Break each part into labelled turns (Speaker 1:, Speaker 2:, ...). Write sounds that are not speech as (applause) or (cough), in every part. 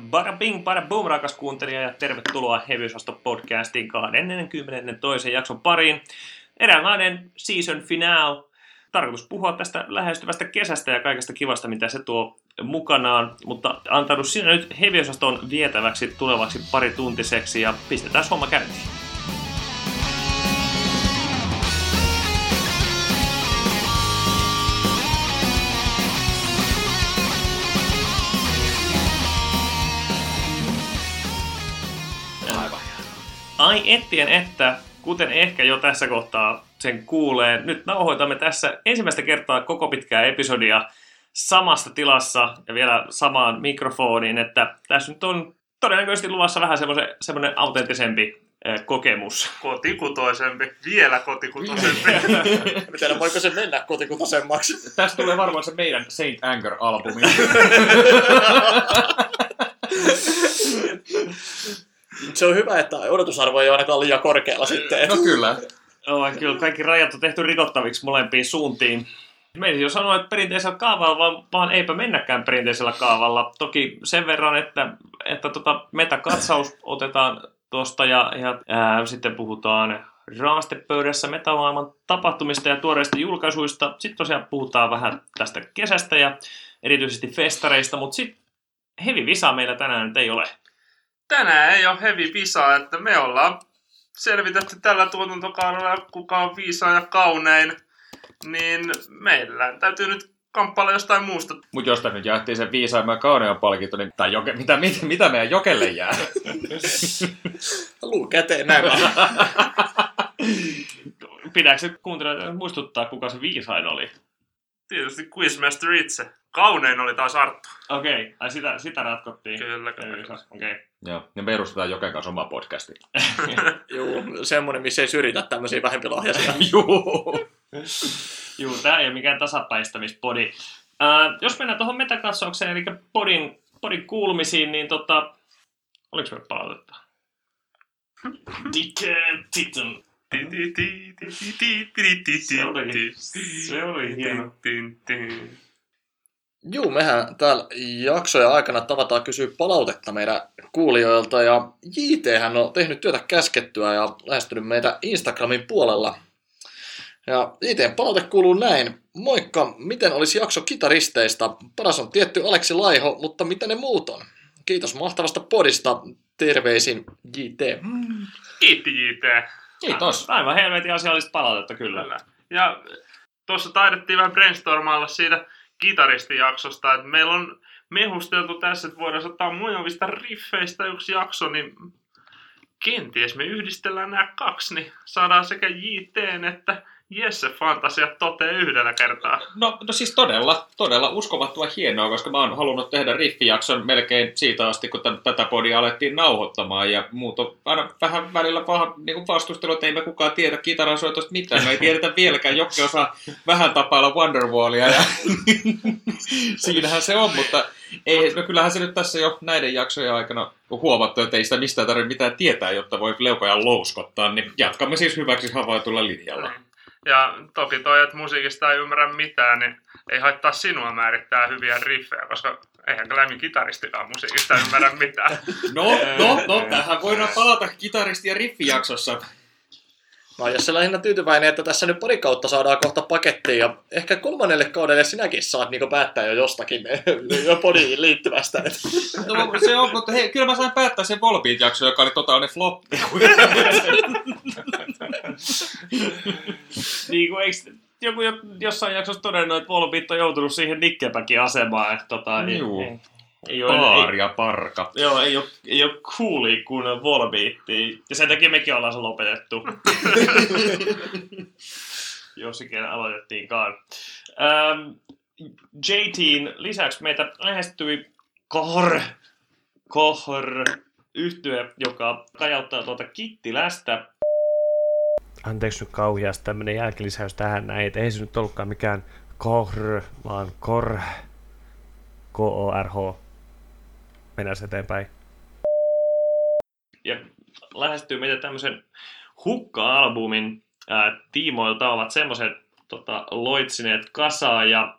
Speaker 1: Bada bing, bada boom, rakas kuuntelija, ja tervetuloa Hevyosasto podcastin 22. jakson pariin. Eräänlainen season final. Tarkoitus puhua tästä lähestyvästä kesästä ja kaikesta kivasta, mitä se tuo mukanaan, mutta antaudu sinä nyt Heviosaston vietäväksi tulevaksi pari tuntiseksi ja pistetään homma käyntiin. Ai ettien että, kuten ehkä jo tässä kohtaa sen kuulee, nyt nauhoitamme tässä ensimmäistä kertaa koko pitkää episodia samassa tilassa ja vielä samaan mikrofoniin, että tässä nyt on todennäköisesti luvassa vähän semmoinen autenttisempi eh, kokemus.
Speaker 2: Kotikutoisempi, vielä kotikutoisempi. (laughs)
Speaker 3: Mä tiedän, voiko se mennä kotikutoisemmaksi.
Speaker 4: Tästä tulee varmaan se meidän Saint Anger-albumi. (laughs)
Speaker 3: se on hyvä, että odotusarvo ei ole ainakaan liian korkealla sitten.
Speaker 4: No kyllä.
Speaker 1: Oh, kyllä kaikki rajat on tehty rikottaviksi molempiin suuntiin. Meidän jo sanoa, että perinteisellä kaavalla, vaan, vaan eipä mennäkään perinteisellä kaavalla. Toki sen verran, että, että tota metakatsaus otetaan tuosta ja, ja ää, sitten puhutaan raastepöydässä metamaailman tapahtumista ja tuoreista julkaisuista. Sitten tosiaan puhutaan vähän tästä kesästä ja erityisesti festareista, mutta sitten hevi visa meillä tänään nyt ei ole
Speaker 2: tänään ei ole heavy visa, että me ollaan selvitetty tällä tuotantokaudella, kuka on viisaa ja kaunein, niin meillä täytyy nyt kamppailla jostain muusta.
Speaker 4: Mutta jos nyt jaettiin sen viisaimman ja kaunean palkinto, niin tai joke, mitä, mitä, mitä meidän jokelle jää? (laughs)
Speaker 3: Luu käteen näin (laughs)
Speaker 1: Pidääkö kuuntelijat muistuttaa, kuka se viisain oli?
Speaker 2: Tietysti Quizmaster itse. Kaunein oli taas Arttu.
Speaker 1: Okei, okay. Ai sitä, sitä ratkottiin.
Speaker 2: Kyllä, kyllä.
Speaker 1: Okei. Okay.
Speaker 4: Joo, ja me edustetaan Joken kanssa oma podcasti. (laughs)
Speaker 3: Joo, semmoinen, missä ei syrjitä tämmöisiä vähempilahjaisia.
Speaker 4: Joo. (laughs)
Speaker 1: Joo, tämä ei ole mikään tasapäistämispodi. Uh, jos mennään tuohon metakatsaukseen, eli podin, podin kuulumisiin, niin tota, oliko me palautetta? Dick Titan. Se oli, se oli hieno.
Speaker 3: Juu, mehän täällä jaksoja aikana tavataan kysyä palautetta meidän kuulijoilta ja JT hän on tehnyt työtä käskettyä ja lähestynyt meitä Instagramin puolella. Ja JTn palaute kuuluu näin. Moikka, miten olisi jakso kitaristeista? Paras on tietty Aleksi Laiho, mutta mitä ne muut on? Kiitos mahtavasta podista. Terveisin JT.
Speaker 2: Kiitti JT.
Speaker 4: Kiitos.
Speaker 1: Aivan helvetin asiallista palautetta kyllä. kyllä.
Speaker 2: Ja tuossa taidettiin vähän brainstormailla siitä kitaristijaksosta, että meillä on mehusteltu tässä, että voidaan ottaa mujovista riffeistä yksi jakso, niin kenties me yhdistellään nämä kaksi, niin saadaan sekä JT että Jesse fantasiat toteen yhdellä kertaa.
Speaker 4: No, no siis todella, todella uskomattua hienoa, koska mä oon halunnut tehdä riffijakson melkein siitä asti, kun t- tätä podia alettiin nauhoittamaan. Ja muut on aina vähän välillä paha niin vastustelu, että ei me kukaan tiedä kitaransoitosta mitään. Me ei tiedetä vieläkään, Jokke osaa vähän tapailla Wonderwallia ja (laughs) siinähän se on, mutta ei, no kyllähän se nyt tässä jo näiden jaksojen aikana on huomattu, että ei sitä mistään tarvitse mitään tietää, jotta voi leukoja louskottaa, niin jatkamme siis hyväksi havaitulla linjalla.
Speaker 2: Ja toki toi, että musiikista ei ymmärrä mitään, niin ei haittaa sinua määrittää hyviä riffejä, koska eihän Glammin kitaristikaan musiikista ymmärrä mitään. (laughs)
Speaker 4: No, no, no, tähän voidaan palata kitaristi- ja riffijaksossa.
Speaker 3: Mä oon Jesse lähinnä tyytyväinen, että tässä nyt pari kautta saadaan kohta pakettiin ja ehkä kolmannelle kaudelle sinäkin saat niinku päättää jo jostakin (laughs) jo podiin liittyvästä.
Speaker 4: No, se on, mutta hei, kyllä mä sain päättää sen Volbeat-jakso, joka oli totaalinen flop. (laughs)
Speaker 1: niin kuin, eikö joku jossain jaksossa todennut, että Volbeat on joutunut siihen Nickelbackin asemaan, että tota,
Speaker 4: niin, Juu. Ei, ei ole, Paar ja parka.
Speaker 1: Joo, ei ole, ei ole cooli kuin Volbeattia. Ja sen takia mekin ollaan se lopetettu. (laughs) Jos ikinä aloitettiinkaan. Ähm, JTin lisäksi meitä lähestyi Kor, Kor yhtye, joka kajauttaa tuota Kittilästä. Anteeksi nyt kauheasti tämmönen jälkilisäys tähän näin, että ei se nyt ollutkaan mikään Kor, vaan Kor, K-O-R-H mennään eteenpäin. Ja lähestyy meitä tämmöisen hukka-albumin ää, tiimoilta ovat semmoiset tota, loitsineet kasaa ja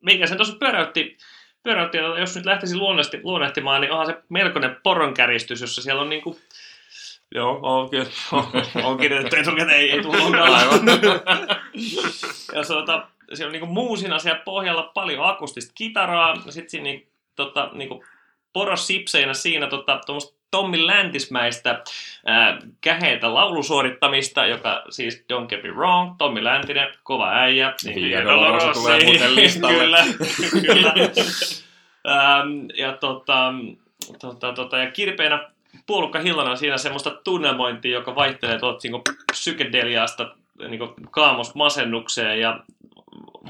Speaker 1: mikä sen tuossa pyöräytti pyöräytti, jos nyt lähtisi luonnehti, luonnehtimaan, niin onhan se melkoinen poronkäristys, jossa siellä on niin kuin Joo, on, kyllä. (laughs) On, on kirjoitettu etukäteen, ei, ei tullut Aivan. (laughs) ja tota, siellä on niinku muusina siellä pohjalla paljon akustista kitaraa, ja sitten siinä niin, tota, niinku porossipseinä siinä tota, Tommi Läntismäistä ää, käheitä laulusuorittamista, joka siis Don't Get Me Wrong, Tommi Läntinen, kova äijä.
Speaker 4: Niin, ja Dolorosa tulee muuten (laughs) listalle.
Speaker 1: kyllä, kyllä. ähm, ja, tota, tota, tota, ja kirpeänä Puolukka Hillonen on siinä semmoista tunnelmointia, joka vaihtelee tuolta niin psykedeliasta niin kaamosmasennukseen ja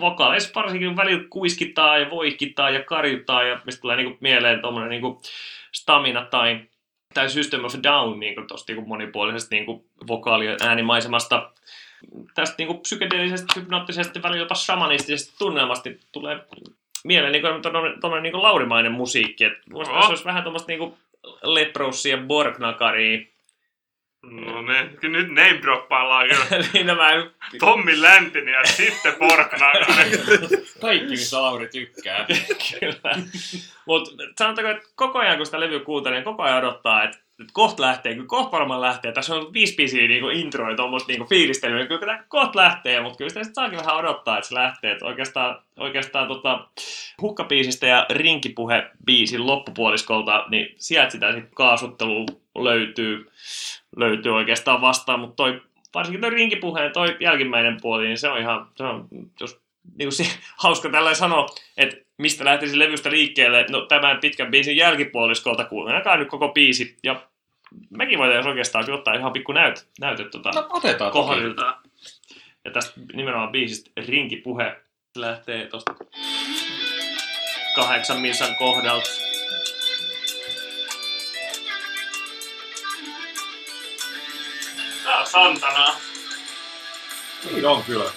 Speaker 1: vokaaleissa varsinkin välillä kuiskitaa ja voihkitaa ja karjutaa ja mistä tulee niin mieleen tuommoinen niin stamina tai, tai System of Down niin tuosta niin monipuolisesta niin vokaalien äänimaisemasta tästä niin kuin psykedeellisestä, hypnoottisesta, välillä jopa shamanistisesta tunnelmasta tulee mieleen niin tuommoinen niin laurimainen musiikki. Että oh. se olisi vähän tuommoista niin Leprosia Borgnakaria.
Speaker 2: No ne, nyt name droppaillaan kyllä. (laughs)
Speaker 1: niin nämä...
Speaker 2: Tommi Läntinen ja sitten Borgnakari. (laughs)
Speaker 4: Kaikki, missä Lauri tykkää. (laughs)
Speaker 1: kyllä. Mutta sanotaanko, että koko ajan kun sitä levy kuuntelee, niin koko ajan odottaa, että että kohta lähtee, kyllä kohta varmaan lähtee. Tässä on viisi biisiä niin kuin introja, tuommoista niin fiilistelyä, niin kyllä tämä kohta lähtee, mutta kyllä sitä saakin vähän odottaa, että se lähtee. Että oikeastaan oikeastaan tota, hukkapiisistä ja rinkipuhe-biisin loppupuoliskolta, niin sieltä sitä sitten kaasuttelu löytyy, löytyy oikeastaan vastaan, mutta toi, varsinkin toi rinkipuheen, toi jälkimmäinen puoli, niin se on ihan, se on, jos niin kuin se, (laughs) hauska tällä sanoa, että mistä lähtisi levystä liikkeelle, no tämän pitkän biisin jälkipuoliskolta kuunnelkaa nyt koko biisi, ja mekin voitaisiin oikeastaan ottaa ihan pikku näyt, näytet tuota
Speaker 4: no, otetaan
Speaker 1: kohdilta. Ja tästä nimenomaan biisistä rinkipuhe lähtee tuosta kahdeksan missan kohdalta. Tää on Santana.
Speaker 4: Niin on kyllä.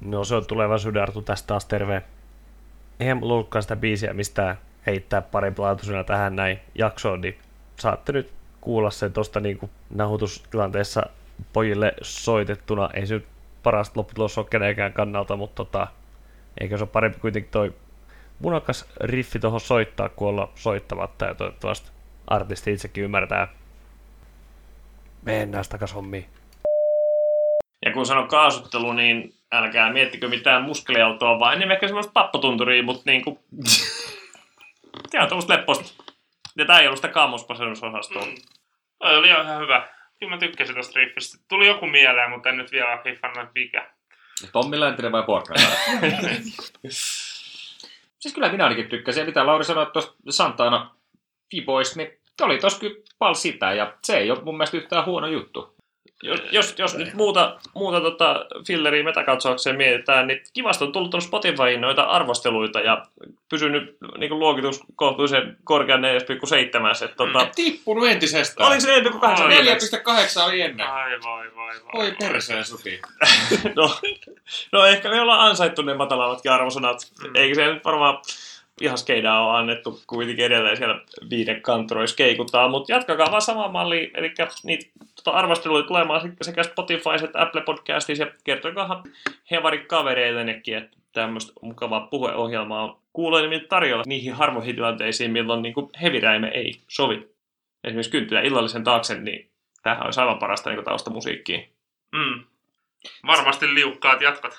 Speaker 1: No se on tulevaisuuden Artu tästä taas terve. Eihän mulla ollutkaan sitä biisiä mistään heittää laatuisena tähän näin jaksoon, niin saatte nyt kuulla sen tuosta niin nahutustilanteessa pojille soitettuna. Ei se nyt parasta lopputulos ole kenenkään kannalta, mutta tota, eikö se ole parempi kuitenkin toi munakas riffi tuohon soittaa, kun olla soittamatta ja toivottavasti artisti itsekin ymmärtää. Mennään takaisin hommiin. Ja kun sanon kaasuttelu, niin älkää miettikö mitään muskeliautoa, vaan enemmän semmoista pappotunturia, mutta niinku... (laughs) Tämä on tuommoista lepposta. Ja tää ei ollut sitä kaamospasennusosastoa. Mm.
Speaker 2: Toi oli ihan hyvä. Kyllä mä tykkäsin tosta riffistä. Tuli joku mieleen, mutta en nyt vielä hiffannut mikä.
Speaker 4: Tommi Läntinen vai Porkka? (laughs) siis kyllä minä ainakin tykkäsin. Ja mitä Lauri sanoi tuosta Santana Fiboista, niin oli tossa kyllä pal sitä. Ja se ei ole mun mielestä yhtään huono juttu.
Speaker 1: Jos, jos, jos nyt muuta, muuta tota filleriä metakatsaukseen mietitään, niin kivasti on tullut tuonne Spotifyin noita arvosteluita ja pysynyt niin luokitus kohtuullisen korkean 4,7. Että, tota,
Speaker 4: mm. Tippunut entisestään.
Speaker 1: Oli se 4,8?
Speaker 4: 4,8 oli ennen.
Speaker 2: Ai vai vai vai.
Speaker 4: Oi perseen suti. (laughs)
Speaker 1: no, no, ehkä me ollaan ansaittu ne matalammatkin arvosanat. Mm. Eikö se nyt varmaan ihan skeidaa on annettu kuitenkin edelleen siellä viiden kantroissa keikuttaa, mutta jatkakaa vaan sama malli, eli niitä tota, arvosteluja tulemaan sekä Spotify että Apple Podcastissa ja kertoikaahan hevari kavereillenekin, että tämmöistä mukavaa puheohjelmaa on kuuloin tarjolla niihin harvoihin tilanteisiin, milloin niin heviräime ei sovi. Esimerkiksi kynttilä illallisen taakse, niin tämähän on aivan parasta niin taustamusiikkiin.
Speaker 2: Mm. Varmasti liukkaat jatkat. (laughs)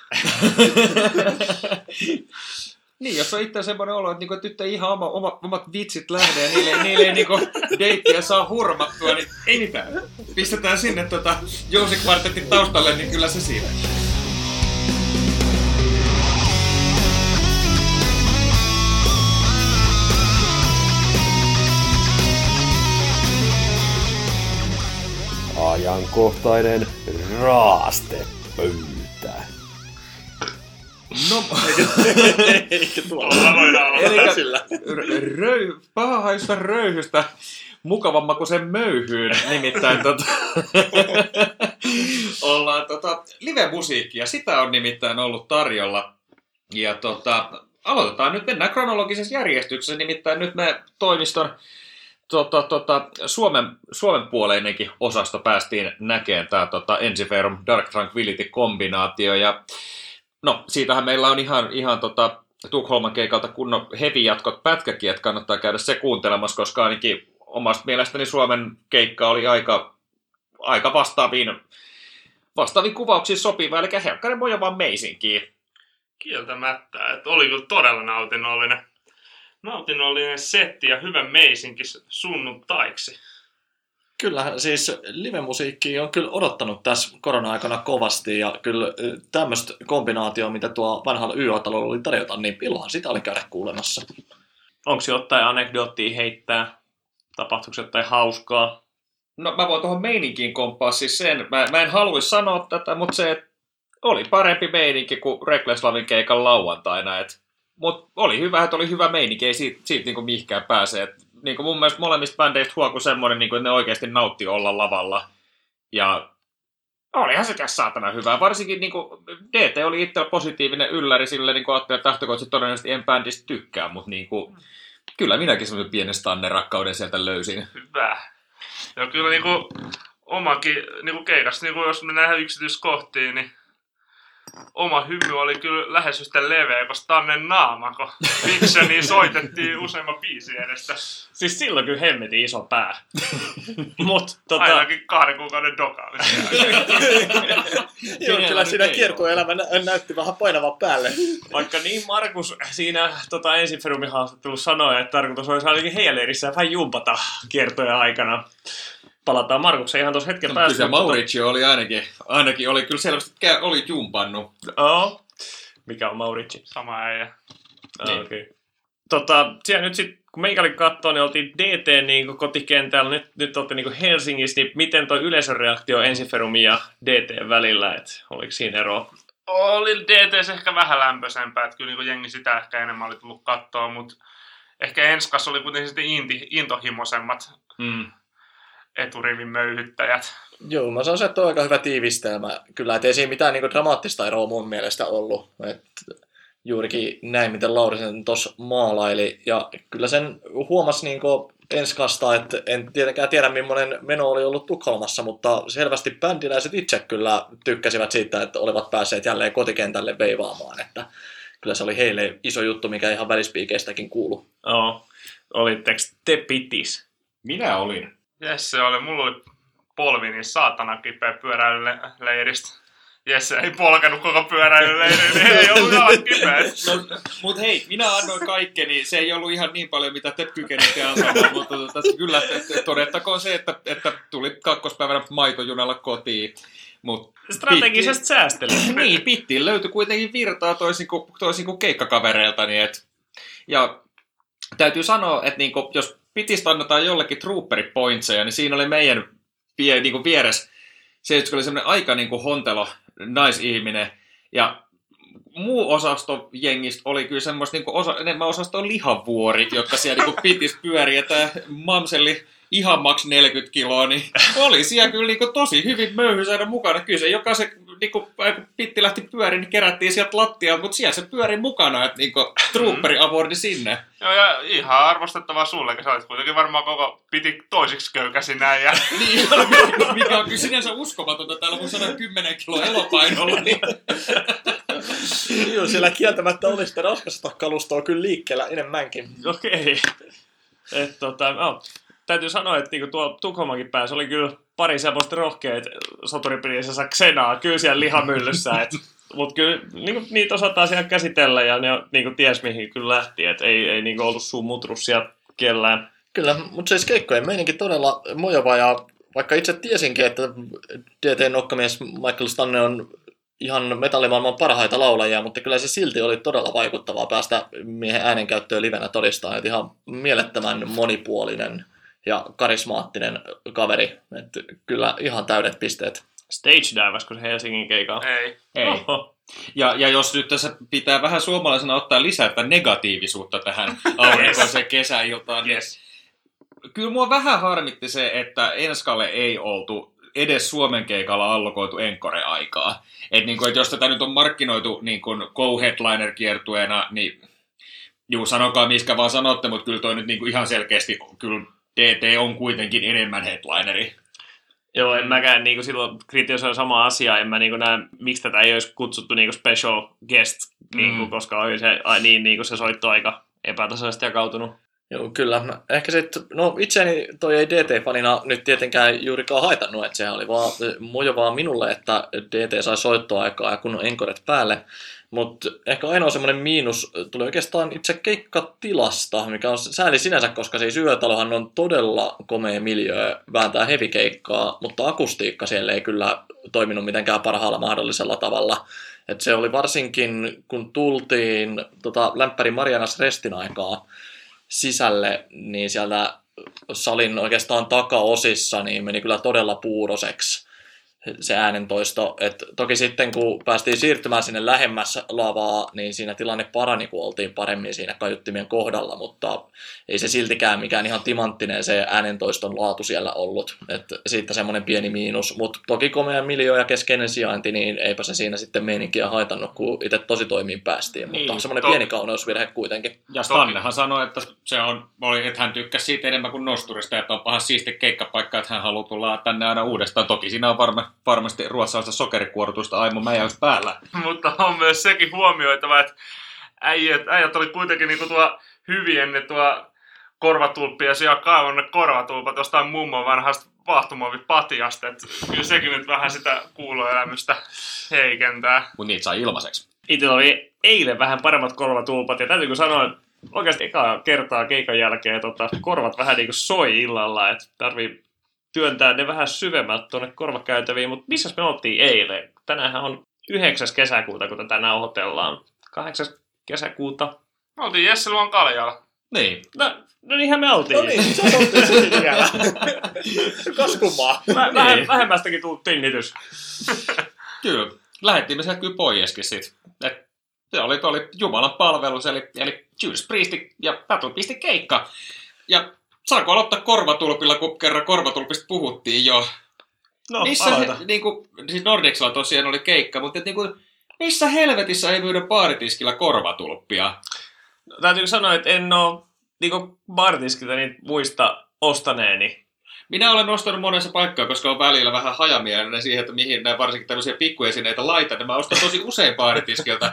Speaker 2: (laughs)
Speaker 4: Niin, jos on itse semmoinen olo, että, niinku, että nyt ei ihan oma, oma, omat vitsit lähde ja niille, niille ei niinku deittiä saa hurmattua, niin ei mitään. Pistetään sinne tota Jousi Kvartetin taustalle, niin kyllä se siinä.
Speaker 3: Ajankohtainen raastepöytä.
Speaker 4: No, (laughs)
Speaker 2: eikä tuolla. Voidaan olla sillä.
Speaker 4: Röy, pahaista röyhystä mukavamma kuin sen möyhyyn, nimittäin tota, (laughs) ollaan tota, live-musiikkia, sitä on nimittäin ollut tarjolla. Ja tota, aloitetaan nyt, mennään kronologisessa järjestyksessä, nimittäin nyt me toimiston tota, tota, Suomen, Suomen puoleinenkin osasto päästiin näkemään tämä tota, Ensiferum Dark Tranquility-kombinaatio, ja no, siitähän meillä on ihan, ihan tota, Tukholman keikalta kunnon heavy-jatkot pätkäkin, että kannattaa käydä se kuuntelemassa, koska ainakin omasta mielestäni Suomen keikka oli aika, aika vastaaviin, vastaaviin kuvauksiin sopiva, eli Helkkari Moja vaan meisinkin.
Speaker 2: Kieltämättä, että oli kyllä todella nautinnollinen, nautinnollinen setti ja hyvä meisinki sunnuntaiksi.
Speaker 3: Kyllä, siis live-musiikki on kyllä odottanut tässä korona-aikana kovasti ja kyllä tämmöistä kombinaatioa, mitä tuo vanhalla YO-talolla oli tarjota, niin ilohan sitä oli käydä kuulemassa.
Speaker 1: Onko jotain anekdoottia heittää? Tapahtuiko jotain hauskaa?
Speaker 4: No mä voin tuohon meininkiin komppaa siis sen. Mä, mä en haluaisi sanoa tätä, mutta se, että oli parempi meininki kuin Recklesslavin keikan lauantaina. Et, mut oli hyvä, että oli hyvä meininki, ei siitä, siitä niinku mihinkään pääse. Et, niinku mun mielestä molemmista bändeistä huokui semmoinen, niinku, että ne oikeasti nautti olla lavalla. Ja olihan se tässä saatana hyvä. Varsinkin niinku, DT oli itsellä positiivinen ylläri sille, niin ajattelin, että lähtökohtaisesti todennäköisesti en bändistä tykkää, mutta niinku, kyllä minäkin semmoisen pienen stannerakkauden sieltä löysin.
Speaker 2: Hyvä. Ja kyllä niinku omakin niinku keikasta, niinku jos mennään yksityiskohtiin, niin oma hymy oli kyllä lähes yhtä leveä kuin Stannen naama, kun soitettiin useamman biisi edestä.
Speaker 1: Siis silloin kyllä hemmetin iso pää. (laughs) Mut tota...
Speaker 2: Ainakin kahden kuukauden dokaamisen
Speaker 3: Joo, kyllä siinä kiertoelämä nä- näytti vähän painavan päälle.
Speaker 1: Vaikka niin Markus siinä tota, ensiferumin haastattelussa sanoi, että tarkoitus olisi ainakin heidän leirissä vähän jumpata kiertojen aikana. Palataan Markuksen ihan tuossa hetken päästä.
Speaker 4: Kyllä Mauricio oli ainakin, ainakin oli kyllä selvästi oli jumpannut.
Speaker 1: Oh. Mikä on Maurici?
Speaker 2: Sama äijä.
Speaker 1: Ah,
Speaker 4: Niin.
Speaker 1: okay. Tota, siellä nyt sit, kun meikäli katsoo, niin oltiin DT niin kotikentällä, nyt, nyt olette niin Helsingissä, niin miten toi yleisön reaktio Ensiferumin ja DT välillä, että oliko siinä eroa?
Speaker 2: Oli DTS ehkä vähän lämpöisempää, että kyllä niin jengi sitä ehkä enemmän oli tullut kattoa, mutta ehkä Enskas oli kuitenkin sitten inti, intohimoisemmat
Speaker 1: Mm.
Speaker 2: Eturivin möyhyttäjät.
Speaker 3: Joo, mä sanoisin, että on aika hyvä tiivistelmä. Kyllä, että ei siinä mitään niin dramaattista eroa mun mielestä ollut. Et juurikin näin, miten Lauri sen tuossa maalaili. Ja kyllä sen huomasi niin enskasta, että en tietenkään tiedä, millainen meno oli ollut Tukholmassa, mutta selvästi bändiläiset itse kyllä tykkäsivät siitä, että olivat päässeet jälleen kotikentälle veivaamaan. Että kyllä se oli heille iso juttu, mikä ihan välispiikeistäkin kuulu.
Speaker 1: Joo. Olitteko te pitis?
Speaker 4: Minä olin.
Speaker 2: Jesse oli, mulla oli polvi niin saatana kipeä pyöräilyleiristä. Jesse ei polkenut koko pyöräilyleiriä, niin ei (laughs) ollut ihan kipeä.
Speaker 4: No, mut hei, minä annoin kaikkeni. Se ei ollut ihan niin paljon, mitä te kykenitte antamaan, mutta tota, kyllä te- te- todettakoon se, että, että tuli kakkospäivänä maitojunalla kotiin. Mut
Speaker 1: Strategisesti säästely. (laughs)
Speaker 4: niin, pittiin löytyi kuitenkin virtaa toisin kuin, toisin kuin keikkakavereiltani. Et, ja täytyy sanoa, että niinku, jos pitistä annetaan jollekin trooperi pointseja, niin siinä oli meidän vie, niinku vieressä se oli semmoinen aika niinku hontelo naisihminen. Ja muu osasto jengistä oli kyllä semmoista niinku osa, enemmän osasto lihavuori, jotka siellä niinku pitis pyöriä. Tämä mamselli ihan maks 40 kiloa, niin oli siellä kyllä niinku tosi hyvin möyhy saada mukana. Kyllä se jokaisen, niinku, kun pitti lähti pyöriin, niin kerättiin sieltä lattialta, mutta siellä se pyöri mukana, että niinku, trooperi abordi sinne.
Speaker 2: Joo, ja ihan arvostettavaa sulle, sä olit kuitenkin varmaan koko piti toisiksi köykäsi näin. Ja (laughs)
Speaker 4: Niin, mikä on kyllä sinänsä uskomatonta täällä mun 110 kiloa elopainolla. Niin. (laughs)
Speaker 3: Joo, siellä kieltämättä oli sitä raskasta kalustoa kyllä liikkeellä enemmänkin.
Speaker 1: Okei. Et, tota, no, täytyy sanoa, että niinku tuolla Tukholmankin päässä oli kyllä pari semmoista rohkeet soturipirinsä Xenaa kyllä siellä lihamyllyssä. Mutta kyllä niinku, niitä osataan siellä käsitellä ja ne niinku, ties mihin kyllä lähti. Et ei, ei niinku, ollut sun mutrus siellä kellään.
Speaker 3: Kyllä, mutta siis keikkojen meininki todella mojova ja vaikka itse tiesinkin, että DT-nokkamies Michael Stanne on ihan metallimaailman parhaita laulajia, mutta kyllä se silti oli todella vaikuttavaa päästä miehen äänenkäyttöön livenä todistaa, että ihan mielettömän monipuolinen ja karismaattinen kaveri. Että kyllä ihan täydet pisteet.
Speaker 1: Stage divasko se Helsingin keikalla?
Speaker 2: ei.
Speaker 4: Ei.
Speaker 1: Oho.
Speaker 4: Ja, ja jos nyt tässä pitää vähän suomalaisena ottaa lisää tätä negatiivisuutta tähän (laughs) aurinkoiseen kesäiltaan, niin
Speaker 2: Yes.
Speaker 4: kyllä mua vähän harmitti se, että Enskalle ei oltu edes Suomen keikalla allokoitu Encore-aikaa. Et niin kuin, että jos tätä nyt on markkinoitu niin kuin co-headliner-kiertueena, niin Juu, sanokaa miskä vaan sanotte, mutta kyllä toi nyt niinku ihan selkeästi, kyllä DT on kuitenkin enemmän headlineri.
Speaker 1: Joo, en mäkään niin silloin kritisoi sama asia, en mä niin näe, miksi tätä ei olisi kutsuttu niin special guest, niin kuin,
Speaker 4: Mm.
Speaker 1: koska oli se, ai, niin, niin kuin se soitto aika epätasaisesti jakautunut.
Speaker 3: Joo, kyllä. Mä- Ehkä sitten, no itseäni toi ei DT-fanina nyt tietenkään juurikaan haitannut, että sehän oli vaan mojovaa minulle, että DT sai soittoaikaa ja kunnon enkoret päälle. Mutta ehkä ainoa semmoinen miinus tuli oikeastaan itse keikkatilasta, mikä on sääli sinänsä, koska siis Yötalohan on todella komea miljö vääntää hevikeikkaa, mutta akustiikka siellä ei kyllä toiminut mitenkään parhaalla mahdollisella tavalla. Et se oli varsinkin, kun tultiin tota, Lämpäri Marianas Restin aikaa, sisälle, niin sieltä salin oikeastaan takaosissa niin meni kyllä todella puuroseksi se äänentoisto. Et toki sitten kun päästiin siirtymään sinne lähemmäs lavaa, niin siinä tilanne parani, kun oltiin paremmin siinä kaiuttimien kohdalla, mutta ei se siltikään mikään ihan timanttinen se äänentoiston laatu siellä ollut. Et siitä semmoinen pieni miinus, mutta toki komea miljo ja keskeinen sijainti, niin eipä se siinä sitten meininkiä haitannut, kun itse tosi toimiin päästiin, mutta
Speaker 4: Niin,
Speaker 3: semmoinen
Speaker 2: to-
Speaker 3: pieni kauneusvirhe kuitenkin.
Speaker 4: Ja Stannehan sanoi, että, se on, oli, että hän tykkäsi siitä enemmän kuin nosturista, että on paha siisti keikkapaikka, että hän haluaa tulla tänne aina uudestaan. Toki siinä on varma, varmasti ruotsalaista sokerikuorutusta aimo mäjäys päällä.
Speaker 2: Mutta on myös sekin huomioitava, että äijät, äijät oli kuitenkin niinku tuo hyvin ennen tuo korvatulppia siellä kaivon ne korvatulpat jostain mummon vanhasta vaahtomuovipatiasta. että kyllä sekin nyt vähän sitä kuuloelämystä heikentää.
Speaker 4: Mutta niitä sai ilmaiseksi.
Speaker 1: Itse oli eilen vähän paremmat korvatulpat, ja täytyykö sanoa, että oikeasti ekaa kertaa keikan jälkeen tota, korvat vähän niin kuin soi illalla, että tarvii työntää ne vähän syvemmältä tuonne korvakäytäviin, mutta missä me oltiin eilen? Tänäänhän on 9. kesäkuuta, kun tätä nauhoitellaan. 8. kesäkuuta.
Speaker 2: Me oltiin Jesse Luon kaljalla.
Speaker 4: Niin.
Speaker 1: No, no niinhän me oltiin.
Speaker 3: No niin, se oltiin sitten vielä. (laughs) Kas kummaa.
Speaker 1: Vä- vähän,
Speaker 4: Niin.
Speaker 1: vähemmästäkin tullut tinnitys. (laughs)
Speaker 4: Kyllä. Lähettiin me sieltä kyllä poieskin sit. Et se oli, oli Jumalan palvelus, eli, eli Judas Priest ja Battle pisti keikka. Ja saanko aloittaa korvatulpilla, kun kerran korvatulpista puhuttiin jo.
Speaker 1: No,
Speaker 4: Missä,
Speaker 1: aloita.
Speaker 4: he, niin kuin, siis Nordicsilla tosiaan oli keikka, mutta et, niin kuin, missä helvetissä ei myydä baaritiskillä korvatulppia?
Speaker 1: Täytyy sanoa, että en ole niinku Bartiskilta niitä muista ostaneeni.
Speaker 4: Minä olen ostanut monessa paikkaa, koska on välillä vähän hajamielinen siihen, että mihin nämä varsinkin tämmöisiä pikkuesineitä laitan. Mä ostan tosi usein baaritiskiltä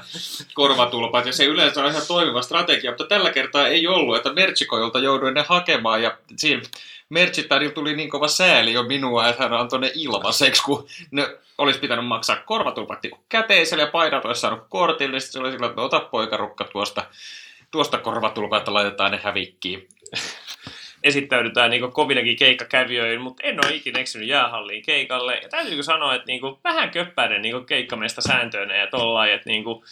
Speaker 4: korvatulpat, ja se yleensä on ihan toimiva strategia, mutta tällä kertaa ei ollut, että Merchikoilta jouduin ne hakemaan, ja siinä Merchitarilla tuli niin kova sääli jo minua, että hän antoi ne ilmaiseksi, kun ne olisi pitänyt maksaa korvatulpat niin käteisellä ja paidat olisi saanut kortille, niin se oli sillä, että no, ota poikarukka tuosta, tuosta korvatulpa, että laitetaan ne hävikkiin.
Speaker 1: Esittäydytään niinku kovinakin keikkakävijöihin, mutta en ole ikinä eksynyt jäähalliin keikalle. Ja täytyykö sanoa, että niinku vähän köppäinen niinku keikkamesta sääntöinen ja tollain, että niinku,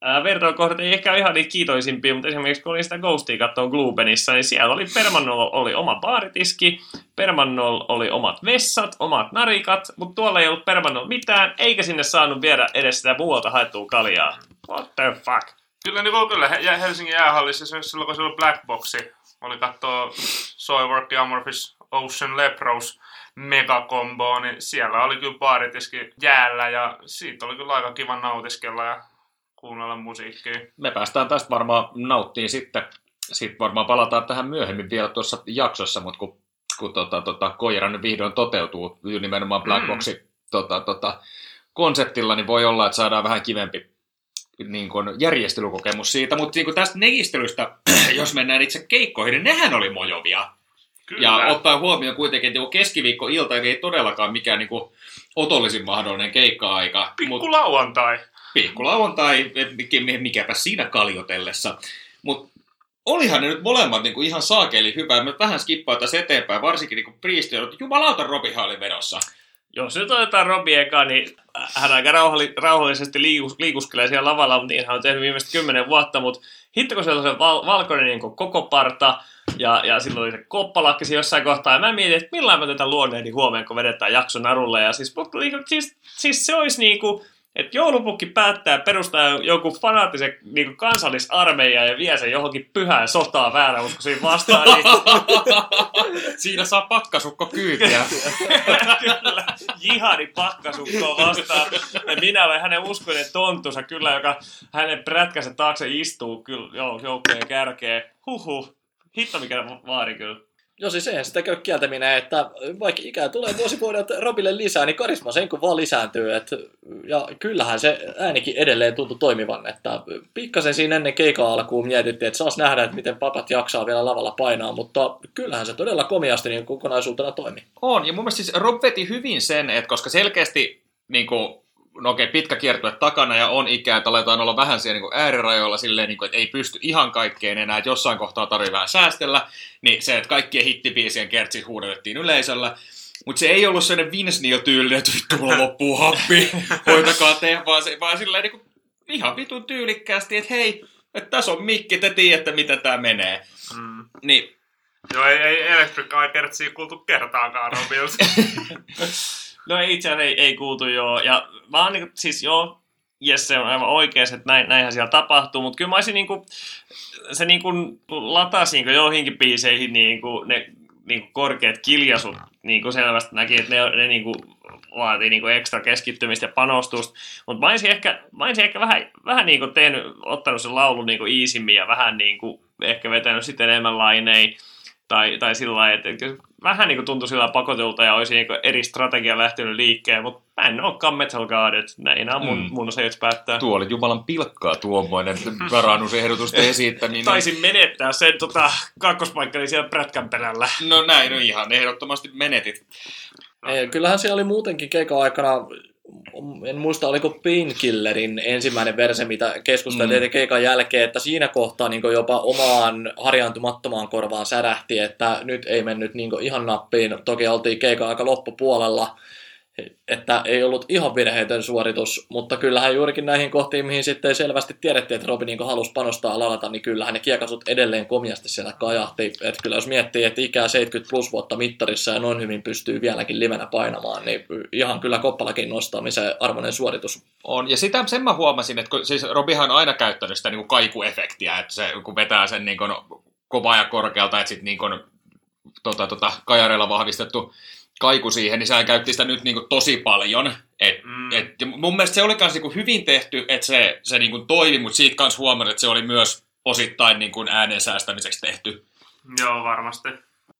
Speaker 1: ää, vertailukohdat ei ehkä ole ihan niin kiitoisimpia, mutta esimerkiksi kun olin sitä Ghostia katsoa Glubenissa, niin siellä oli Permannolla oli oma baaritiski, Permannolla oli omat vessat, omat narikat, mutta tuolla ei ollut Permannolla mitään, eikä sinne saanut viedä edes sitä muualta haettua kaljaa. What the fuck?
Speaker 2: Kyllä, niin kuin kyllä He- Helsingin jäähallissa silloin, kun siellä oli Black Boxi, oli katsoa Soilwork ja Amorphis Ocean Lepros megakomboa, niin siellä oli kyllä baaritiski jäällä ja siitä oli kyllä aika kiva nautiskella ja kuunnella musiikkia.
Speaker 4: me päästään tästä varmaan nauttiin sitten. Sitten varmaan palataan tähän myöhemmin vielä tuossa jaksossa, mutta kun, kun tota, tota, Koira nyt vihdoin toteutuu nimenomaan Black
Speaker 2: Mm.
Speaker 4: Boxin tota, tota, konseptilla, niin voi olla, että saadaan vähän kivempi niin kuin järjestelykokemus siitä. Mutta niin kuin tästä negistelystä, (clears throat) jos mennään itse keikkoihin, niin nehän oli mojovia.
Speaker 2: Kyllä.
Speaker 4: Ja ottaa huomioon kuitenkin, että keskiviikko-ilta ei todellakaan mikään niin kuin otollisin mahdollinen keikka-aika.
Speaker 2: Pikku lauantai.
Speaker 4: pikkulauantai, et mikä- mikäpä siinä kaljotellessa. Mutta olihan ne nyt molemmat niinku ihan saakeli hyvää. Me vähän skippaa tässä eteenpäin, varsinkin niinku Priest, että jumalauta Robihan oli vedossa.
Speaker 1: Jos nyt otetaan Robi eka, niin hän aika rauhalli, rauhallisesti liikus, liikuskelee siellä lavalla, niin hän on tehnyt viimeiset kymmenen vuotta, mutta hitto kun siellä on se val, valkoinen niin koko parta, ja, ja silloin oli se koppalakki siinä jossain kohtaa, ja mä mietin, että millä mä tätä luonneeni huomioon, kun vedetään jakso narulle, ja siis, siis, siis se olisi niinku, että joulupukki päättää perustaa joku fanaattisen niin kansallisarmeija ja vie sen johonkin pyhään sotaan väärä uskoisiin vastaan, niin (laughs)
Speaker 4: Siinä saa pakkasukko kyytiä. (laughs)
Speaker 1: Kyllä. jihadi pakkasukkoa vastaan. Ja minä olen hänen uskoinen tonttunsa kyllä, joka hänen prätkänsä taakse istuu kyllä joo, joukkojen kärkeen. Huhhuh. Hitto mikä vaari kyllä.
Speaker 3: Joo, siis eihän sitä käy kieltäminen, että vaikka ikää tulee vuosi vuodelta Robille lisää, niin karisma sen kun vaan lisääntyy. Et, ja kyllähän se äänikin edelleen tuntui toimivan, että pikkasen siinä ennen keikaa alkuun mietittiin, että saas nähdä, että miten papat jaksaa vielä lavalla painaa, mutta kyllähän se todella komiasti niin kokonaisuutena toimi.
Speaker 4: On, ja mun mielestä siis Rob veti hyvin sen, että koska selkeästi niin kuin, no okei, pitkä kiertue takana ja on ikää, että aletaan olla vähän siellä niin kuin äärirajoilla silleen, niin kuin, että ei pysty ihan kaikkeen enää, että jossain kohtaa tarvii vähän säästellä, niin se, että kaikkien hittibiisien kertsit huudetettiin yleisöllä, mutta se ei ollut sellainen Vince Neil-tyylinen, että vittu mulla loppuu happi, (laughs) hoitakaa te, vaan, se, vaan silleen niin kuin, ihan vitun tyylikkäästi, että hei, että tässä on mikki, te tiedätte, miten tämä menee.
Speaker 2: Mm.
Speaker 4: Niin,
Speaker 2: Joo, ei, ei Electric Eye Kertsiä kuultu kertaakaan Robilta. (laughs)
Speaker 1: No ei itse asiassa ei, ei kuultu joo. Ja vaan niin, siis joo, jes se on aivan oikeas, että näin, näinhän siellä tapahtuu, mutta kyllä mä olisin niin kuin, se niin kuin latasi niin kuin joihinkin biiseihin niin kuin, ne niin kuin korkeat kiljasut niin kuin selvästi näki, että ne, ne niin kuin vaatii niin kuin ekstra keskittymistä ja panostusta. Mutta mä olisin ehkä, mä olisin ehkä vähän, vähän niin kuin tehnyt, ottanut sen laulun niin kuin iisimmin ja vähän niin kuin ehkä vetänyt sitten enemmän laineja. Tai, tai sillä lailla, että vähän niin kuin tuntui sillä pakotelta ja olisi niin kuin eri strategia lähtenyt liikkeen, mutta mä en olekaan Metal God, että näin on mun,
Speaker 4: Mm.
Speaker 1: mun se päättää.
Speaker 4: tuo oli Jumalan pilkkaa tuommoinen parannusehdotusten esittäminen.
Speaker 1: Taisin menettää sen tota, kakkospaikkani siellä prätkän perällä.
Speaker 4: No näin, no ihan ehdottomasti menetit.
Speaker 3: Ei, kyllähän siellä oli muutenkin keikan aikana, en muista oliko Painkillerin ensimmäinen verse, mitä keskusteltiin
Speaker 4: Mm.
Speaker 3: mm. keikan jälkeen, että siinä kohtaa niin jopa omaan harjaantumattomaan korvaan särähti, että nyt ei mennyt niin ihan nappiin. Toki oltiin keikan aika loppupuolella, että ei ollut ihan virheetön suoritus, mutta kyllähän juurikin näihin kohtiin, mihin sitten selvästi tiedettiin, että Robin niin halusi panostaa ladata, niin kyllähän ne kiekasut edelleen komiasti siellä kajahti. Että kyllä jos miettii, että ikää 70 plus vuotta mittarissa ja noin hyvin pystyy vieläkin livenä painamaan, niin ihan kyllä koppalakin nostamisen arvoinen suoritus.
Speaker 4: On, ja sitä sen mä huomasin, että kun, siis Robihan on aina käyttänyt sitä niin kuin kaikuefektiä, että se, kun vetää sen niin kovaa ja korkealta, että sitten niin tota, tota, kajareilla vahvistettu kaiku siihen, niin sehän käytti sitä nyt niin kuin, tosi paljon. Et,
Speaker 2: Mm.
Speaker 4: et, ja mun mielestä se oli myös niin hyvin tehty, että se, se niin kuin, toimi, mutta siitä kanssa huomasin, että se oli myös osittain niin kuin, äänen säästämiseksi tehty.
Speaker 2: Joo, varmasti.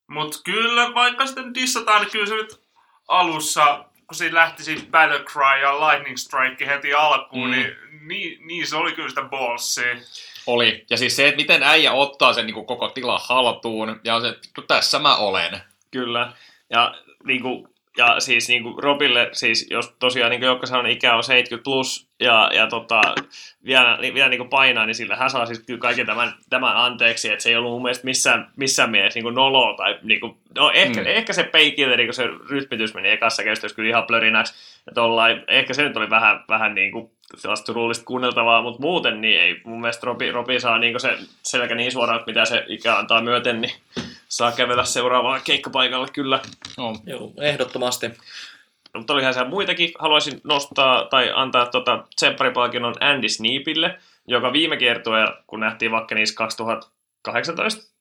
Speaker 2: Mut kyllä, vaikka sitten dissataan, niin kyllä se nyt alussa, kun siinä lähti siitä Battle Cry ja Lightning Strike heti alkuun,
Speaker 4: Mm.
Speaker 2: niin, niin, niin, se oli kyllä sitä ballsia.
Speaker 4: Oli. Ja siis se, että miten äijä ottaa sen niin kuin, koko tila haltuun, ja on se, että tässä mä olen.
Speaker 1: Kyllä. Ja, niin kuin, ja siis niin kuin Robille, siis jos tosiaan niin kuin Jokka sanoi, ikä on 70 plus ja, ja tota, vielä, vielä niin kuin painaa, niin sillä hän saa siis kyllä kaiken tämän, tämän anteeksi, että se ei ollut mun mielestä missään, missään mielessä niin kuin noloa tai niin kuin, no ehkä,
Speaker 4: Mm.
Speaker 1: ehkä se painkilleri, kun se rytmitys meni ekassa kestossa kyllä ihan plörinäksi, ja tollain, ehkä se nyt oli vähän, vähän niin kuin sellaista surullista kuunneltavaa, mutta muuten niin ei. Mun mielestä Robi, Robi saa niin se selkä niin suoraan, että mitä se ikä antaa myöten, niin saa kävellä seuraavaan keikkapaikalle kyllä.
Speaker 4: No.
Speaker 3: Joo, ehdottomasti.
Speaker 1: Mutta olihan siellä muitakin. Haluaisin nostaa tai antaa tota tsempparipalkinnon Andy Sneapille, joka viime kiertueella, kun nähtiin vaikka niissä 2018,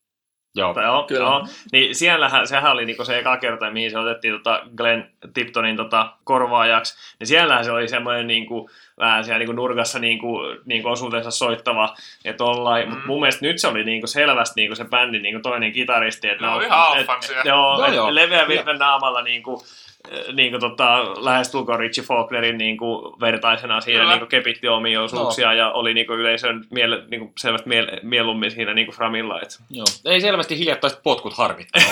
Speaker 4: Joo.
Speaker 1: tai joo,
Speaker 3: Kyllä.
Speaker 1: joo, niin siellähän, sehän oli niinku se eka kerta, mihin se otettiin tota Glenn Tiptonin tota korvaajaksi, niin siellähän se oli semmoinen niinku, vähän siellä niinku nurkassa niinku, niinku osuutensa soittava ja tollain, mm. Mutta mun mielestä nyt se oli niinku selvästi niinku se bändin niinku toinen kitaristi, että on-
Speaker 2: ihan
Speaker 1: et-
Speaker 2: alfan siellä.
Speaker 1: Joo,
Speaker 4: Joo,
Speaker 1: et
Speaker 4: joo.
Speaker 1: leveä virven naamalla niinku, eh, niinku tota, lähestulkoon Richie Faulknerin niinku vertaisena siinä
Speaker 2: Kyllä.
Speaker 1: niinku kepitti omia osuuksia no. ja oli niinku yleisön miele, niinku selvästi miele, mieluummin siinä niinku framilla. Et.
Speaker 4: Joo. Ei selvästi hiljattaiset potkut harmittaa. (laughs)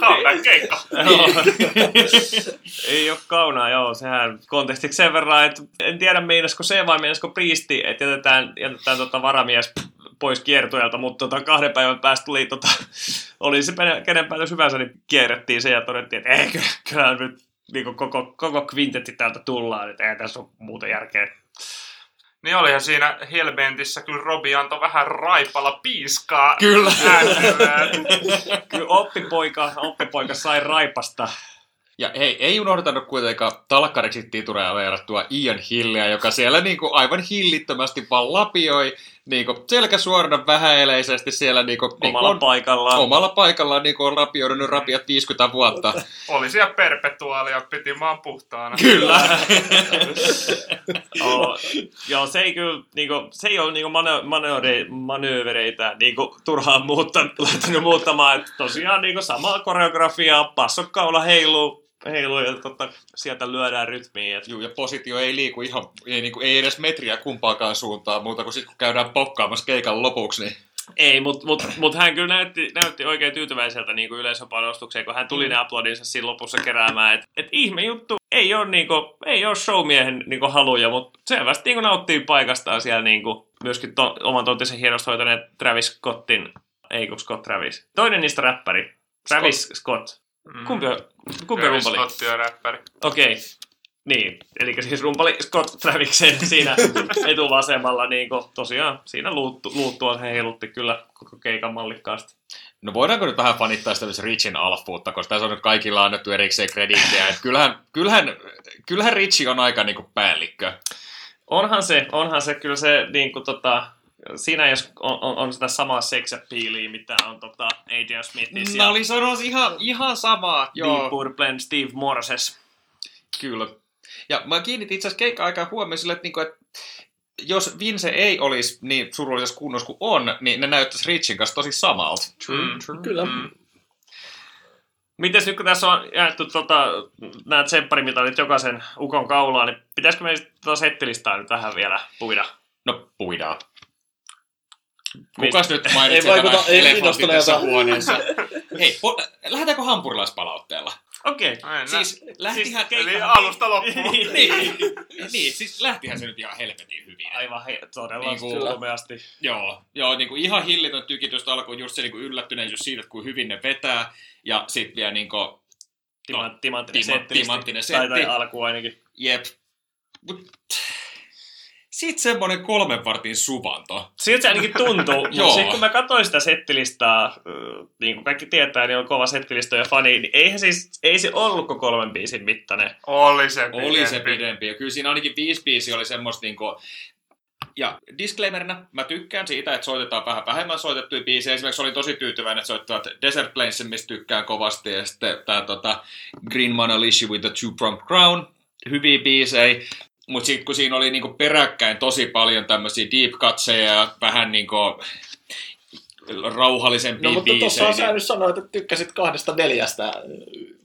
Speaker 2: Comeback keikka.
Speaker 1: Ei ole kaunaa, joo. Sehän kontekstiksi sen verran, että en tiedä meinasko se vai meinasko priisti, että jätetään, jätetään tota varamies pois kiertueelta, mutta tota kahden päivän päästä tuli, tota, oli se pene- kenen päälle hyvänsä, niin kierrettiin se ja todettiin, että ei, kyllä, nyt niin koko, koko kvintetti täältä tullaan, että ei tässä ole muuta järkeä.
Speaker 2: Niin olihan siinä Hellbentissä kyllä Robi antoi vähän raipalla piiskaa.
Speaker 4: Kyllä. (laughs)
Speaker 1: Kyllä oppipoika, oppipoika sai raipasta.
Speaker 4: Ja hei, ei unohdeta kuitenkaan talkkariksi titureja verrattua Ian Hillia, joka siellä niinku aivan hillittömästi vaan lapioi niinku, selkä suorana vähäeleisesti siellä niinku, niinku
Speaker 1: Omalla
Speaker 4: on,
Speaker 1: paikallaan.
Speaker 4: omalla paikallaan niinku on rapioidut rapiat 50 vuotta. (laughs)
Speaker 2: Oli siellä perpetuaali ja piti maan puhtaana.
Speaker 4: Kyllä. (laughs)
Speaker 1: Oo, joo, se ei kyllä, niinku, se ei ole niinku manö, manööre, manöövereitä niinku, turhaan muutta, (laughs) lähtenyt muuttamaan. Et tosiaan niinku, samaa koreografiaa, passokkaula heiluu, heiluu ja tota, sieltä lyödään rytmiin. Et,
Speaker 4: Juu, ja positio ei liiku ihan, ei, niinku, ei edes metriä kumpaakaan suuntaan, muuta kuin sitten kun käydään pokkaamassa keikan lopuksi, niin
Speaker 1: ei, mutta mut, mut hän kyllä näytti, näytti oikein tyytyväiseltä niinku yleisöpanostukseen, kun hän tuli ne aplodinsa siinä lopussa keräämään. Et, et ihme juttu, ei ole, niinku, ei ole showmiehen niinku, haluja, mutta selvästi niinku, nauttii paikastaan siellä niinku, myöskin to, oman tontisen hienosti hoitaneet Travis Scottin, ei kun Scott Travis. Toinen niistä räppäri, Travis Scott. Scott. Kumpi on, kumpi on rumpali?
Speaker 2: Scott on räppäri.
Speaker 1: Okei. Okay. Niin, eli siis rumpali Scott Traviksen (laughs) siinä etuvasemmalla, niin kuin, tosiaan siinä luuttu, luuttua he heilutti kyllä koko keikan mallikkaasti.
Speaker 4: No voidaanko nyt vähän fanittaa sitä myös Richin alfuutta, koska tässä on nyt kaikilla annettu erikseen krediittejä. Et kyllähän, kyllähän, kyllähän Richi on aika niinku päällikkö.
Speaker 1: Onhan se, onhan se kyllä se, niin kuin, tota, siinä jos on, on, on sitä samaa seksappiiliä, mitä on tota, Adrian Smithissä
Speaker 4: Mä olin sanoa ihan, ihan samaa.
Speaker 1: Deep
Speaker 4: Joo,
Speaker 1: Purplen Steve Morses.
Speaker 4: kyllä. Ja mä kiinnitin itse asiassa keikka-aikaa huomioon sille, että, niinku, että jos Vince ei olisi niin surullisessa kunnossa kuin on, niin ne näyttäisi Richin kanssa tosi samalta.
Speaker 2: Mm.
Speaker 3: Kyllä.
Speaker 2: Mm.
Speaker 1: Mites nyt kun tässä on jaettu tota, nämä tsempparimitalit jokaisen ukon kaulaan, niin pitäisikö me tota settilistaa nyt vähän vielä puida?
Speaker 4: No, puidaan. Kukas nyt mainitsi
Speaker 3: Ei vaikuta-
Speaker 4: tämän
Speaker 3: ei
Speaker 4: elefantin tässä huoneessa? Hei, po- lähdetäänkö hampurilaispalautteella?
Speaker 1: Okei.
Speaker 2: Mennään.
Speaker 4: Siis lähtihän...
Speaker 1: Siis
Speaker 2: Eli alusta loppuun.
Speaker 4: niin, niin, siis lähtihän se nyt ihan helvetin hyvin.
Speaker 1: Aivan he, todella
Speaker 4: Niin
Speaker 1: niin
Speaker 4: kuin-
Speaker 1: kulmeasti.
Speaker 4: Joo, joo niin kuin ihan hillitön tykitystä alkuun just se niin kuin yllättyneisyys siitä, että kuinka hyvin ne vetää. Ja sitten vielä niin kuin,
Speaker 1: Timant, timanttinen
Speaker 4: Timo-
Speaker 1: settilisti.
Speaker 4: timanttinen
Speaker 1: Tai, tai
Speaker 4: setti.
Speaker 1: alku ainakin.
Speaker 4: jep. Mut, sitten semmonen kolmen vartin suvanto.
Speaker 1: Siltä se ainakin tuntuu. (laughs) Mutta sitten kun mä katsoin sitä settilistaa, ö, niin kuin kaikki tietää, niin on kova settilista ja fani, niin eihän siis, ei se ollut koko kolmen biisin mittainen.
Speaker 2: Oli se pidempi.
Speaker 4: Oli se pidempi. Ja kyllä siinä ainakin viisi biisiä oli semmoista niinku... Ja disclaimerina, mä tykkään siitä, että soitetaan vähän vähemmän soitettuja biisejä. Esimerkiksi olin tosi tyytyväinen, että soittavat Desert Plainsin, mistä tykkään kovasti. Ja sitten tää tota, Green Manalishi with the Two Prong Crown. Hyviä biisejä. Mutta sitten kun siinä oli niinku peräkkäin tosi paljon tämmöisiä deep cutseja ja vähän niinku rauhallisempia
Speaker 3: No mutta tuossa
Speaker 4: niin-
Speaker 3: sä nyt sanoit, että tykkäsit kahdesta neljästä,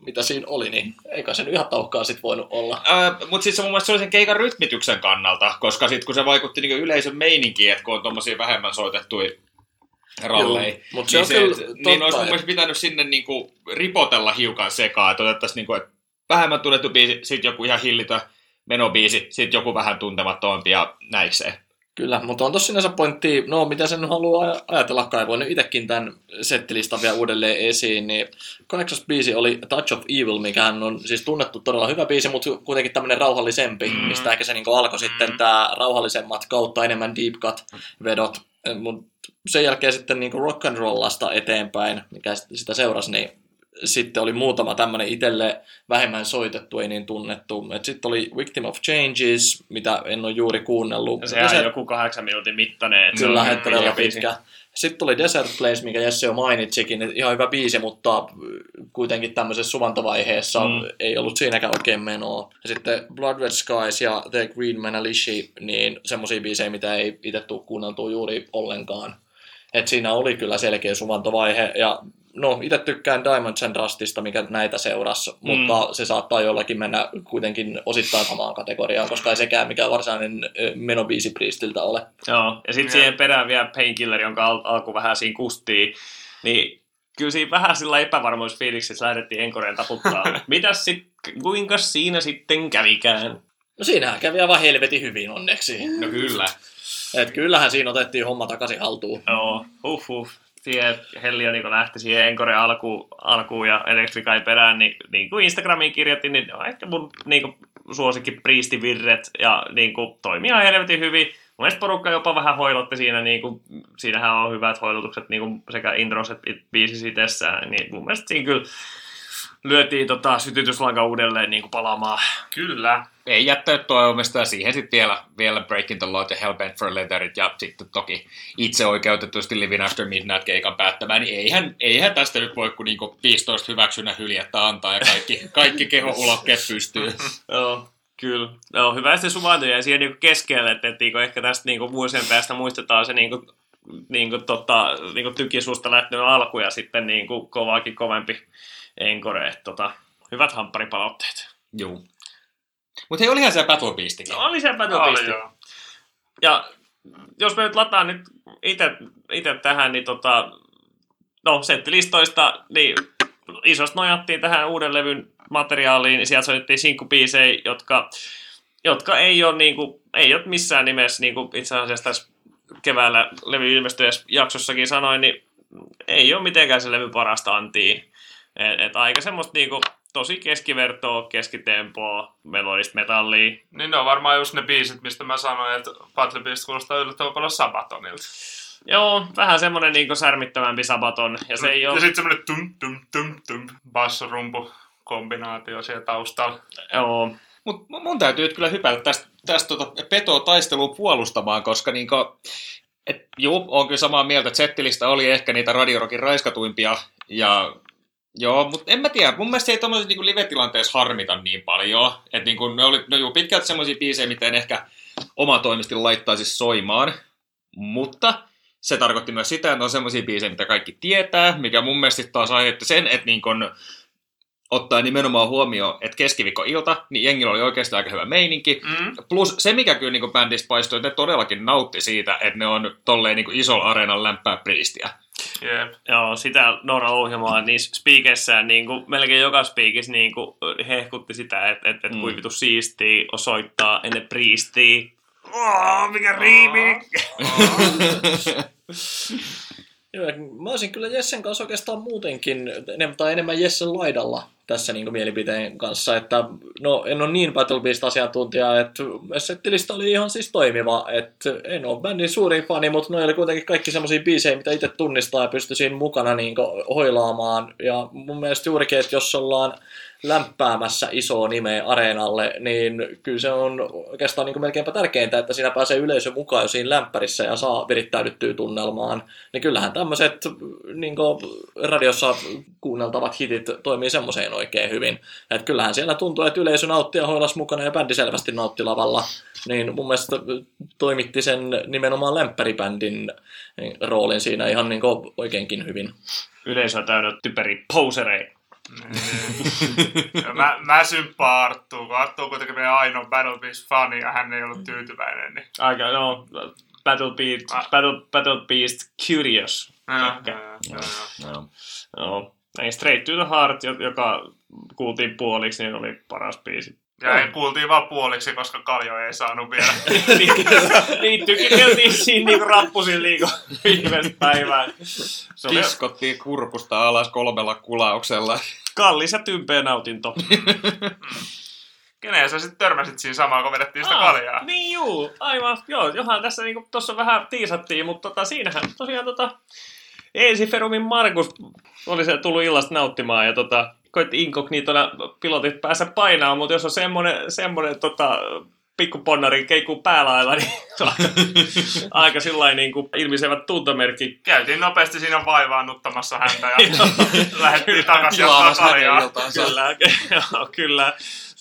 Speaker 3: mitä siinä oli, niin eikä se nyt ihan taukkaa sit voinut olla.
Speaker 4: mutta siis se mun mielestä se oli sen keikan rytmityksen kannalta, koska sitten kun se vaikutti niinku yleisön meininkiin, että kun on tommosia vähemmän soitettuja ralleja,
Speaker 3: Mut se
Speaker 4: niin,
Speaker 3: on
Speaker 4: se,
Speaker 3: kyllä
Speaker 4: et-
Speaker 3: totta,
Speaker 4: niin olisi mun
Speaker 3: et-
Speaker 4: mielestä pitänyt sinne niinku ripotella hiukan sekaan, että otettaisiin niinku, että vähemmän tunnettu biisi, sitten joku ihan hillitön menobiisi, sitten joku vähän tuntemattomampi ja näikseen.
Speaker 3: Kyllä, mutta on tossa sinänsä pointti, no mitä sen haluaa aj- ajatella, kaivoin itsekin tämän settilistan vielä uudelleen esiin, niin kahdeksas biisi oli Touch of Evil, mikä on siis tunnettu todella hyvä biisi, mutta kuitenkin tämmöinen rauhallisempi,
Speaker 2: Mm.
Speaker 3: mm. mistä ehkä se niinku alkoi mm. sitten tämä rauhallisemmat kautta enemmän deep cut vedot, mutta sen jälkeen sitten niinku rock and rollasta eteenpäin, mikä sit- sitä seurasi, niin sitten oli muutama tämmöinen itselle vähemmän soitettu, ei niin tunnettu. Sitten oli Victim of Changes, mitä en ole juuri kuunnellut.
Speaker 1: Ja sehän
Speaker 3: se-
Speaker 1: on joku kahdeksan minuutin mittainen. että se
Speaker 3: Kyllä,
Speaker 1: on
Speaker 3: he todella
Speaker 1: pitkä.
Speaker 3: Sitten tuli Desert Plains, mikä Jesse jo mainitsikin, että ihan hyvä biisi, mutta kuitenkin tämmöisessä suvantovaiheessa
Speaker 1: Mm.
Speaker 3: mm. ei ollut siinäkään oikein menoa. Ja sitten Blood Red Skies ja The Green Manalishi, niin semmoisia biisejä, mitä ei itse tule kuunneltua juuri ollenkaan. Et siinä oli kyllä selkeä suvantovaihe, ja no, itse tykkään Diamonds and Rustista, mikä näitä seurasi, mm. mutta se saattaa jollakin mennä kuitenkin osittain samaan kategoriaan, koska ei sekään mikään varsinainen menobiisi Priestiltä ole.
Speaker 1: Joo, ja sitten siihen perään vielä Painkiller, jonka al- alku vähän siinä kustii, niin kyllä siinä vähän sillä epävarmuusfiiliksessä lähdettiin Enkoreen taputtaa. (laughs) Mitäs sit, kuinka siinä sitten kävikään?
Speaker 3: No siinähän kävi aivan helvetin hyvin onneksi.
Speaker 4: No kyllä.
Speaker 3: Et kyllähän siinä otettiin homma takaisin haltuun.
Speaker 1: Joo, huh huh. Siihen Hellia niin lähti siihen Enkoreen alku, alkuun ja Electricai perään, niin, niin kuin Instagramiin kirjoitin, niin on ehkä mun niin kuin, suosikki priistivirret ja niin kuin, toimii ihan helvetin hyvin. Mun mielestä porukka jopa vähän hoilotti siinä, niin kuin, siinähän on hyvät hoilotukset niin kuin sekä intros että biisissä itsessään, niin mun mielestä siinä kyllä lyötiin tota, sytytyslanka uudelleen niin kuin palaamaan.
Speaker 2: Kyllä.
Speaker 4: Ei jättänyt toivomista ja siihen sitten vielä, vielä Breaking the Law ja Hellbent for Leatherit ja sitten toki itse oikeutetusti Living After Midnight keikan päättämään, niin eihän, eihän tästä nyt voi kuin niinku 15 hyväksynnä hyljättä antaa ja kaikki, (laughs) kaikki keho-ulokkeet pystyy. (laughs)
Speaker 1: Joo, kyllä. Joo, hyvä se suvanto jäi siihen niinku keskelle, että, että niinku ehkä tästä niinku vuosien päästä muistetaan se niinku, niinku, tota, niinku tykisuusta lähtenyt alku ja sitten niinku kovaakin kovempi enkore. Tota, hyvät hampparipalautteet.
Speaker 4: Juu. Mutta hei, olihan se Battle Beastikin.
Speaker 1: No, oli se
Speaker 2: Oli
Speaker 1: Battlebeast.
Speaker 2: joo.
Speaker 1: Ja jos me nyt lataan nyt itse tähän, niin tota, no settilistoista, niin isosti nojattiin tähän uuden levyn materiaaliin, niin sieltä soitettiin sinkkubiisejä, jotka, jotka ei ole, niin kuin, ei ole missään nimessä, niin kuin itse asiassa tässä keväällä levy ilmestyessä jaksossakin sanoin, niin ei ole mitenkään se levy parasta antia. Et, et aika semmoista niinku, tosi keskivertoa, keskitempoa, melodista metallia.
Speaker 2: Niin ne on varmaan just ne biisit, mistä mä sanoin, että Battle Beast kuulostaa yllättävän paljon Sabatonilta.
Speaker 1: Joo, vähän semmonen niinku särmittävämpi Sabaton. Ja se ei
Speaker 2: Ja
Speaker 1: ole...
Speaker 2: sitten semmonen tum tum tum tum bassorumpu kombinaatio siellä taustalla.
Speaker 1: Joo,
Speaker 4: Mutta mun täytyy kyllä hypätä tästä, tästä tota petoa taistelua puolustamaan, koska niinku, et, juu, on kyllä samaa mieltä, että settilista oli ehkä niitä radiorokin raiskatuimpia, ja joo, mutta en mä tiedä, mun mielestä se ei tommoisessa niinku live-tilanteessa harmita niin paljon, että niinku, ne oli no juu, pitkälti semmoisia biisejä, mitä en ehkä omatoimisesti laittaisi soimaan, mutta se tarkoitti myös sitä, että ne on semmoisia biisejä, mitä kaikki tietää, mikä mun mielestä taas aiheutti sen, että niin kun, ottaa nimenomaan huomioon, että keskiviikko-ilta, niin jengillä oli oikeasti aika hyvä meininki.
Speaker 2: Mm.
Speaker 4: Plus se, mikä kyllä niin bändistä paistoi, että ne todellakin nautti siitä, että ne on tolleen niin isolla areenalla lämpää priistiä.
Speaker 2: Jep.
Speaker 1: joo, sitä Noora ohjelmaa niissä spiikeissään niin kuin, melkein joka spiikissä niin kuin, hehkutti sitä, että et, et
Speaker 4: Mm.
Speaker 1: mm. kuinka vitu siistiä osoittaa ennen priistiä. Oh, mikä riimi! (laughs)
Speaker 3: Joo, ja mä olisin kyllä Jessen kanssa oikeastaan muutenkin, tai enemmän Jessen laidalla tässä niin mielipiteen kanssa, että no en ole niin Battle Beast-asiantuntija, että settilista oli ihan siis toimiva, että en ole bändin suurin fani, mutta ne oli kuitenkin kaikki semmoisia biisejä, mitä itse tunnistaa ja pystyy siinä mukana niin hoilaamaan, ja mun mielestä juurikin, että jos ollaan lämpäämässä isoa nimeä areenalle, niin kyllä se on oikeastaan niin kuin melkeinpä tärkeintä, että siinä pääsee yleisö mukaan jo siinä lämpärissä ja saa virittäydyttyä tunnelmaan. Niin kyllähän tämmöiset niin radiossa kuunneltavat hitit toimii semmoiseen oikein hyvin. Et kyllähän siellä tuntuu, että yleisö nautti ja hoilas mukana ja bändi selvästi nautti lavalla. Niin mun mielestä toimitti sen nimenomaan lämpäribändin roolin siinä ihan niin oikeinkin hyvin.
Speaker 1: Yleisö täynnä typeri posereja.
Speaker 2: Ja mä, mä symppaan Arttuun, kun Arttu on kuitenkin meidän ainoa Battle Beast-fani ja hän ei ollut tyytyväinen. Niin...
Speaker 1: Aika, no, Battle Beast,
Speaker 2: Ah.
Speaker 1: Battle, Battle Beast Curious.
Speaker 2: Joo,
Speaker 1: Ehkä.
Speaker 2: joo, joo, joo.
Speaker 4: no.
Speaker 1: Näin Straight to the Heart, jo- joka kuultiin puoliksi, niin oli paras biisi.
Speaker 2: Ja ei kuultiin vaan puoliksi, koska Kaljo ei saanut vielä. (laughs)
Speaker 1: niin tykikeltiin siinä niinku rappusin liiko viimeistä päivää. Se
Speaker 4: Kiskottiin kurkusta alas kolmella kulauksella.
Speaker 1: Kallis ja tympeä nautinto. (laughs)
Speaker 2: Keneen sä sitten törmäsit siinä samaan, kun vedettiin sitä
Speaker 1: Aa,
Speaker 2: kaljaa?
Speaker 1: Niin juu, aivan. Joo, johan tässä niinku tuossa vähän tiisattiin, mutta tota, siinähän tosiaan tota, Eesi Ferumin Markus oli se tullut illasta nauttimaan ja tota, koitti inkognitona pilotit päässä painaa, mutta jos on semmonen, semmonen tota, pikkuponnari keikkuu päälailla, niin (laughs) aika, aika sillä niin kuin ilmisevä tuntomerkki.
Speaker 2: Käytiin nopeasti siinä vaivaannuttamassa häntä ja (laughs) lähdettiin takaisin
Speaker 4: iltaansa.
Speaker 1: Kyllä, (laughs) joo, kyllä.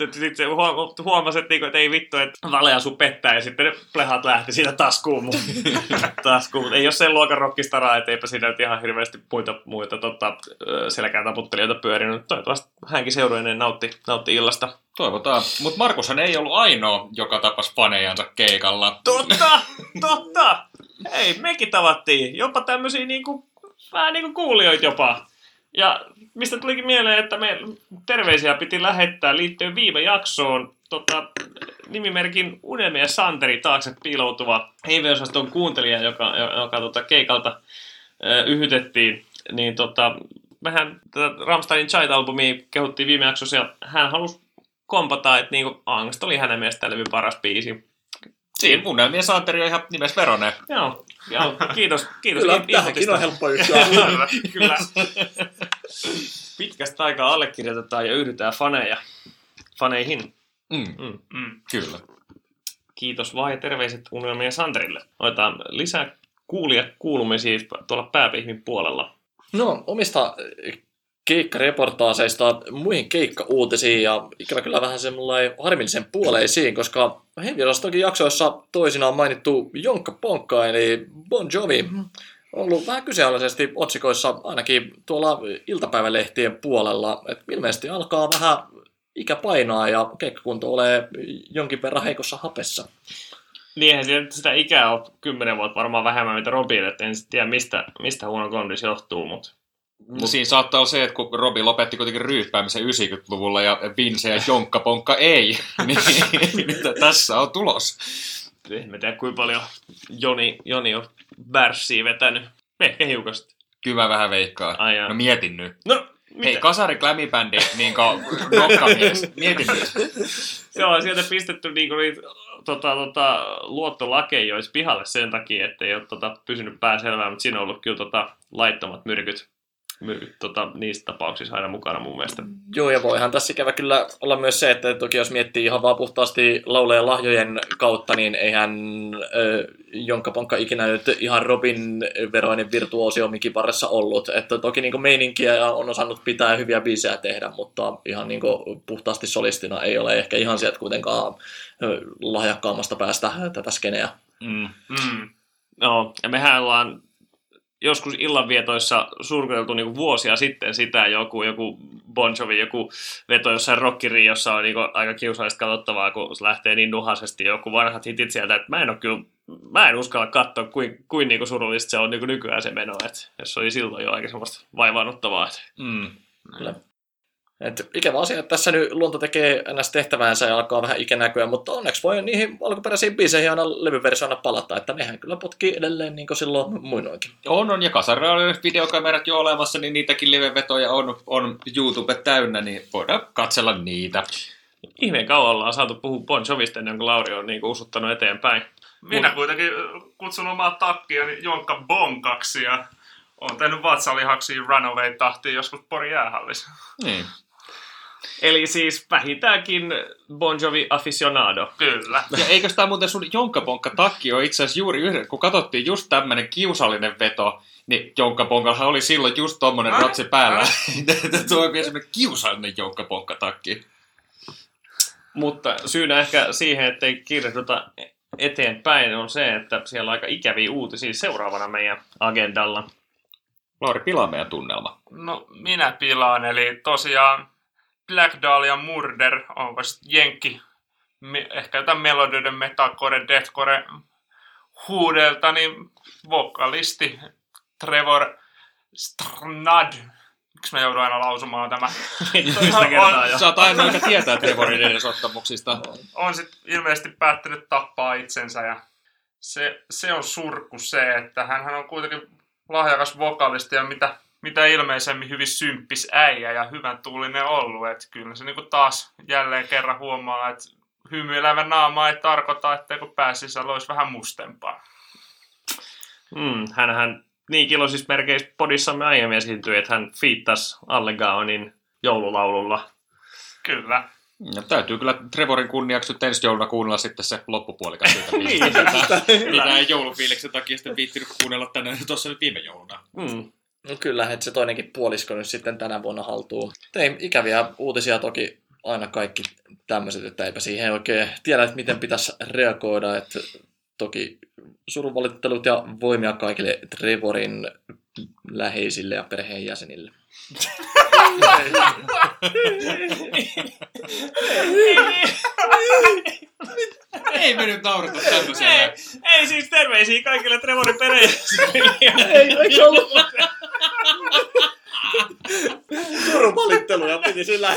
Speaker 1: Sitten sit se huom- huomasi, että, niinku, että ei vittu, että Vale asu pettää ja sitten ne plehat lähti siitä taskuun. Mut, (laughs) taskuun. Ei ole sen luokan rockistaraa, että eipä siinä nyt ihan hirveästi muita, muita tota, ö, selkään taputtelijoita pyörinyt. Toivottavasti hänkin seurueineen nautti, nautti illasta.
Speaker 4: Toivotaan. Mutta Markushan ei ollut ainoa, joka tapas fanejansa keikalla.
Speaker 1: Totta, (laughs) totta. Hei, mekin tavattiin. Jopa tämmöisiä niinku, vähän niinku kuulijoita jopa. Ja mistä tulikin mieleen, että me terveisiä piti lähettää liittyen viime jaksoon tota, nimimerkin Unelmien Santeri taakse piiloutuva Heive-osaston kuuntelija, joka, joka tota, keikalta ö, yhytettiin. Niin tota, mehän tätä Ramsteinin Child-albumia kehuttiin viime jaksossa ja hän halusi kompata, että niinku, Angst oli hänen mielestään levy paras biisi.
Speaker 4: Siinä unelmien saanteri on ihan nimes Verone.
Speaker 1: Joo, joo kiitos. kiitos
Speaker 3: Kyllä,
Speaker 1: in-
Speaker 3: tähänkin on helppo yhtyä. (laughs)
Speaker 1: Kyllä. (laughs) Pitkästä aikaa allekirjoitetaan ja yhdytään faneja, faneihin.
Speaker 4: Mm,
Speaker 1: Mm.
Speaker 2: Mm.
Speaker 4: kyllä.
Speaker 1: Kiitos vaan ja terveiset Unelmien ja Santerille. Otetaan lisää kuulia kuulumisia tuolla pääpihmin puolella.
Speaker 3: No, omista keikkareportaaseista muihin keikkauutisiin ja ikävä kyllä vähän semmoinen harmillisen puoleisiin, koska Heavy jaksoissa toisinaan mainittu Jonkka Ponkka eli Bon Jovi on ollut vähän kyseenalaisesti otsikoissa ainakin tuolla iltapäivälehtien puolella, että ilmeisesti alkaa vähän ikä painaa ja keikkakunto ole jonkin verran heikossa hapessa.
Speaker 1: Niin nyt sitä ikää ole kymmenen vuotta varmaan vähemmän mitä Robin, että en tiedä mistä, mistä huono kondis johtuu, mutta
Speaker 4: Mut. Siinä saattaa olla se, että kun Robi lopetti kuitenkin ryyppäämisen 90-luvulla ja Vince ja Jonkka Ponkka ei, (laughs) niin, niin tässä on tulos.
Speaker 1: En mä tiedä kuinka paljon Joni, Joni on värssiä vetänyt. Ehkä hiukasti.
Speaker 4: Kyllä mä vähän veikkaa.
Speaker 1: Ai jaa.
Speaker 4: No mietin nyt.
Speaker 1: No, mitä?
Speaker 4: Hei, Kasari Klämibändi, niin kuin nokkamies. (laughs) Mietin nyt.
Speaker 1: Se on sieltä pistetty niinku niitä tota, tota, luottolakeja olisi pihalle sen takia, että ei ole tota, pysynyt pää selvää, mutta siinä on ollut kyllä tota, laittomat myrkyt, myrkyt tota, niissä tapauksissa aina mukana mun mielestä.
Speaker 3: Joo, ja voihan tässä ikävä kyllä olla myös se, että toki jos miettii ihan vaan puhtaasti lauleja lahjojen kautta, niin eihän äh, Jonka Ponkka ikinä nyt ihan Robin veroinen virtuosi on mikin varressa ollut. Että toki niin meininkiä on osannut pitää hyviä biisejä tehdä, mutta ihan niin puhtaasti solistina ei ole ehkä ihan sieltä kuitenkaan äh, lahjakkaammasta päästä tätä skeneä.
Speaker 4: Mm.
Speaker 2: Mm.
Speaker 1: No, ja mehän ollaan joskus illanvietoissa surkuteltu niin vuosia sitten sitä joku, joku Bon Jovi, joku veto jossain rockiriossa on niin aika kiusallista katsottavaa, kun se lähtee niin nuhasesti joku vanhat hitit sieltä, että mä en ole kyllä, mä en uskalla katsoa, kuin, kuin, niin surullista se on niin nykyään se meno, että jos se oli silloin jo aika semmoista vaivaannuttavaa. Että.
Speaker 4: Mm.
Speaker 3: Kyllä. Et ikävä asia, että tässä nyt luonto tekee ns. tehtäväänsä ja alkaa vähän ikänäköä, mutta onneksi voi niihin alkuperäisiin biiseihin aina levyversioina palata, että nehän kyllä potkii edelleen niin kuin silloin muinoinkin.
Speaker 4: On, on, ja Kasarilla on videokamerat jo olemassa, niin niitäkin livevetoja on, on YouTube täynnä, niin voidaan katsella niitä.
Speaker 1: Ihmeen kauan ollaan saatu puhua Bon Jovista ennen kuin Lauri on niin usuttanut eteenpäin.
Speaker 2: Minä kuitenkin kutsun omaa takkiani Jonkka Bonkaksi ja olen tehnyt vatsalihaksi Runaway-tahtiin joskus Pori jäähallissa.
Speaker 4: Niin.
Speaker 1: Eli siis vähintäänkin Bon Jovi aficionado.
Speaker 2: Kyllä.
Speaker 4: Ja eikö tämä muuten sun jonkkaponkka takki ole itse asiassa juuri yhden, kun katsottiin just tämmönen kiusallinen veto, niin jonkkaponkallahan oli silloin just tommonen
Speaker 2: Ai,
Speaker 4: rotsi päällä.
Speaker 2: ai. (laughs)
Speaker 4: Tuo on vielä semmonen kiusallinen jonkkaponkka takki.
Speaker 1: Mutta syynä ehkä siihen, ettei kirjoituta eteenpäin, on se, että siellä on aika ikäviä uutisia seuraavana meidän agendalla.
Speaker 4: Lauri, pilaa meidän tunnelma.
Speaker 2: No, minä pilaan, eli tosiaan Black Dahlia Murder, onko se jenkki, me, ehkä jotain melodioiden metalcore, deathcore huudelta, niin vokalisti Trevor Strnad, miksi mä joudun aina lausumaan tämä,
Speaker 1: Toista kertaa jo.
Speaker 4: Sä oot ainoa, joka tietää Trevorin edesottamuksista.
Speaker 2: on sitten ilmeisesti päättänyt tappaa itsensä ja se, se on surkku se, että hän on kuitenkin lahjakas vokalisti ja mitä, mitä ilmeisemmin hyvin symppis äijä ja hyvän tuulinen ollut. Että kyllä se niinku taas jälleen kerran huomaa, että hymyilevä naama ei tarkoita, että kun pääsisällä olisi vähän mustempaa.
Speaker 1: Mm, hänhän niin kiloisissa merkeissä podissamme aiemmin esiintyi, että hän fiittasi Allegaonin joululaululla.
Speaker 2: Kyllä.
Speaker 4: Ja täytyy kyllä Trevorin kunniaksi nyt ensi jouluna kuunnella sitten se loppupuolikas siitä (laughs)
Speaker 1: Niin.
Speaker 4: Mitä ei joulufiiliksen takia sitten viittinyt kuunnella tänne tuossa nyt viime jouluna.
Speaker 1: Mm.
Speaker 3: No kyllä, että se toinenkin puolisko nyt sitten tänä vuonna haltuu. Ei ikäviä uutisia toki aina kaikki tämmöiset, että eipä siihen oikein tiedä, että miten pitäisi reagoida. Että toki surunvalittelut ja voimia kaikille Trevorin läheisille ja perheenjäsenille. (laughs)
Speaker 4: Ei me nyt naurata
Speaker 1: ei,
Speaker 4: tämmöiselle.
Speaker 1: ei siis terveisiä kaikille Trevorin perheille.
Speaker 3: Ei, eikö ollut? Surunvalitteluja piti sillä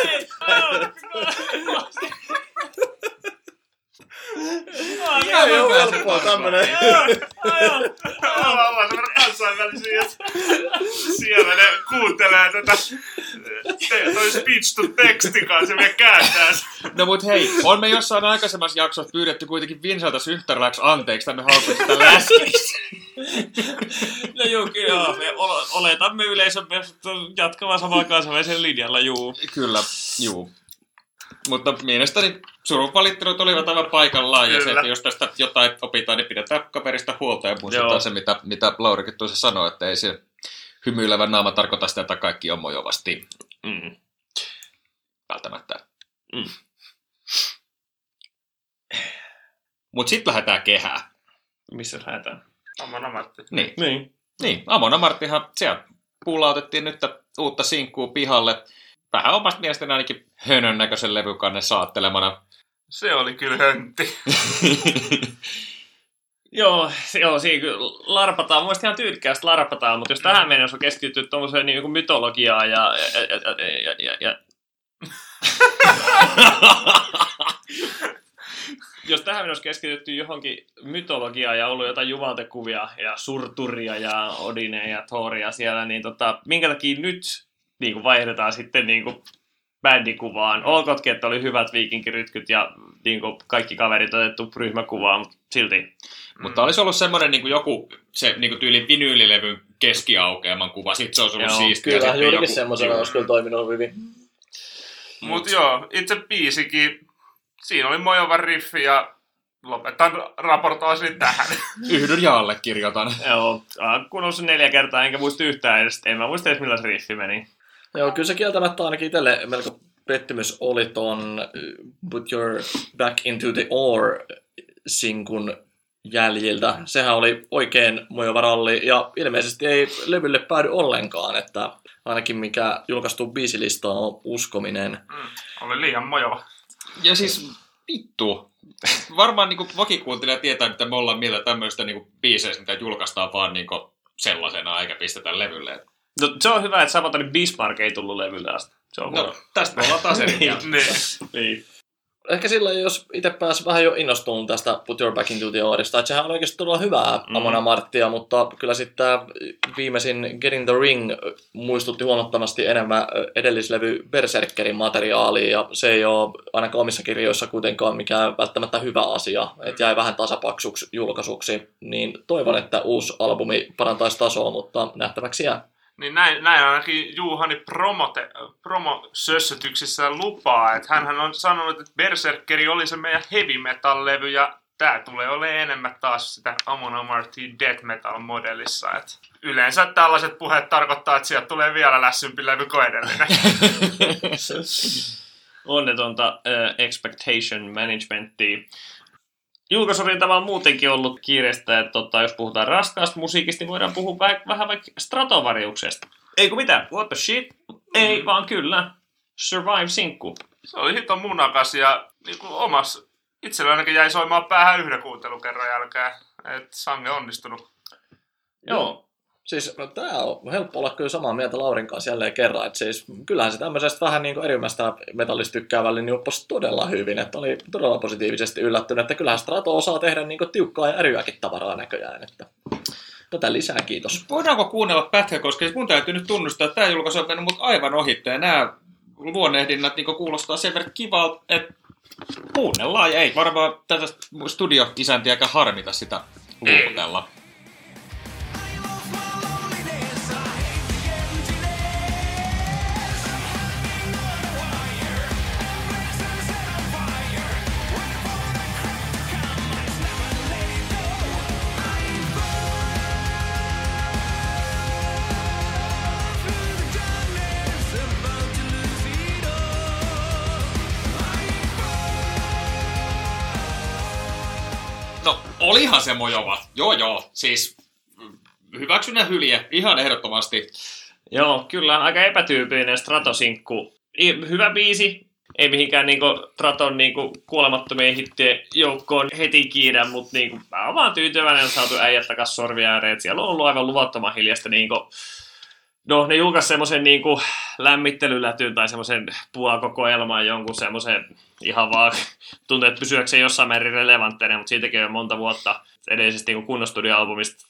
Speaker 3: Ei ole helppoa tämmönen.
Speaker 2: Ollaan semmoinen kansainvälisiä. Siellä ne kuuntelee tätä toi speech to texti kanssa ja vielä kääntää.
Speaker 4: No mut hei, on me jossain aikaisemmassa jaksossa pyydetty kuitenkin Vinsalta synttäriläksi anteeksi, että me haluamme sitä läskiksi.
Speaker 1: No juu, kyllä, joo. Me ol- oletamme yleisön jatkavan samaa kansainvälisen linjalla, juu.
Speaker 4: Kyllä, juu. Mutta mielestäni surun valittelut olivat aivan paikallaan, ja se,
Speaker 2: Kyllä.
Speaker 4: että jos tästä jotain opitaan, niin pidetään kaverista huolta, ja muistetaan
Speaker 1: Joo.
Speaker 4: se, mitä, mitä Laurikin tuossa sanoi, että ei se hymyilevä naama tarkoita sitä, että kaikki on mojovasti
Speaker 1: Mm.
Speaker 4: välttämättä.
Speaker 1: Mm.
Speaker 4: Mutta sitten lähdetään kehään.
Speaker 1: Missä lähdetään?
Speaker 2: Amana Matti.
Speaker 4: Niin,
Speaker 1: Niin.
Speaker 4: niin. Amona Marttihan, sieltä puulautettiin nyt uutta sinkkuu pihalle. Vähän omasta mielestäni ainakin hönön näköisen levykannen saattelemana.
Speaker 2: Se oli kyllä höntti. (laughs)
Speaker 1: Joo, joo, siinä kyllä larpataan. Mun mielestä ihan tyylikkäästi larpataan, mutta jos tähän mennessä on keskitytty tuommoiseen niin mytologiaan ja, ja, ja, ja, ja, ja (laughs) jos tähän mennessä olisi keskitytty johonkin mytologiaan ja ollut jotain jumaltekuvia ja surturia ja Odine ja Thoria siellä, niin tota, minkä takia nyt niin kuin vaihdetaan sitten niin kuin bändikuvaan? Olkootkin, että oli hyvät viikinkirytkyt ja niin kuin kaikki kaverit otettu ryhmäkuvaan, mutta silti.
Speaker 4: Mutta olisi ollut semmoinen niin joku se niin tyyli vinyylilevyn keskiaukeaman kuva, sitten se olisi ollut
Speaker 1: Joo,
Speaker 4: siistiä.
Speaker 3: Kyllä, juurikin
Speaker 4: joku-
Speaker 3: semmoisena olisi kyllä toiminut hyvin.
Speaker 2: Mut joo, itse biisikin, siinä oli mojova riffi ja lopetan raportoisin tähän. (laughs)
Speaker 4: Yhdyn ja allekirjoitan.
Speaker 1: Joo, olen kuunnellut sen neljä kertaa, enkä muista yhtään edes. En mä muista edes, millä se riffi meni.
Speaker 3: Joo, kyllä se kieltämättä ainakin itselle melko pettymys oli ton äh, Put Your Back Into the Ore sinkun jäljiltä. Sehän oli oikein mojova ralli ja ilmeisesti ei levylle päädy ollenkaan, että ainakin mikä julkaistu biisilista on uskominen.
Speaker 2: Mm, oli liian mojova.
Speaker 4: Ja siis vittu. Varmaan niin vakikuuntelija tietää, että me ollaan mieltä tämmöistä niin biiseistä, mitä julkaistaan vaan niin sellaisena, eikä pistetä levylle.
Speaker 1: No, se on hyvä, että Sabotanin Bismarck ei tullut levylle asti. Se on
Speaker 4: No,
Speaker 1: huono.
Speaker 4: tästä me ollaan taas eri mieltä.
Speaker 2: Niin.
Speaker 1: Niin.
Speaker 3: Ehkä silloin, jos itse pääsi vähän jo innostumaan tästä Put Your Back Into the Oresta, että sehän oli oikeasti todella hyvää
Speaker 1: Mm.
Speaker 3: Amona Marttia, mutta kyllä sitten tämä viimeisin Getting the Ring muistutti huomattavasti enemmän edellislevy Berserkerin materiaalia, ja se ei ole ainakaan omissa kirjoissa kuitenkaan mikään välttämättä hyvä asia, että jäi vähän tasapaksuksi julkaisuksi, niin toivon, että uusi albumi parantaisi tasoa, mutta nähtäväksi jää.
Speaker 2: Niin näin, näin ainakin Juhani promote, promosössötyksissä lupaa, että hän on sanonut, että Berserkeri oli se meidän heavy metal-levy ja tää tulee olemaan enemmän taas sitä Amon Amarty death metal modellissa. Et yleensä tällaiset puheet tarkoittaa, että sieltä tulee vielä lässympi levy kuin edellinen. (laughs)
Speaker 1: Onnetonta uh, expectation managementtia. Julkaisu oli tavallaan muutenkin ollut kiireistä, että tota, jos puhutaan raskaasta musiikista, niin voidaan puhua väh- vähän vaikka Stratovariuksesta. Ei kun mitään, what the shit? Ei, vaan kyllä. Survive-sinkku.
Speaker 2: Se oli hito munakas ja niin kuin omas, itsellä ainakin jäi soimaan päähän yhden kuuntelukerran jälkeen. Et sange onnistunut.
Speaker 1: Joo.
Speaker 3: Siis no, tämä on helppo olla kyllä samaa mieltä Laurin kanssa jälleen kerran. Että siis, kyllähän se tämmöisestä vähän niin kuin erimästä metallista tykkäävälle niin upposi todella hyvin. Että oli todella positiivisesti yllättynyt, että kyllähän Strato osaa tehdä niin kuin tiukkaa ja äryäkin tavaraa näköjään. Että tätä lisää kiitos.
Speaker 4: Voidaanko kuunnella pätkä, koska siis mun täytyy nyt tunnustaa, että tämä julkaisu on mennyt mut aivan ohitte, ja nämä luonnehdinnat niin kuulostaa sen verran kivalta, että kuunnellaan, ja ei varmaan tätä studio-isäntiäkään harmita sitä luuputella. No, olihan se mojova. Joo, joo. Siis mm, hyväksynä hylje, ihan ehdottomasti.
Speaker 1: Joo, kyllä aika epätyypillinen Stratosinkku. Hyvä biisi, ei mihinkään niinku Traton niinku kuolemattomien hittien joukkoon heti kiinä, mutta niinku, mä oon vaan tyytyväinen, että saatu äijät takas sorvi ääreen. Siellä on ollut aivan luvattoman hiljasta niinku, No, ne julkaisi semmoisen niinku lämmittelylätyn tai semmoisen puakokoelman jonkun semmoisen ihan vaan (laughs) tuntuu, että pysyäkseen jossain määrin relevantteina, mutta siitäkin on monta vuotta edellisestä niin kunnostudio-albumista,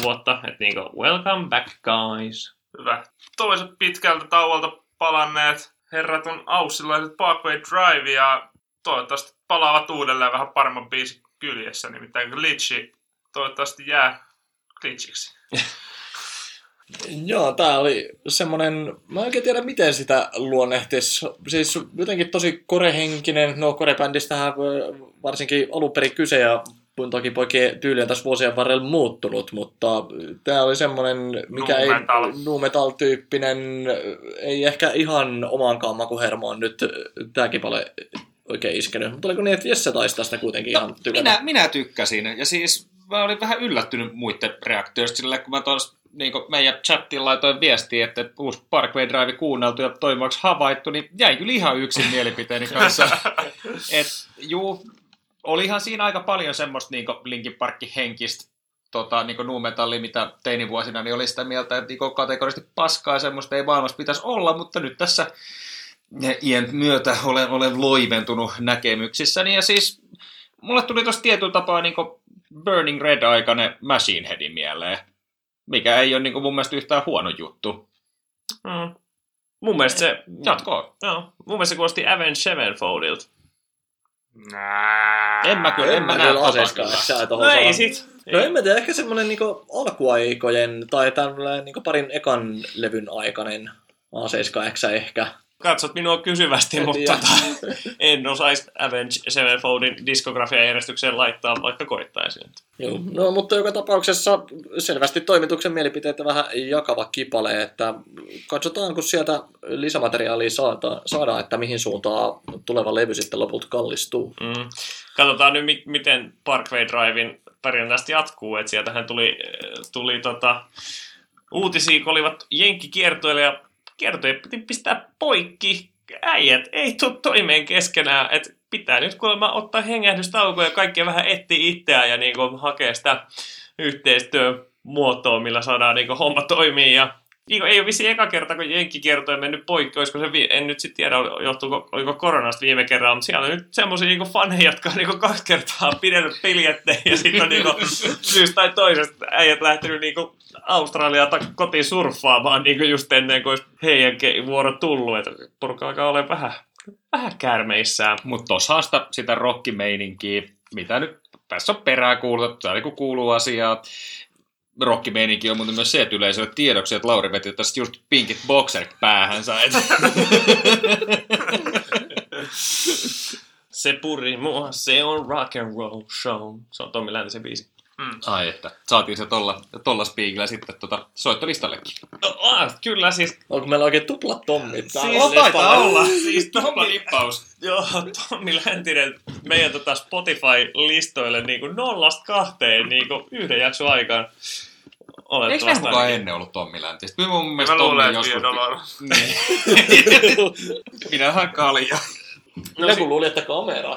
Speaker 1: 6-7 vuotta, että niin kuin, welcome back guys.
Speaker 2: Hyvä. Toiset pitkältä tauolta palanneet herrat on aussilaiset Parkway Drive ja toivottavasti palaavat uudelleen vähän paremman biisin kyljessä, nimittäin Glitchi toivottavasti jää glitchiksi. (laughs)
Speaker 3: Joo, tää oli semmonen, mä en oikein tiedä miten sitä luonnehtis. Siis jotenkin tosi korehenkinen, no korebändistähän varsinkin alun perin kyse ja toki poikien tyyli on tässä vuosien varrella muuttunut, mutta tämä oli semmoinen, mikä
Speaker 2: Nu
Speaker 3: ei
Speaker 2: metal.
Speaker 3: nu metal tyyppinen, ei ehkä ihan omaankaan makuhermoon nyt tämäkin paljon oikein iskenyt. Mutta oliko niin, että Jesse taisi tästä kuitenkin ihan tykätä?
Speaker 4: minä, minä tykkäsin. Ja siis mä olin vähän yllättynyt muiden reaktioista sillä, kun mä tuossa niin meidän chattiin laitoin viestiä, että uusi Parkway Drive kuunneltu ja toimivaksi havaittu, niin jäin kyllä ihan yksin mielipiteeni kanssa. (laughs) Et, juu, olihan siinä aika paljon semmoista niin Linkin Parkki henkistä tota, niin nuumetalli, mitä teinivuosina, niin oli sitä mieltä, että niin kategorisesti paskaa semmoista ei maailmassa pitäisi olla, mutta nyt tässä iän myötä olen, olen loiventunut näkemyksissäni. Ja siis mulle tuli tuossa tietyllä tapaa niin Burning Red-aikainen Machine Headin mieleen, mikä ei ole niin mun mielestä yhtään huono juttu.
Speaker 1: Mm. Mun mielestä se...
Speaker 4: Jatkoa.
Speaker 1: Joo, mun mielestä se kuulosti Avenged Sevenfoldilta.
Speaker 2: Nää.
Speaker 4: En mä kyllä, en mä näe
Speaker 3: kyllä
Speaker 4: tota
Speaker 3: aseiskaan,
Speaker 1: No ei sit.
Speaker 3: No en mä tiedä, ehkä semmonen niinku alkuaikojen tai tämmöinen niinku parin ekan levyn aikainen A7 ehkä.
Speaker 1: Katsot minua kysyvästi,
Speaker 3: En
Speaker 1: mutta tota, en osaisi Avenged Sevenfoldin diskografian järjestykseen laittaa, vaikka koittaisin.
Speaker 3: Joo. No, mutta joka tapauksessa selvästi toimituksen mielipiteitä vähän jakava kipale, että katsotaan, kun sieltä lisämateriaalia saada, saadaan, että mihin suuntaan tuleva levy sitten lopulta kallistuu.
Speaker 1: Mm. Katsotaan nyt, mi- miten Parkway Drivein tästä jatkuu. Et sieltähän tuli, tuli tota, uutisia, kun olivat jenkkikiertoille ja kiertoja piti pistää poikki. Äijät ei tule toimeen keskenään, että pitää nyt kuulemma ottaa hengähdystaukoja ja kaikkia vähän etsiä itseään ja niinku hakea sitä yhteistyömuotoa, millä saadaan niinku homma toimii. Ja niinku, ei ole vissiin eka kerta, kun jenkkikierto on mennyt poikki, olisiko se, en nyt sitten tiedä, johtuuko, oliko koronasta viime kerralla, mutta siellä on nyt semmoisia niinku faneja, jotka on niinku kaksi kertaa pidellyt piljetteen ja sitten on niinku syystä tai toisesta äijät lähtenyt niinku Australiaan tai kotiin surffaamaan niinku just ennen kuin heidän vuoro tullut, että porukka alkaa olla vähän, vähän käärmeissään.
Speaker 4: Mutta tossahan sitä, sitä rockimeininkiä, mitä nyt tässä on perää kuuluu, täällä kun kuuluu asiaa. Rockimeininki on muuten myös se, että yleisölle tiedoksi, että Lauri veti tästä just pinkit boxerit päähänsä. Et
Speaker 1: Se puri mua, se on rock and roll show. Se on Tommi Läntisen biisi.
Speaker 4: Ai että, saatiin se tolla, tolla spiikillä sitten tota, soittolistallekin.
Speaker 1: No, ah, kyllä siis
Speaker 3: Onko meillä oikein tuplat tommit? täällä
Speaker 1: Siis-
Speaker 3: listalla?
Speaker 1: taitaa olla. Siis
Speaker 4: Tommi
Speaker 1: Tommi,
Speaker 4: lippaus.
Speaker 1: joo, Tommi Läntinen meidän tota Spotify-listoille niinku nollasta kahteen niinku yhden jakson aikaan.
Speaker 4: Eikö meillä kukaan
Speaker 1: ainakin.
Speaker 4: ennen ollut Tommi Läntistä? Kyllä mun
Speaker 2: Mä
Speaker 4: mielestä Tommi
Speaker 2: luulen, että
Speaker 4: joskus... Niin. (laughs) Minähän kalja.
Speaker 1: No,
Speaker 3: Joku
Speaker 1: si-
Speaker 3: luuli, että kamera.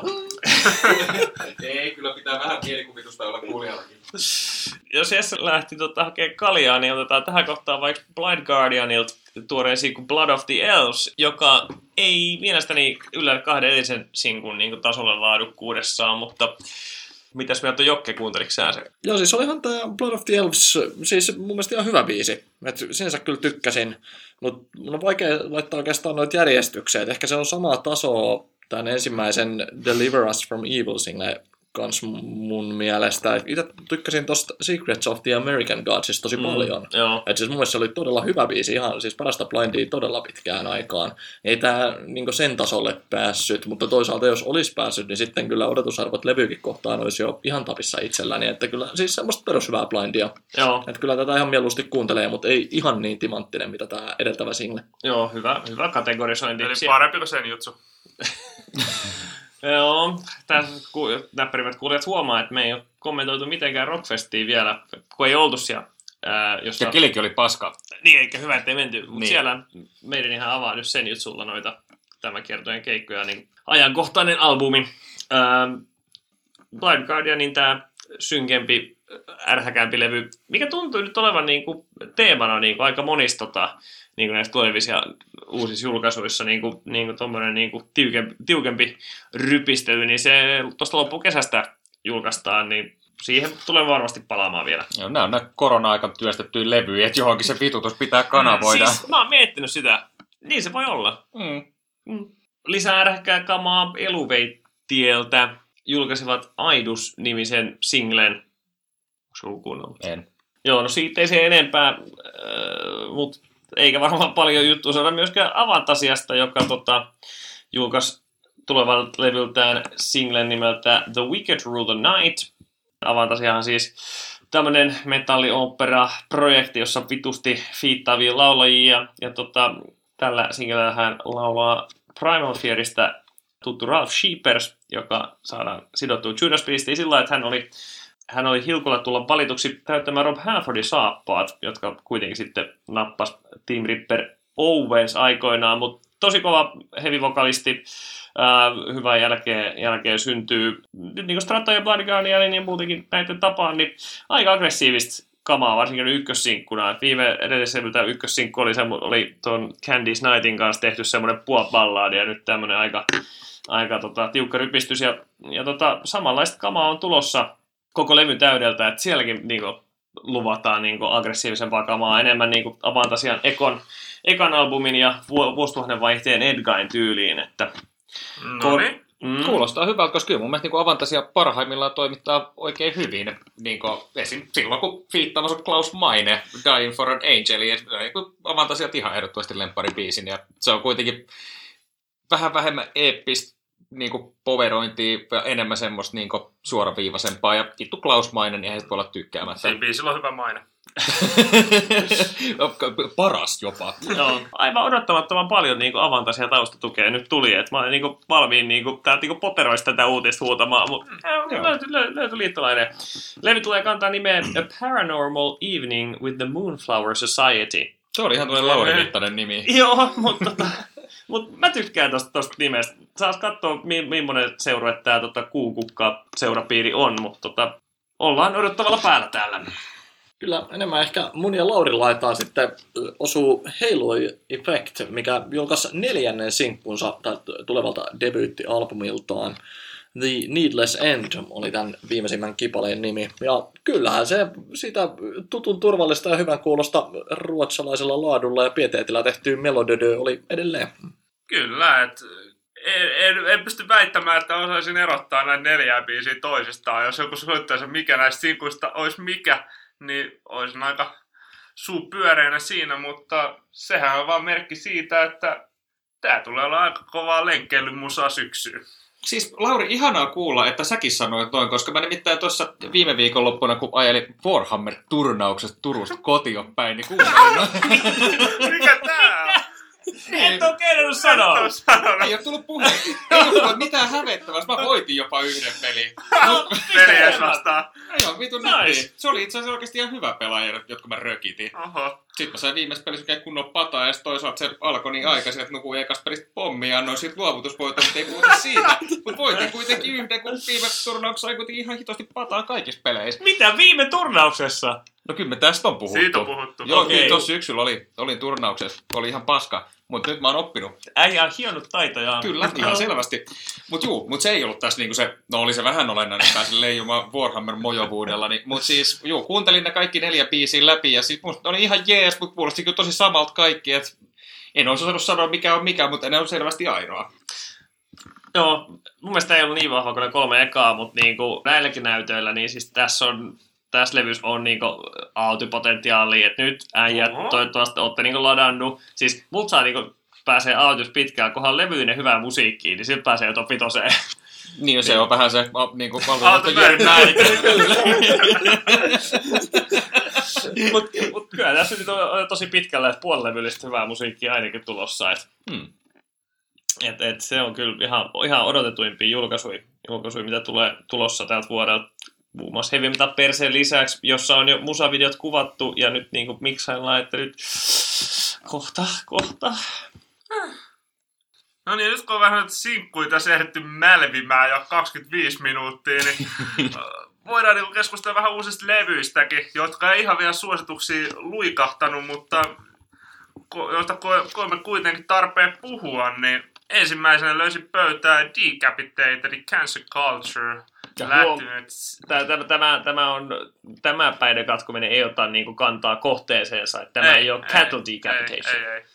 Speaker 3: (laughs)
Speaker 4: Ei, kyllä pitää vähän mielikuvitusta olla kuulijallakin. (laughs)
Speaker 1: jos Jesse lähti tota, hakemaan kaljaa, niin otetaan tähän kohtaan vaikka Blind Guardianilta tuoreen sinkun Blood of the Elves, joka ei mielestäni yllä kahden edellisen sinkun niin tasolle laadukkuudessaan, mutta mitäs mieltä Jokke, kuunteliko sä se?
Speaker 3: Joo, siis olihan tämä Blood of the Elves, siis mun mielestä ihan hyvä biisi. Et sinänsä kyllä tykkäsin, mutta mun on vaikea laittaa oikeastaan noita järjestykseen. Et ehkä se on samaa tasoa tämän ensimmäisen Deliver Us from Evil single kans mun mielestä. Itse tykkäsin tosta Secrets of the American Godsista tosi paljon.
Speaker 1: Joo.
Speaker 3: Et siis mun mielestä se oli todella hyvä biisi, ihan siis parasta blindia todella pitkään aikaan. Ei tää niinku sen tasolle päässyt, mutta toisaalta jos olisi päässyt, niin sitten kyllä odotusarvot levykin kohtaan olisi jo ihan tapissa itselläni. Että kyllä siis semmoista perushyvää blindia.
Speaker 1: Joo,
Speaker 3: Että kyllä tätä ihan mieluusti kuuntelee, mutta ei ihan niin timanttinen, mitä tämä edeltävä single.
Speaker 1: joo hyvä, hyvä kategorisointi.
Speaker 2: Eli parempi kuin sen jutsu. (laughs)
Speaker 1: Joo, tässä ku, näppärivät kuulijat huomaa, että me ei ole kommentoitu mitenkään Rockfestiin vielä, kun ei oltu siellä. Ää, jossa...
Speaker 4: Ja kilikin oli paska.
Speaker 1: Niin, eikä hyvä, ettei menty. Mutta
Speaker 4: Niin.
Speaker 1: siellä meidän ihan avaa nyt sen jutsulla noita tämän kertojen keikkoja, niin ajankohtainen albumi. Ähm, Blind Guardianin tämä synkempi, ärhäkämpi levy, mikä tuntuu nyt olevan niinku teemana niinku aika monista tota, niinku näissä tulevissa uusissa julkaisuissa niinku, niinku tommonen niinku tiukempi, tiukempi rypistely, niin se tuosta loppukesästä julkaistaan, niin siihen tulee varmasti palaamaan vielä.
Speaker 4: Joo, nämä on nämä korona-aikan työstettyjä levyjä, että johonkin se vitutus pitää kanavoida.
Speaker 1: Siis mä oon miettinyt sitä. Niin se voi olla.
Speaker 4: Mm.
Speaker 1: Mm. Lisää ärhäkkää kamaa Eluveittieltä julkaisivat Aidus-nimisen singlen. Onko joku kuunnellut?
Speaker 4: En.
Speaker 1: Joo, no siitä ei se enempää, äh, mutta eikä varmaan paljon juttu saada myöskään Avantasiasta, joka tota, julkaisi tulevan levyltään singlen nimeltä The Wicked Rule the Night. Avantasiahan siis tämmöinen metalliopera-projekti, jossa vitusti fiittaavia laulajia. Ja, ja tota, tällä singlellä hän laulaa Primal Fearista tuttu Ralph Sheepers, joka saadaan sidottua Judas Priestiin sillä että hän oli, hän oli hilkulla tulla valituksi täyttämään Rob Halfordin saappaat, jotka kuitenkin sitten nappas Team Ripper Owens aikoinaan, mutta tosi kova heavy-vokalisti, äh, hyvän jälkeen, jälkeen syntyy, nyt niin kuin Strata ja Blood Guardianin ja muutenkin näiden tapaan, niin aika aggressiivista kamaa, varsinkin ykkössinkkuna. Viime edelliseltä ykkössinkku oli, oli tuon Candice Nightin kanssa tehty semmoinen puolballaadi ja nyt tämmöinen aika, aika tota, tiukka rypistys. Ja, ja tota, samanlaista kamaa on tulossa koko levy täydeltä, että sielläkin niin kuin, luvataan niin kuin, aggressiivisempaa kamaa, enemmän niin kuin, Avantasian Ekon, Ekan albumin ja vuosituhannen vaihteen Edgain tyyliin. Että,
Speaker 2: No niin.
Speaker 1: mm,
Speaker 4: Kuulostaa hyvältä, koska kyllä mun mielestä niin Avantasia parhaimmillaan toimittaa oikein hyvin. Niin kuin, esim. silloin, kun fiittaamassa Klaus Maine, Dying for an Angel, ja niin kuin Avantasia ihan ehdottomasti lempparibiisin. Ja se on kuitenkin vähän vähemmän eeppistä niin kuin poverointia ja enemmän semmoista niin kuin suoraviivaisempaa. Ja vittu Klaus Maine, niin eihän voi olla tykkäämättä.
Speaker 2: Siinä biisillä on hyvä maine. (laughs)
Speaker 4: Paras jopa.
Speaker 1: Joo, aivan odottamattoman paljon niin avantaisia taustatukea nyt tuli, että mä olin niin valmiin niin kuin, täältä niin poteroista tätä uutista huutamaan, mutta
Speaker 4: Joo.
Speaker 1: löytyi, löytyi, löytyi liittolainen. Levy tulee kantaa nimeä A Paranormal Evening with the Moonflower Society.
Speaker 4: Se oli ihan tuollainen Lauri Mittanen nimi. (laughs)
Speaker 1: Joo, mutta tota, mut mä tykkään tosta, tosta nimestä. Saas katsoa, mi, millainen seura tämä tota, kuukukka seurapiiri on, mutta tota, ollaan odottavalla päällä täällä.
Speaker 3: Kyllä enemmän ehkä mun ja Lauri laitaan sitten osuu Halo Effect, mikä julkaisi neljännen sinkkunsa tulevalta debyyttialbumiltaan. The Needless End oli tämän viimeisimmän kipaleen nimi. Ja kyllähän se sitä tutun turvallista ja hyvän kuulosta ruotsalaisella laadulla ja pieteetillä tehtyä melodödö oli edelleen.
Speaker 2: Kyllä, että en, en, en, pysty väittämään, että osaisin erottaa näitä neljää biisiä toisistaan. Jos joku soittaisi, mikä näistä sinkuista olisi mikä, niin olisin aika suu pyöreänä siinä, mutta sehän on vaan merkki siitä, että tämä tulee olla aika kovaa lenkkeilymusaa syksyyn.
Speaker 4: Siis Lauri, ihanaa kuulla, että säkin sanoit noin, koska mä nimittäin tuossa viime viikonloppuna, kun ajelin Warhammer-turnauksesta Turusta kotiin päin, niin kuuntelin no, (laughs)
Speaker 2: Mikä tää?
Speaker 1: Et oo kehdannut sanoa!
Speaker 4: Ei ole tullut puhe. Ei ole mitään hävettävää. Mä voitin jopa yhden pelin. (laughs)
Speaker 2: Peliä vastaan.
Speaker 4: Joo, vitun
Speaker 1: nice.
Speaker 4: Se oli itse asiassa oikeasti ihan hyvä pelaaja, jotka mä rökitin.
Speaker 2: Oho.
Speaker 4: Sitten mä sain viimeisessä pelissä oikein kunnon pataa, ja sitten toisaalta se alkoi niin aikaisin, että nukuin ekasta pelistä pommia, ja annoin siitä luovutusvoitosta, ei puhuta (laughs) siitä. Mutta voitin kuitenkin yhden, kun viime turnauksessa sai kuitenkin ihan hitosti pataa kaikissa peleissä.
Speaker 1: Mitä viime turnauksessa?
Speaker 4: No kyllä me tästä on puhuttu.
Speaker 2: Siitä on puhuttu.
Speaker 4: Joo, okay. tuossa syksyllä oli, olin turnauksessa, oli ihan paska. Mutta nyt mä oon oppinut.
Speaker 1: Äijä on hionnut taitojaan.
Speaker 4: Kyllä, (laughs) ihan selvästi. Mutta juu, mut se ei ollut tässä niinku se, no oli se vähän olennainen, että pääsin leijumaan Warhammer mojovuudella. Niin, mutta siis, juu, kuuntelin ne kaikki neljä biisiä läpi ja sit musta oli ihan jees, mutta kuulosti kyllä tosi samalta kaikki. Et en olisi osannut sanoa mikä on mikä, mutta ne on selvästi ainoa.
Speaker 1: Joo, mun mielestä ei ollut niin vahva kuin ne kolme ekaa, mutta niinku näilläkin näytöillä, niin siis tässä on tässä levyssä on niinku autipotentiaalia, että nyt äijät
Speaker 2: Oho.
Speaker 1: toivottavasti olette niinku ladannut. Siis mut saa niinku pääsee autus pitkään, kunhan levyinen hyvää musiikkiin, niin sitten pääsee jo top vitoseen.
Speaker 4: Niin, se on vähän se niinku
Speaker 2: Aalto
Speaker 4: valvonta Jyri
Speaker 2: näin. (laughs)
Speaker 1: Mut, mut kyllä tässä nyt on, tosi pitkälle, että puolilevyllistä hyvää musiikkia ainakin tulossa. Et,
Speaker 4: Hmm.
Speaker 1: et, et se on kyllä ihan, ihan odotetuimpia julkaisuja, julkaisuja, mitä tulee tulossa tältä vuodelta. Muun muassa Heavy Metal Perseen lisäksi, jossa on jo musavideot kuvattu ja nyt niin miksaillaan, että nyt kohta, kohta.
Speaker 2: No niin, nyt kun on vähän sinkkuja tässä ehditty mälvimään jo 25 minuuttia, niin (laughs) voidaan niin keskustella vähän uusista levyistäkin, jotka ei ihan vielä suosituksia luikahtanut, mutta joista ko- koemme kuitenkin tarpeen puhua, niin ensimmäisenä löysin pöytää Decapitated Cancer Culture.
Speaker 1: Ja
Speaker 2: lähtenyt
Speaker 1: Tämä, tämä, tämä, tämä, on, tämä päiden katkominen ei ota niin kuin kantaa kohteeseensa. Että tämä ei, ei ole cattle decapitation.
Speaker 2: Ei, ei, ei.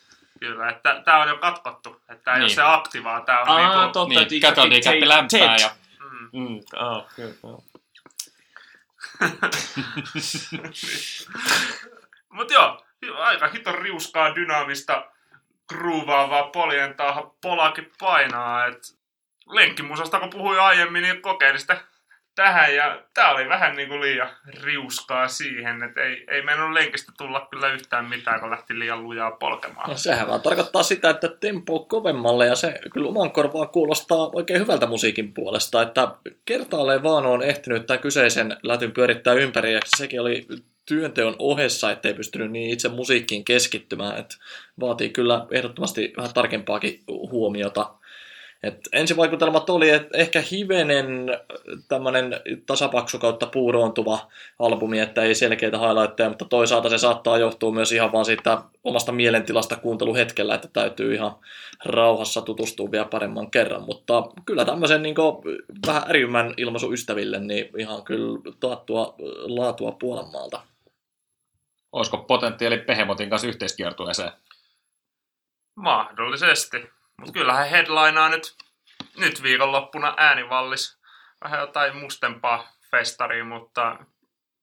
Speaker 2: Kyllä, että tämä on jo katkottu. Että tämä ei
Speaker 4: Niin.
Speaker 2: ole se akti, vaan tämä on
Speaker 1: Aa,
Speaker 2: niinku...
Speaker 1: totta.
Speaker 4: Niin, cattle decappi lämpää ja
Speaker 2: Mm.
Speaker 1: Mm, ah, kyllä, joo. (laughs)
Speaker 2: Mut joo, aika hiton riuskaa dynaamista groovaavaa poljentaa polakin painaa. Et lenkkimusasta kun puhuin aiemmin, niin kokeilin sitä tähän ja tää oli vähän niinku liian riuskaa siihen, että ei, ei meidän lenkistä tulla kyllä yhtään mitään, kun lähti liian lujaa polkemaan.
Speaker 3: No sehän vaan tarkoittaa sitä, että tempo kovemmalle ja se kyllä oman korvaan kuulostaa oikein hyvältä musiikin puolesta, että kertaalleen vaan on ehtinyt tämän kyseisen lätyn pyörittää ympäri ja sekin oli työnteon ohessa, ettei pystynyt niin itse musiikkiin keskittymään, että vaatii kyllä ehdottomasti vähän tarkempaakin huomiota. Et ensivaikutelmat oli, että ehkä hivenen tämmöinen tasapaksu kautta puuroontuva albumi, että ei selkeitä highlightteja, mutta toisaalta se saattaa johtua myös ihan vaan siitä omasta mielentilasta kuunteluhetkellä, että täytyy ihan rauhassa tutustua vielä paremman kerran, mutta kyllä tämmöisen niin vähän ärjymän ilmaisu ystäville, niin ihan kyllä taattua laatua puolenmaalta.
Speaker 4: Olisiko potentiaali Behemotin kanssa yhteiskiertueeseen?
Speaker 2: Mahdollisesti. Mutta kyllähän headlinaa nyt, nyt viikonloppuna äänivallis. Vähän jotain mustempaa festaria, mutta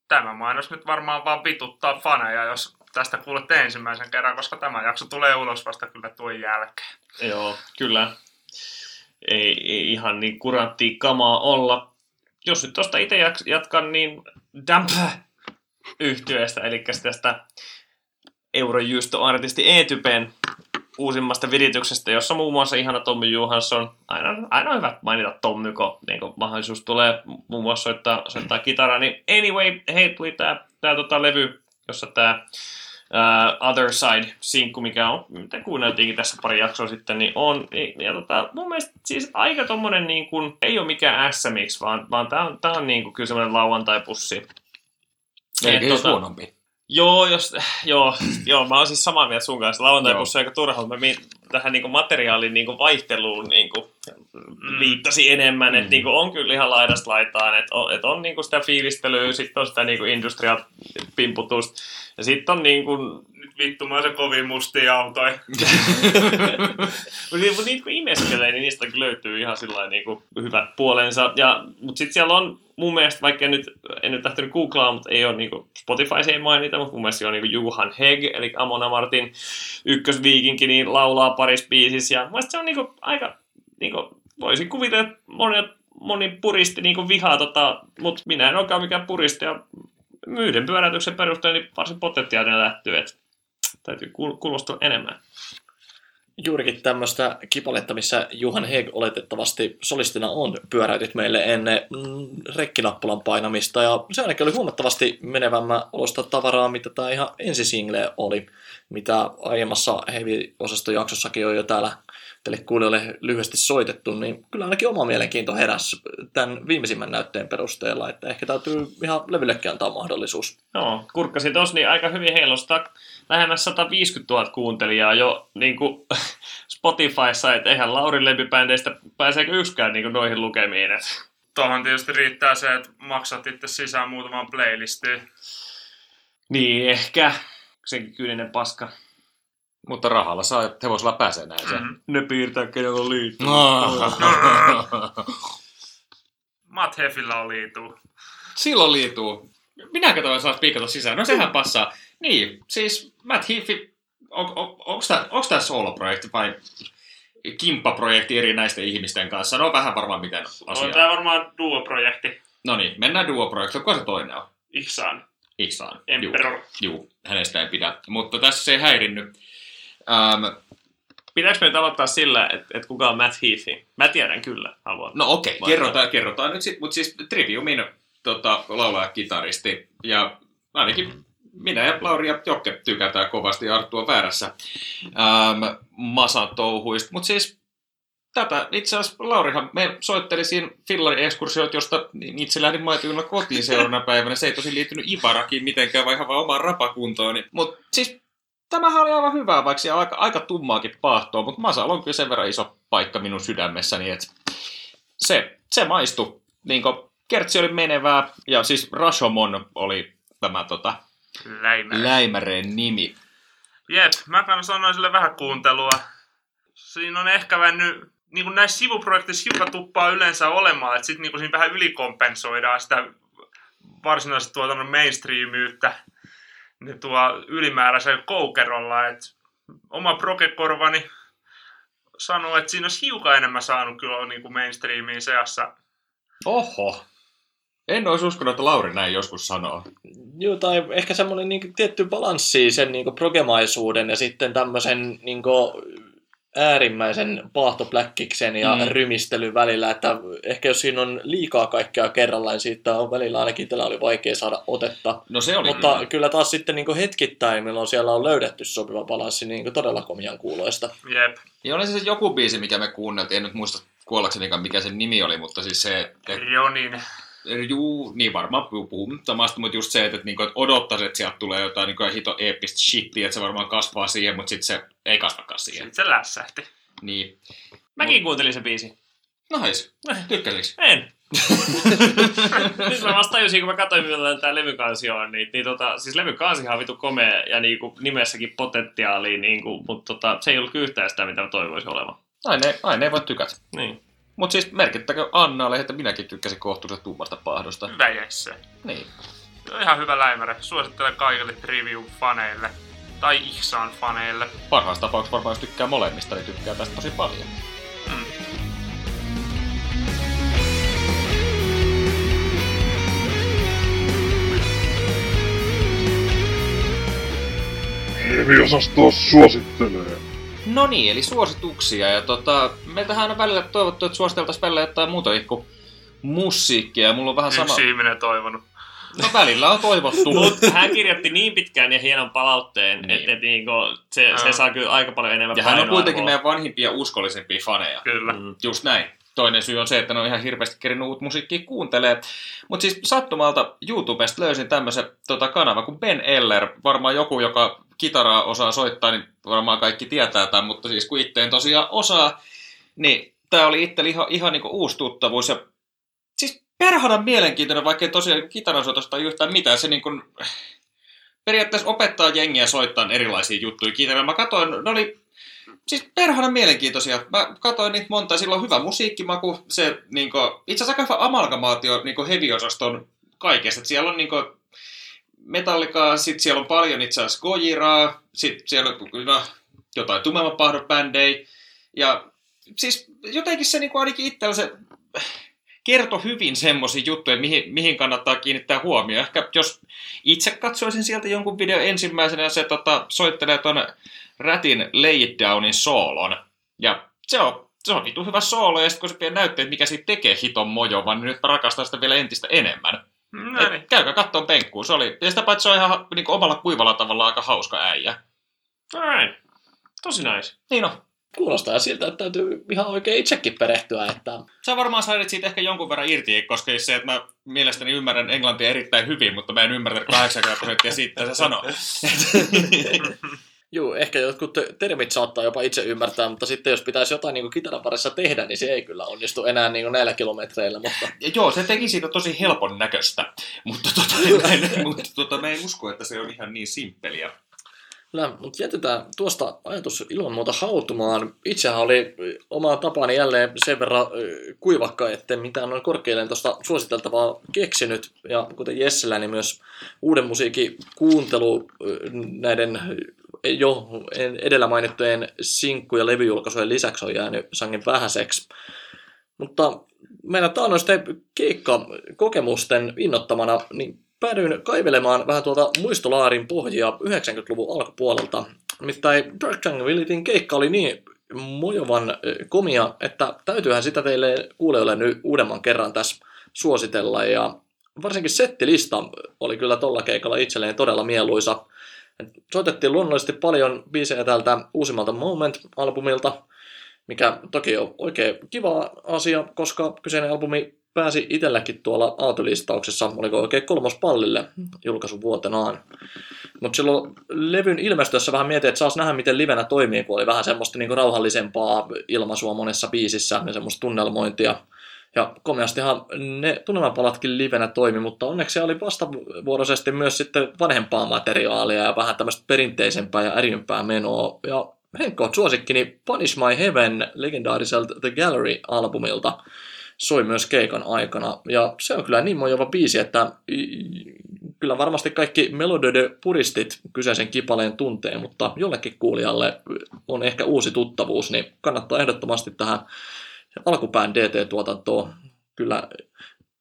Speaker 2: tämä mainos nyt varmaan vaan vituttaa faneja, jos tästä kuulette ensimmäisen kerran, koska tämä jakso tulee ulos vasta kyllä tuon jälkeen.
Speaker 1: Joo, kyllä. Ei, ei ihan niin kuranttia kamaa olla. Jos nyt tuosta itse jatkan, niin Damp yhtyeestä, eli tästä Eurojust-artisti E-typen uusimmasta virityksestä, jossa muun muassa ihana Tommy Johansson, aina, aina on hyvä mainita Tommy, kun niin kun mahdollisuus tulee muun muassa soittaa, soittaa kitaraa, niin anyway, hei, tuli tää, tää tota levy, jossa tää uh, Other Side-sinkku, mikä on, mitä kuunneltiinkin tässä pari jaksoa sitten, niin on, niin, ja tota, mun mielestä siis aika tommonen niin kuin, ei ole mikään SMX, vaan, vaan tää on, tää on niin kuin, kyllä semmoinen lauantai-pussi.
Speaker 4: Eikä tota, huonompi.
Speaker 1: Joo, jos, (sighs) joo, (clears throat) joo, mä oon siis samaa mieltä sun kanssa. Lauantai-pussi aika turha, mä tähän niinku materiaalin niinku vaihteluun niinku mm. Viittasi enemmän, mm. että niinku on kyllä ihan laidasta laitaan, että on, et on niinku sitä fiilistelyä, sitten on sitä niinku industrial pimputusta, ja sitten on niinku...
Speaker 2: Nyt vittu, mä se kovin mustia autoja. (laughs)
Speaker 1: mutta niin, niitä kun imeskelee, niin niistä löytyy ihan sillä niinku hyvät puolensa, ja, mutta sitten siellä on mun mielestä, vaikka en nyt, en nyt lähtenyt googlaa, mutta ei ole niin Spotify ei mainita, mutta mun mielestä se on niin Juhan Heg, eli Amona Martin ykkösviikinki, niin laulaa paris biisissä, ja mun se on niin kuin, aika, niin kuin, voisin kuvitella, että moni, moni puristi niin vihaa, tota, mutta minä en olekaan mikään puristi, ja myyden pyöräytyksen perusteella niin varsin potentiaalinen lähtyy, että täytyy kuulostaa enemmän
Speaker 3: juurikin tämmöistä kipaletta, missä Juhan Heg oletettavasti solistina on, pyöräytit meille ennen mm, rekkinappulan painamista. Ja se ainakin oli huomattavasti menevämmä olosta tavaraa, mitä tämä ihan ensisingle oli, mitä aiemmassa heavy-osastojaksossakin on jo täällä teille kuulijoille lyhyesti soitettu, niin kyllä ainakin oma mielenkiinto heräsi tämän viimeisimmän näytteen perusteella, että ehkä täytyy ihan levyllekään antaa mahdollisuus.
Speaker 1: Joo, kurkkasin tos, niin aika hyvin heilostaa lähemmäs 150 000 kuuntelijaa jo niin kuin (laughs) Spotifyssa, että eihän Lauri lempibändeistä pääseekö yksikään niin kuin noihin lukemiin. Että.
Speaker 2: Tuohon tietysti riittää se, että maksat itse sisään muutaman playlistiin.
Speaker 1: Niin, ehkä. Senkin kyyninen paska.
Speaker 4: Mutta rahalla saa, että hevosella pääsee näin se. Mm-hmm.
Speaker 1: Ne piirtää, kenellä on liitty. (laughs)
Speaker 2: Matt Heffillä on liitu.
Speaker 4: Silloin liituu. Minäkö toi saat piikata sisään? No sehän passaa. Niin, siis Matt Heafy, on, on, onko tämä solo-projekti vai kimppaprojekti eri näisten ihmisten kanssa? No vähän varmaan miten asia.
Speaker 2: On tämä varmaan duo-projekti.
Speaker 4: No niin, mennään duo-projekti. Kuka se toinen on?
Speaker 2: Iksan.
Speaker 4: Iksan.
Speaker 2: Emperor.
Speaker 4: Juu, hänestä ei pidä. Mutta tässä se ei häirinnyt. Ähm,
Speaker 1: Pitääkö meitä aloittaa sillä, että, että kuka on Matt Heafy? Mä tiedän kyllä, haluan.
Speaker 4: No okei, okay, kerrotaan, kerrotaan nyt sitten. Mutta siis Triviumin tota, laulaja kitaristi ja ainakin minä ja Lauri ja Jokke tykätään kovasti Arttua väärässä ähm, masan touhuista. Mutta siis tätä itse asiassa Laurihan me soitteli siinä ekskursioit, josta niin itse lähdin maitoilla kotiin seuraavana päivänä. Se ei tosi liittynyt Ivarakiin mitenkään, vaan ihan vaan omaan rapakuntoon. Mutta siis tämähän oli aivan hyvää, vaikka se aika, aika tummaakin paahtoa, mutta Masal on kyllä sen verran iso paikka minun sydämessäni, että se, se maistui. Niin Kertsi oli menevää, ja siis Rashomon oli tämä tota,
Speaker 2: Läimäreen.
Speaker 4: Läimäreen nimi.
Speaker 2: Jep, mä sanoin sille vähän kuuntelua. Siinä on ehkä mennyt, niin kuin näissä sivuprojekteissa hiukan tuppaa yleensä olemaan, että sitten niin siinä vähän ylikompensoidaan sitä varsinaisesti tuotannon mainstreamiyttä ne tuo ylimääräisen koukerolla. Et oma prokekorvani sanoo, että siinä olisi hiukan enemmän saanut kyllä niin kuin mainstreamiin seassa.
Speaker 4: Oho. En olisi uskonut, että Lauri näin joskus sanoo.
Speaker 3: Joo, tai ehkä semmoinen niin tietty balanssi sen niin progemaisuuden ja sitten tämmöisen niin äärimmäisen paahtopläkkiksen ja mm. rymistelyn välillä, että ehkä jos siinä on liikaa kaikkea kerralla, niin siitä on välillä ainakin itsellä oli vaikea saada otetta.
Speaker 4: No se oli
Speaker 3: Mutta
Speaker 4: kyllä.
Speaker 3: kyllä taas sitten niin hetkittäin, milloin siellä on löydetty sopiva balanssi, niin todella komian kuuloista.
Speaker 2: Jep.
Speaker 4: Ja oli se joku biisi, mikä me kuunneltiin, en nyt muista kuollaksenikaan mikä sen nimi oli, mutta siis se, että
Speaker 2: Jonin.
Speaker 4: Juu, niin varmaan puhuu samasta, mutta just se, että, että, niinku, että odottaisi, että sieltä tulee jotain niin hito eeppistä shittiä, että se varmaan kasvaa siihen, mutta sitten se ei kasvakaan siihen.
Speaker 2: Sitten se lässähti.
Speaker 4: Niin.
Speaker 1: Mäkin kuuntelin se biisi.
Speaker 4: Nice. Tykkäsiks?
Speaker 1: En. (laughs) Nyt mä vasta tajusin, kun mä katsoin, millainen tää levykansi on, niin, niin tota, siis levykansihan on vitu komea ja niinku nimessäkin potentiaalia, niinku, mutta tota, se ei ollut yhtään sitä, mitä mä toivoisin olevan.
Speaker 4: Aina, ei- aina ei voi tykätä.
Speaker 1: Niin.
Speaker 4: Mutta siis merkittäkö Annalle, että minäkin tykkäsin kohtuullisen tummasta pahdosta.
Speaker 2: Hyvä Jesse.
Speaker 4: Niin.
Speaker 2: Se on ihan hyvä läimäre. Suosittelen kaikille Trivium-faneille. Tai Ihsaan-faneille.
Speaker 4: Parhaassa tapauksessa varmaan jos tykkää molemmista, niin tykkää tästä tosi paljon.
Speaker 2: Mm.
Speaker 5: Heavy-osasto suosittelee.
Speaker 4: No niin, eli suosituksia. Ja tota, meiltähän on välillä toivottu, että suositeltaisiin välillä jotain muuta kuin musiikkia. Mulla on vähän sama...
Speaker 2: Yksi ihminen toivonut.
Speaker 4: No välillä on toivottu. (laughs)
Speaker 1: Mutta hän kirjoitti niin pitkään ja hienon palautteen,
Speaker 4: Niin.
Speaker 1: että et, niinku, se, se saa kyllä aika paljon enemmän
Speaker 4: Ja hän on kuitenkin meidän vanhimpia ja uskollisempia faneja.
Speaker 2: Kyllä.
Speaker 1: Mm.
Speaker 4: Just näin. Toinen syy on se, että ne on ihan hirveästi kerinyt uut musiikkia kuuntelee. Mutta siis sattumalta YouTubesta löysin tämmöisen tota, kanava kuin Ben Eller. Varmaan joku, joka kitaraa osaa soittaa, niin varmaan kaikki tietää tämän, mutta siis kun itse en tosiaan osaa, niin tämä oli itsellä ihan, ihan niinku uusi tuttavuus. Ja siis perhana mielenkiintoinen, vaikka ei tosiaan kitaransoitosta tai yhtään mitään. Se niin kuin, periaatteessa opettaa jengiä soittamaan erilaisia juttuja kitaralla. Mä katsoin, ne oli siis perhana mielenkiintoisia. Mä katsoin niitä monta, sillä on hyvä musiikkimaku. Se niinku, itse asiassa aika hyvä amalgamaatio niinku heavy-osaston kaikesta. Et siellä on niinku metallikaa, sit siellä on paljon itse asiassa Gojiraa, sit siellä on no, jotain bändejä. Ja siis jotenkin se niinku ainakin itsellä se kertoi hyvin semmoisia juttuja, mihin, mihin kannattaa kiinnittää huomioon. Ehkä jos itse katsoisin sieltä jonkun video ensimmäisenä se tota, soittelee tuonne Rätin Lay It Downin soolon. Ja se on, se on vitu hyvä soolo, ja sitten kun se vielä näyttää, että mikä siitä tekee hiton mojo, vaan nyt mä rakastan sitä vielä entistä enemmän.
Speaker 2: No niin.
Speaker 4: Käykää kattoon penkkuun. Se oli, ja sitä paitsi se on ihan niin omalla kuivalla tavalla aika hauska äijä.
Speaker 1: Alright. Tosi nice.
Speaker 4: Niin on.
Speaker 3: Kuulostaa siltä, että täytyy ihan oikein itsekin perehtyä, että
Speaker 4: Sä varmaan sait siitä ehkä jonkun verran irti, koska se, että mä mielestäni ymmärrän englantia erittäin hyvin, mutta mä en ymmärrä 80 prosenttia siitä, mitä se sanoo. (laughs)
Speaker 3: Juu, ehkä jotkut te- termit saattaa jopa itse ymmärtää, mutta sitten jos pitäisi jotain niin kitaran parissa tehdä, niin se ei kyllä onnistu enää niin näillä kilometreillä. Mutta
Speaker 4: Ja joo, se teki siitä tosi helpon näköistä, mutta, tota, en, mutta tota, mä en usko, että se on ihan niin simppeliä.
Speaker 3: Kyllä, mutta jätetään tuosta ajatus ilman muuta hautumaan. Itsehän oli oma tapani jälleen sen verran kuivakka, että mitään noin korkeilleen tuosta suositeltavaa keksinyt. Ja kuten Jessellä, niin myös uuden musiikin kuuntelu näiden jo edellä mainittujen sinkku- ja levyjulkaisujen lisäksi on jäänyt sangen vähäiseksi. Mutta meidän taannoisten keikkakokemusten innottamana, niin päädyin kaivelemaan vähän tuolta muistolaarin pohjia 90-luvun alkupuolelta. Nimittäin Dark Tranquillityn keikka oli niin mojovan komia, että täytyyhän sitä teille kuulijoille nyt uudemman kerran tässä suositella. Ja varsinkin settilista oli kyllä tuolla keikalla itselleen todella mieluisa. Et Soitettiin luonnollisesti paljon biisejä tältä uusimmalta Moment-albumilta, mikä toki on oikein kiva asia, koska kyseinen albumi pääsi itselläkin tuolla aaltolistauksessa, oliko oikein pallille julkaisuvuotenaan. Mutta silloin levyn ilmestyessä vähän mietin, että saas nähdä, miten livenä toimii, kun oli vähän semmoista niinku rauhallisempaa ilmaisua monessa biisissä ja semmoista tunnelmointia. Ja komeastihan ne tunnelmapalatkin livenä toimi, mutta onneksi oli vastavuoroisesti myös sitten vanhempaa materiaalia ja vähän tämmöistä perinteisempää ja ärimpää menoa. Ja Henkko, suosikkini Punish My Heaven legendaariselta The Gallery-albumilta, soi myös keikan aikana. Ja se on kyllä niin mojova biisi, että kyllä varmasti kaikki melodioiden puristit kyseisen kipaleen tuntee, mutta jollekin kuulijalle on ehkä uusi tuttavuus, niin kannattaa ehdottomasti tähän alkupään DT-tuotantoon kyllä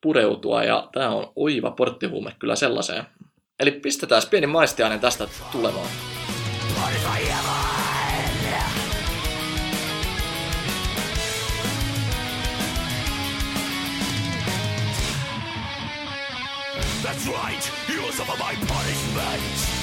Speaker 3: pureutua, ja tämä on oiva porttihuume kyllä sellaiseen. Eli pistetään pieni maistiainen tästä tulemaan.
Speaker 6: That's right, you suffer my punishment.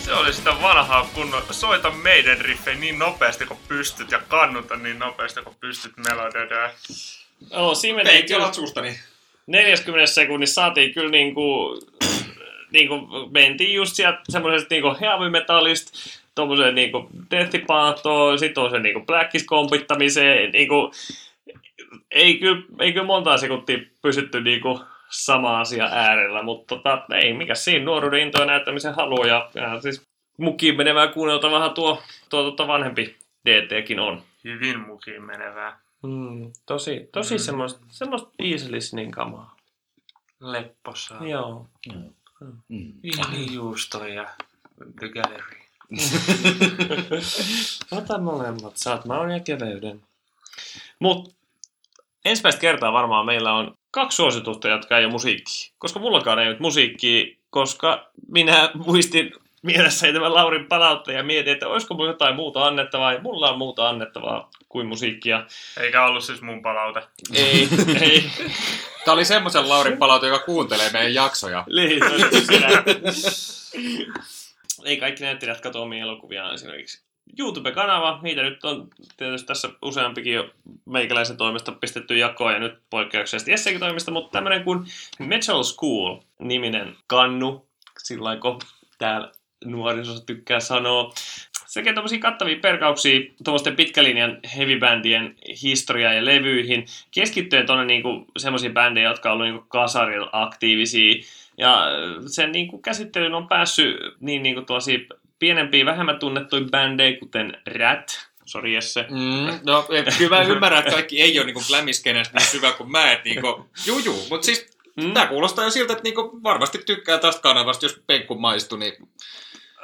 Speaker 2: Se oli sitä vanhaa kunnon soita meidän riffejä niin nopeasti kuin pystyt ja kannuta niin nopeasti kuin pystyt melodioida.
Speaker 1: No, siinä meni
Speaker 4: Peikki
Speaker 1: kyllä
Speaker 4: suustani.
Speaker 1: 40 sekunnissa saatiin kyllä niinku, niinku mentiin just sieltä semmoisesta niinku heavy metallista tommoseen niinku deathipaattoon, sit on se niinku blackis kompittamiseen, niinku, ei kyllä, ei kyllä monta sekuntia pysytty niinku sama asia äärellä, mutta tota, ei mikä siinä nuoruuden into ja näyttämisen halu ja, ja siis mukiin menevää kuunneltavahan tuo, tuo tota vanhempi DTkin on.
Speaker 2: Hyvin mukiin menevää.
Speaker 1: Mm, tosi tosi
Speaker 2: Mm.
Speaker 1: semmoista, semmoista easy listening kamaa.
Speaker 2: Lepposaa.
Speaker 1: Joo.
Speaker 2: Viinijuusto ja The Gallery. (laughs)
Speaker 1: Ota molemmat, saat maun ja keveyden. Mut ensimmäistä kertaa varmaan meillä on kaksi suositusta, jotka ei ole musiikkia. Koska mullakaan ei ole nyt musiikkia, koska minä muistin mielessäni tämän Laurin palautteen ja mietin, että olisiko mulla jotain muuta annettavaa. Ja mulla on muuta annettavaa kuin musiikkia.
Speaker 2: Eikä ollut siis mun palaute.
Speaker 1: Ei, ei.
Speaker 4: Tämä oli semmoisen Laurin palaute, joka kuuntelee meidän jaksoja.
Speaker 1: Niin. Ei kaikki näyttelijät katso omia elokuviaan esimerkiksi. YouTube-kanava, niitä nyt on tietysti tässä useampikin jo meikäläisen toimesta pistetty jakoon ja nyt poikkeuksellisesti Jessekin toimesta, mutta tämmöinen kuin Metal School niminen kannu, sillä lailla kun täällä nuorisossa tykkää sanoa. Se tekee kattavia perkauksia tuommoisten pitkälinjan heavy-bändien historiaa ja levyihin, keskittyen tuonne niinku semmoisiin bändeihin, jotka on ollut niinku kasarilla aktiivisia. Ja sen niinku käsittelyyn on päässyt niin niinku tuollaisia pienempiä, vähemmän tunnettuja bändejä, kuten Rat, sori Jesse,
Speaker 4: Mm, no, et, kyllä mä ymmärrän, että kaikki ei ole niinku glämiskenestä niin syvä kuin mä, että niinku, juu, mutta siis
Speaker 1: Mm.
Speaker 4: Tämä kuulostaa jo siltä, että niinku varmasti tykkää tästä kanavasta, jos penkku maistuu, niin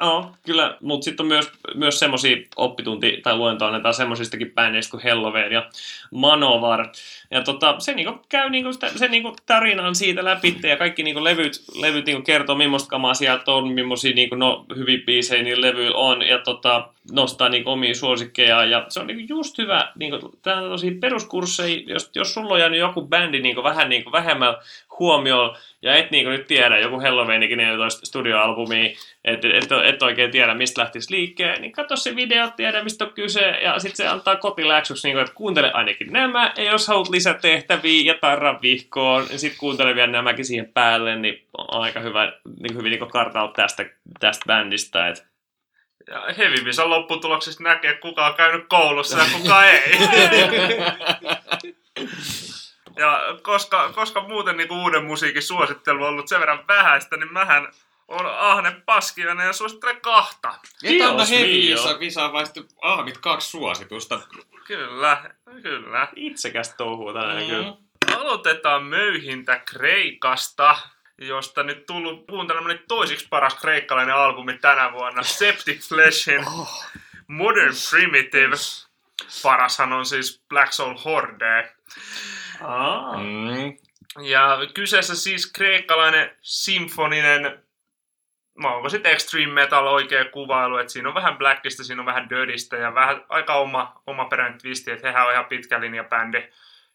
Speaker 1: Joo, kyllä, mutta sitten on myös, myös semmoisia oppitunti- tai luento annetaan semmoisistakin bändeistä kuin Helloween ja Manovar. Ja tota, se niinku käy niinku sitä, sen niinku tarinan siitä läpi ja kaikki niinku levyt, levyt niinku kertoo, millaista kamaa sieltä on, millaisia niinku, no, hyviä biisejä niillä levyillä on ja tota, nostaa niinku omia suosikkeja. Ja se on niinku just hyvä, niinku, tämä on tosi peruskursseja, jos, jos sulla on jäänyt joku bändi niinku vähän niinku vähemmän huomioon ja et niinku nyt tiedä, joku Halloweenikin 14 studioalbumia, et, et, et oikein tiedä, mistä lähtisi liikkeelle, niin katso se video, tiedä mistä on kyse, ja sitten se antaa kotiläksyksi, niin että kuuntele ainakin nämä, ja jos haluat lisätehtäviä ja tarran vihkoon, niin sitten kuuntele vielä nämäkin siihen päälle, niin on aika hyvä, niin hyvin niin kartaut tästä, tästä bändistä. Et.
Speaker 2: Ja Heavy Visan lopputuloksista näkee, kuka on käynyt koulussa ja kuka ei. (laughs) ja koska, koska muuten niin uuden musiikin suosittelu on ollut sen verran vähäistä, niin mähän on Ahne Paskiainen ja suosittelen kahta.
Speaker 4: Ei tämä
Speaker 1: Dios
Speaker 4: heavy
Speaker 1: mio.
Speaker 4: visa, visa vai sitten ahmit kaksi suositusta.
Speaker 2: Kyllä, kyllä.
Speaker 1: Itsekäs touhua tällainen
Speaker 4: Mm.
Speaker 1: kyllä.
Speaker 2: Aloitetaan möyhintä Kreikasta, josta nyt tullut kuuntelemani toisiksi paras kreikkalainen albumi tänä vuonna, Septic Fleshin Modern Primitive. Parashan on siis Black Soul Horde.
Speaker 1: Aa,
Speaker 4: Mm.
Speaker 2: Ja kyseessä siis kreikkalainen symfoninen, no onko sitten extreme metal oikea kuvailu, että siinä on vähän blackista, siinä on vähän dirtistä ja vähän aika oma, oma peräinen twisti, että hehän on ihan pitkä linja bändi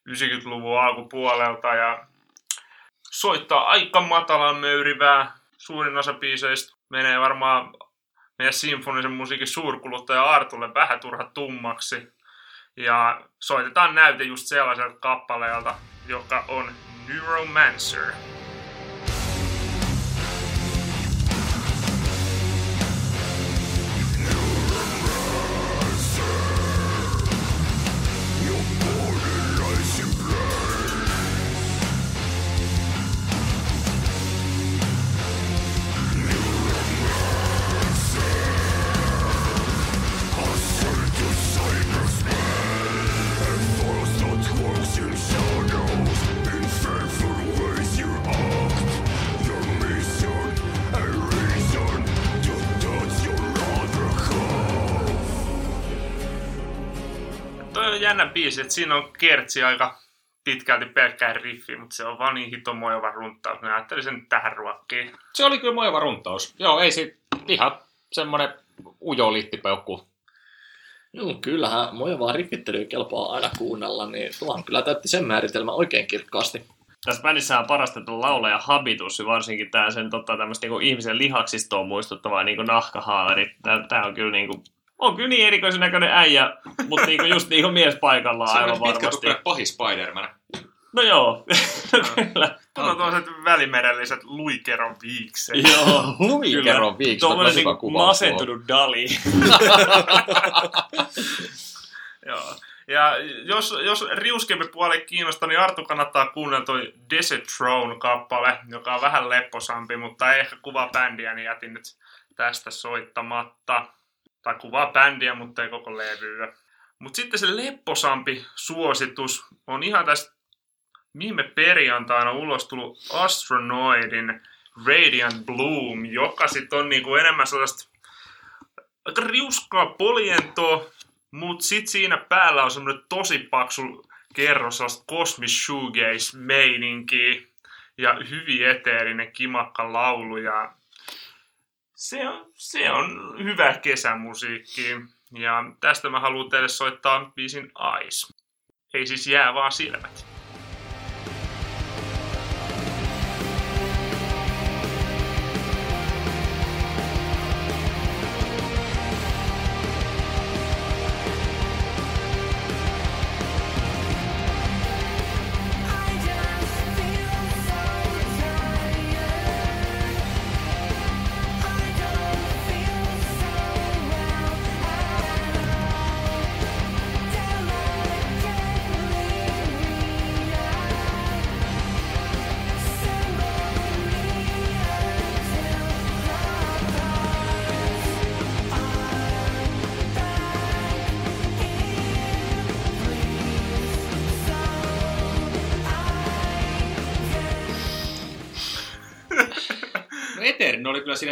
Speaker 2: 90-luvun alkupuolelta ja soittaa aika matalan möyrivää. Suurin osa biiseistä menee varmaan meidän symfonisen musiikin suurkuluttaja Artulle vähän turha tummaksi. Ja soitetaan näyte just sellaiselta kappaleelta, joka on Neuromancer. Jännä biisi, että siinä on kertsi aika pitkälti pelkkää riffi, mutta se on vaan niin hito mojova runttaus. Mä ajattelin sen tähän ruokkiin.
Speaker 4: Se oli kyllä mojava runtaus. Joo, ei sit ihan semmonen ujo littipeukku.
Speaker 3: Joo, kyllähän mojavaa riffittelyä kelpaa aina kuunnella, niin tuohan kyllä täytti sen määritelmä oikein kirkkaasti.
Speaker 1: Tässä bändissä on parasta laulaja habitus, varsinkin tämä sen tota, tämmöistä niinku ihmisen lihaksistoon muistuttavaa niinku nahkahaalari. Tää, tää on kyllä niinku, on kyllä niin erikoisen näköinen äijä, mutta niinku just niinku mies paikallaan
Speaker 4: Se
Speaker 1: aivan
Speaker 4: on pitkä
Speaker 1: varmasti.
Speaker 4: tukka pahi Spider-Man.
Speaker 1: No joo, kyllä.
Speaker 2: Tuolla on tuollaiset välimerelliset luikeron viikset.
Speaker 1: Joo,
Speaker 4: Luikeron viiksi,
Speaker 1: Tuommoinen niinku masentunut Dali. (laughs)
Speaker 2: Joo. Ja jos, jos riuskempi puoli kiinnostaa, niin Artu kannattaa kuunnella toi Desert Throne-kappale, joka on vähän lepposampi, mutta ei ehkä kuvaa bändiä, niin jätin nyt tästä soittamatta. Tai kuvaa bändiä, mutta ei koko levyä. Mutta sitten se lepposampi suositus on ihan tästä viime perjantaina ulos tullut Astronoidin Radiant Bloom, joka sitten on niinku enemmän sellaista aika riuskaa polientoa, mutta sitten siinä päällä on semmoinen tosi paksu kerros sellaista Cosmic Shoegaze meininkiä ja hyvin eteerinen kimakka laulu ja se on, se on hyvä kesämusiikki. Ja tästä mä haluan teille soittaa biisin Ice. Ei siis jää vaan silmät.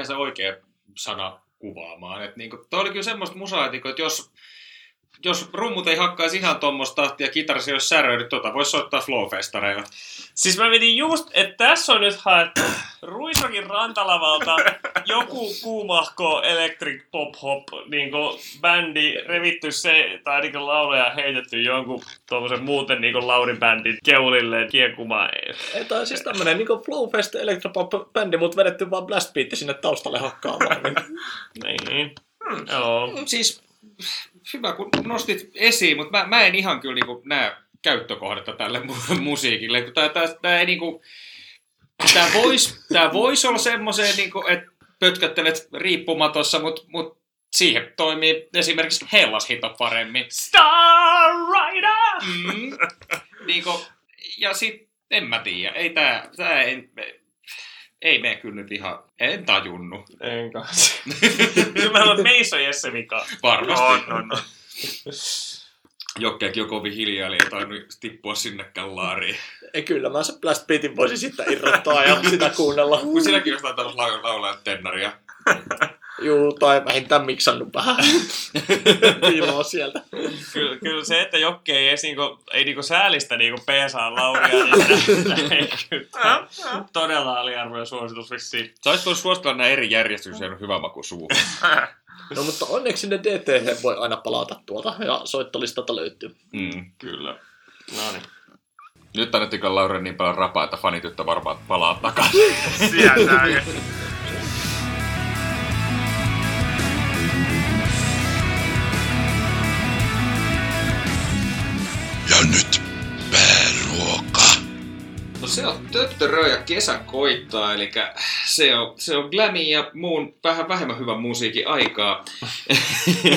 Speaker 4: Sinänsä oikea sana kuvaamaan. Et niinku, toi oli kyllä semmoista musaa, että, niinku, että jos, jos rummut ei hakkaisi ihan tuommoista tahtia ei olisi säröä, niin tota voisi soittaa flowfestareilla.
Speaker 1: Siis mä vedin just, että tässä on nyt haettu Ruisokin rantalavalta joku kuumahko electric pop hop niinku bändi revitty se, tai niinku laulaja heitetty jonkun tuommoisen muuten niinku Laurin bändin keulille kiekumaan.
Speaker 3: Ei, tai siis tämmönen niinku Flowfest Electropop-bändi, mutta vedetty vaan blast beatti sinne taustalle hakkaamaan. (laughs) Niin.
Speaker 1: Niin. Joo.
Speaker 4: Siis hyvä kun nostit esiin, mutta mä, mä en ihan kyllä niinku näe käyttökohdetta tälle mu- musiikille. Kun tää, tää, tää ei niinku... Tää vois, tää vois olla semmoiseen, niinku, että pötköttelet riippumatossa, mutta mut siihen toimii esimerkiksi Hellas-hito paremmin.
Speaker 1: Star Rider!
Speaker 4: Mm. niinku, ja sit, en mä tiedä, ei tää, tää ei, ei mene kyllä nyt ihan, en tajunnut.
Speaker 1: En kanssa. (laughs) Kyllä mä meissä on Jesse vika.
Speaker 4: Varmasti.
Speaker 2: On, on, on.
Speaker 4: Jokkeekin on kovin hiljaa, eli ei tainnut tippua sinnekään laariin.
Speaker 3: Ei, kyllä mä se blast beatin voisin sitten irrottaa ja sitä kuunnella.
Speaker 4: Kun sinäkin jostain tällaista laulaa, laulaa tennaria.
Speaker 3: Juu, tai vähintään miksannut vähän (laughs) piiloa sieltä.
Speaker 1: Kyllä, kyllä se, että Jokke ei, edes niinku, ei niinku säälistä niinku peesaa Lauria, niin ei (laughs) kyllä todella aliarvoinen suositus vissiin.
Speaker 4: Olisit voinut suositella nämä eri järjestys ja hyvä maku suu. (laughs)
Speaker 3: No mutta onneksi sinne DT voi aina palata tuolta ja soittolistalta löytyy.
Speaker 4: Mm.
Speaker 1: Kyllä. No niin.
Speaker 4: Nyt annettiin kyllä Laure niin paljon rapaa, että fanityttö varmaan palaa takaisin.
Speaker 2: Sieltä.
Speaker 4: Se on töttörö ja kesä koittaa, eli se on, se on glammy ja muun vähän vähemmän hyvän musiikin aikaa.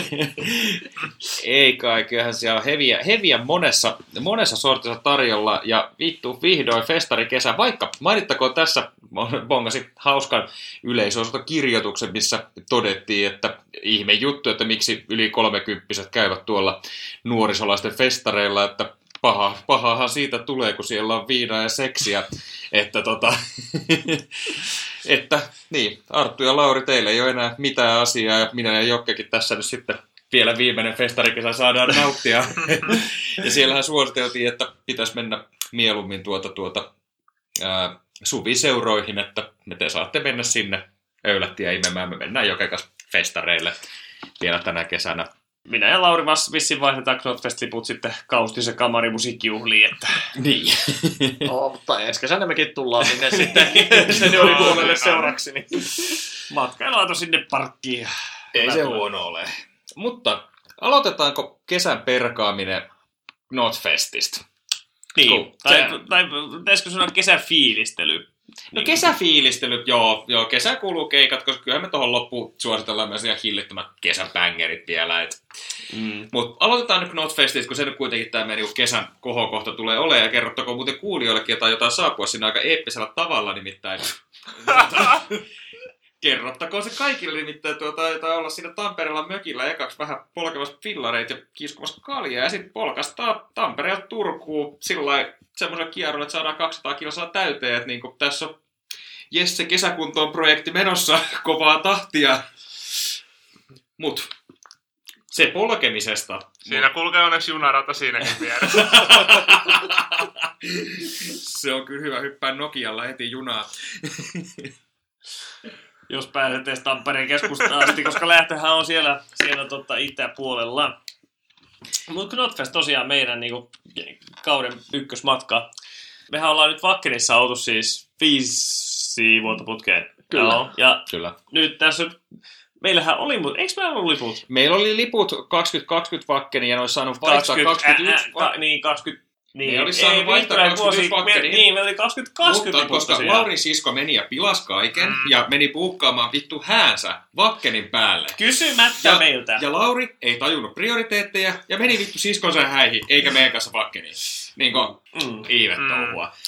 Speaker 4: (laughs) Ei kai, kyllähän siellä on heviä, heviä monessa, monessa sortissa tarjolla ja vittu vihdoin festari kesä, vaikka mainittakoon tässä, bongasin hauskan yleisöostokirjoituksen, missä todettiin, että ihme juttu, että miksi yli kolmekymppiset käyvät tuolla nuorisolaisten festareilla, että paha, pahahan siitä tulee, kun siellä on viinaa ja seksiä. Että tota, (laughs) että niin, Arttu ja Lauri, teillä ei ole enää mitään asiaa ja minä ja Jokkekin tässä nyt sitten vielä viimeinen festarikesä saadaan (laughs) nauttia. ja siellähän suositeltiin, että pitäisi mennä mieluummin tuota, tuota ää, suviseuroihin, että me te saatte mennä sinne öylättiä imemään. Me mennään jokekas festareille vielä tänä kesänä.
Speaker 1: Minä ja Lauri vissiin vaihdetaan Knotfest-liput sitten kaustis- ja kamarimusiikkijuhliin, että
Speaker 4: Niin. (laughs)
Speaker 3: No, mutta ensi kesänä mekin tullaan sinne (laughs) sitten (laughs) senioripuolelle seuraksi. Niin.
Speaker 1: matkailuauto sinne parkkiin.
Speaker 4: Ei se huono ole. Mutta aloitetaanko kesän perkaaminen Notfestista?
Speaker 1: Niin,
Speaker 4: Cool.
Speaker 1: tai,
Speaker 4: Se-
Speaker 1: tai pitäisikö sanoa kesäfiilistely?
Speaker 4: No kesäfiilistelyt, joo, joo, kesä kuuluu keikat, koska kyllähän me tuohon loppuun suositellaan myös ihan hillittömät kesäbängerit vielä. Et.
Speaker 1: Mm.
Speaker 4: Mutta aloitetaan nyt Notfestista, kun se nyt kuitenkin tämä meidän niinku kesän kohokohta tulee olemaan. Ja kerrottakoon muuten kuulijoillekin jotain, jotain saapua sinne aika eeppisellä tavalla nimittäin. (laughs) Kerrottakoon se kaikille nimittäin tuota, jotain olla siinä Tampereella mökillä ekaksi vähän polkemassa fillareita ja kiskumassa kaljaa ja sitten polkastaa Tampereelta Turkuun sillä semmoisen kierron, että saadaan 200 kilsaa täyteen, että niin tässä on Jesse kesäkuntoon projekti menossa (laughs) kovaa tahtia. Mut se polkemisesta.
Speaker 2: Siinä kulkee onneksi junarata siinäkin vieressä. (laughs)
Speaker 4: se on kyllä hyvä hyppää Nokialla heti junaa.
Speaker 1: Jos pääset edes Tampereen keskustaan asti, koska lähtöhän on siellä, siellä tota itäpuolella. Mutta Knotfest tosiaan meidän niinku, kauden ykkösmatka. Mehän ollaan nyt Vakkenissa oltu siis viisi vuotta putkeen.
Speaker 3: Kyllä.
Speaker 1: Joo, ja
Speaker 4: Kyllä.
Speaker 1: nyt tässä, meillähän oli, mutta eikö meillä ollut liput?
Speaker 4: Meillä oli liput 2020 Vakkeni ja ne olisi saanut vaihtaa 2021
Speaker 1: ä, ä, ka, niin, 20, niin,
Speaker 4: Ne olisi saanut
Speaker 1: ei,
Speaker 4: vaihtaa
Speaker 1: Victoria
Speaker 4: 21
Speaker 1: vuosi-
Speaker 4: Vakkeniin.
Speaker 1: me- Niin, meillä oli 2020
Speaker 4: Mutta koska
Speaker 1: tosiaan.
Speaker 4: Laurin sisko meni ja pilas kaiken
Speaker 2: Mm.
Speaker 4: ja meni puukkaamaan vittu häänsä Vakkenin päälle.
Speaker 1: Kysymättä
Speaker 4: Ja,
Speaker 1: meiltä.
Speaker 4: ja Lauri ei tajunnut prioriteetteja ja meni vittu siskonsa häihin, eikä meidän kanssa Vakkeniin. Niin kuin
Speaker 1: Mm.
Speaker 2: Mm.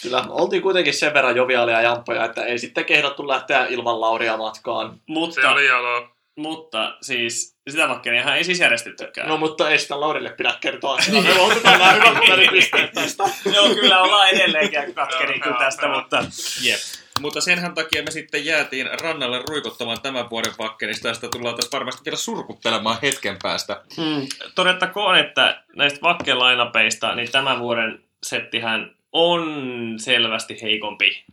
Speaker 3: Kyllä, oltiin kuitenkin sen verran joviaalia jampoja, että ei sitten kehdattu lähteä ilman Lauria matkaan.
Speaker 1: Mutta,
Speaker 2: Se oli jalo.
Speaker 1: Mutta siis sitä Vakkeniahan ei siis järjestettykään.
Speaker 3: No mutta ei sitä Laurille pidä kertoa. (laughs) asiaa. Me otetaan nämä hyvät välipisteet tästä.
Speaker 1: Joo, kyllä ollaan edelleenkin katkeri kyllä tästä, mutta
Speaker 4: Jep. Mutta senhän takia me sitten jäätiin rannalle ruikuttamaan tämän vuoden Vakkenista. Tästä tullaan tässä varmasti vielä surkuttelemaan hetken päästä.
Speaker 1: mm, todettakoon, että näistä Vakken lainapeista, niin tämän vuoden settihän on selvästi heikompi.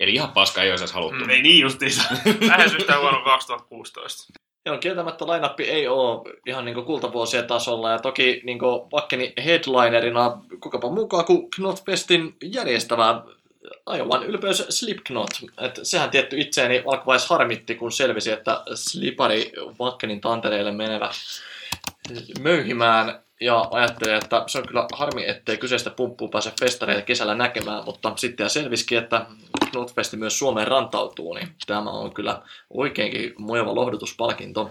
Speaker 4: Eli ihan paska ei olisi edes haluttu.
Speaker 2: Mm.
Speaker 1: Ei niin justiinsa.
Speaker 2: Lähestystä vuonna 2016.
Speaker 3: Joo, kieltämättä lainappi ei ole ihan niin kultavuosien tasolla, ja toki niin Vakkeni headlinerina kukapa mukaan kuin Knotfestin järjestävä Iowan ylpeys Slipknot. Et sehän tietty itseäni alkuvaiheessa harmitti, kun selvisi, että Slipari Vakkenin tantereille menevä möyhimään ja ajattelin, että se on kyllä harmi, ettei kyseistä pumppua pääse festareille kesällä näkemään, mutta sitten selvisikin, että Knotfesti myös Suomeen rantautuu, niin tämä on kyllä oikeinkin mojava lohdutuspalkinto.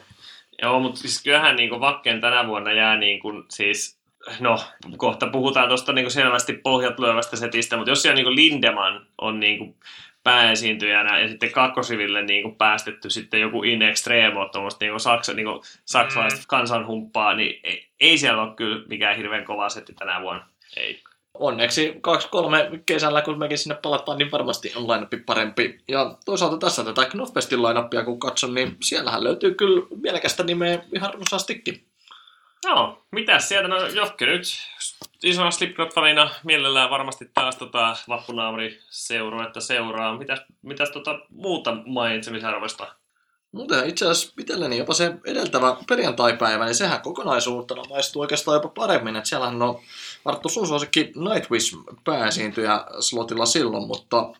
Speaker 1: Joo, mutta siis kyllähän niin Vakken tänä vuonna jää niin kuin, siis, no kohta puhutaan tuosta niin selvästi pohjat lyövästä setistä, mutta jos siellä niin Lindeman on niin kuin pääesiintyjänä ja sitten kakkosiville niin kuin päästetty sitten joku In Extremo, tuommoista niin saksa, niin saksalaista
Speaker 2: Mm.
Speaker 1: kansanhumppaa, niin ei, ei siellä ole kyllä mikään hirveän kova setti tänä vuonna. Ei.
Speaker 3: Onneksi 2-3 kesällä, kun mekin sinne palataan, niin varmasti on line parempi. Ja toisaalta tässä tätä Knofestin line kun katson, niin siellähän löytyy kyllä mielekästä nimeä ihan runsaastikin.
Speaker 1: No, mitäs sieltä? No Jokke nyt isona Slipknot-fanina mielellään varmasti taas tota vappunaamari seuruetta seuraa. Mitäs, mitäs tota muuta mainitsemisarvoista?
Speaker 3: Muuten itse asiassa itselleni jopa se edeltävä perjantaipäivä, niin sehän kokonaisuutena maistuu oikeastaan jopa paremmin. Että siellähän on Arttu sun suosikki Nightwish pääesiintyjä slotilla silloin, mutta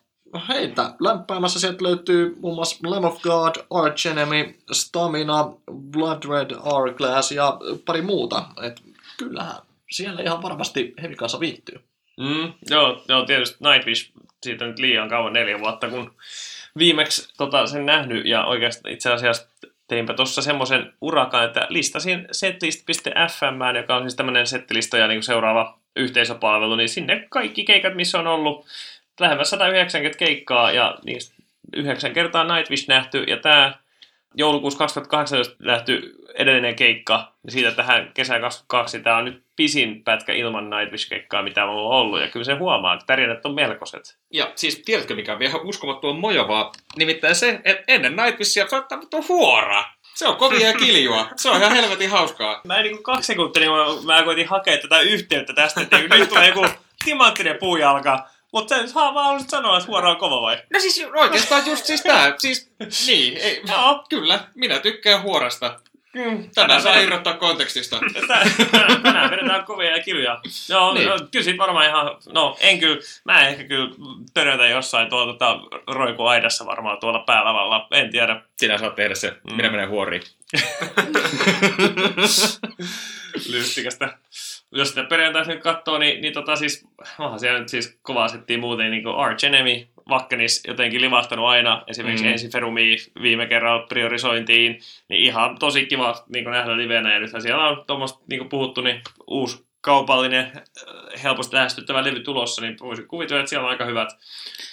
Speaker 3: heitä lämpäämässä sieltä löytyy muun muassa Lamb of God, Arch Enemy, Stamina, Blood Red Hourglass ja pari muuta. Et kyllähän siellä ihan varmasti heavy kanssa viihtyy.
Speaker 1: Mm, joo, joo, tietysti Nightwish, siitä nyt liian kauan, neljä vuotta, kun viimeksi tota, sen nähnyt, ja oikeastaan itse asiassa teinpä tuossa semmoisen urakan, että listasin setlist.fm, joka on siis tämmöinen settilistoja niin seuraava yhteisöpalvelu, niin sinne kaikki keikat, missä on ollut lähemmäs 190 keikkaa, ja niistä yhdeksän kertaa Nightwish nähty, ja tämä joulukuussa 2018 nähty edellinen keikka, ja siitä tähän kesään 22, tämä on nyt pisin pätkä ilman Nightwish-keikkaa, mitä on ollut, ja kyllä se huomaa, että tärjänät on melkoiset.
Speaker 4: Ja siis tiedätkö mikä on vielä uskomattoman mojavaa? Nimittäin se, että ennen Nightwishia soittaa vittu huora. Se on kovia ja kiljua. Se on ihan helvetin hauskaa.
Speaker 1: Mä en niinku kaksi sekuntia, niin mä, mä koitin hakea tätä yhteyttä tästä, että nyt tulee joku timanttinen puujalka. Mutta sen saa vaan haluaisit sanoa suoraan kova vai?
Speaker 4: No siis oikeastaan just siis tää. Siis, niin, ei,
Speaker 1: Joo.
Speaker 4: kyllä, minä tykkään huorasta.
Speaker 1: Mm,
Speaker 4: Tänään saa irrottaa kontekstista. (laughs)
Speaker 1: Tänään- Tänään vedetään kovia ja kiljuja. Joo,
Speaker 4: Niin.
Speaker 1: no, kyllä siitä varmaan ihan, no en kyllä, mä ehkä kyllä törötä jossain tuolla tota, roiku aidassa varmaan tuolla päälavalla, en tiedä.
Speaker 4: Sinä saat tehdä se. Minä menen huoriin. (laughs) (laughs)
Speaker 1: lystikästä. Jos sitä perjantaisi nyt katsoo, niin, niin tota siis, onhan siellä nyt siis kovaa settiä muuten, niin kuin Arch Enemy, Vakkenis jotenkin livahtanut aina, esimerkiksi
Speaker 4: Mm.
Speaker 1: ensin Ferumi viime kerralla priorisointiin, niin ihan tosi kiva niin kuin nähdä livenä, ja nythän siellä on tuommoista, niin kuin puhuttu, niin uusi kaupallinen, äh, helposti lähestyttävä levy tulossa, niin voisin kuvitella, että siellä on aika hyvät,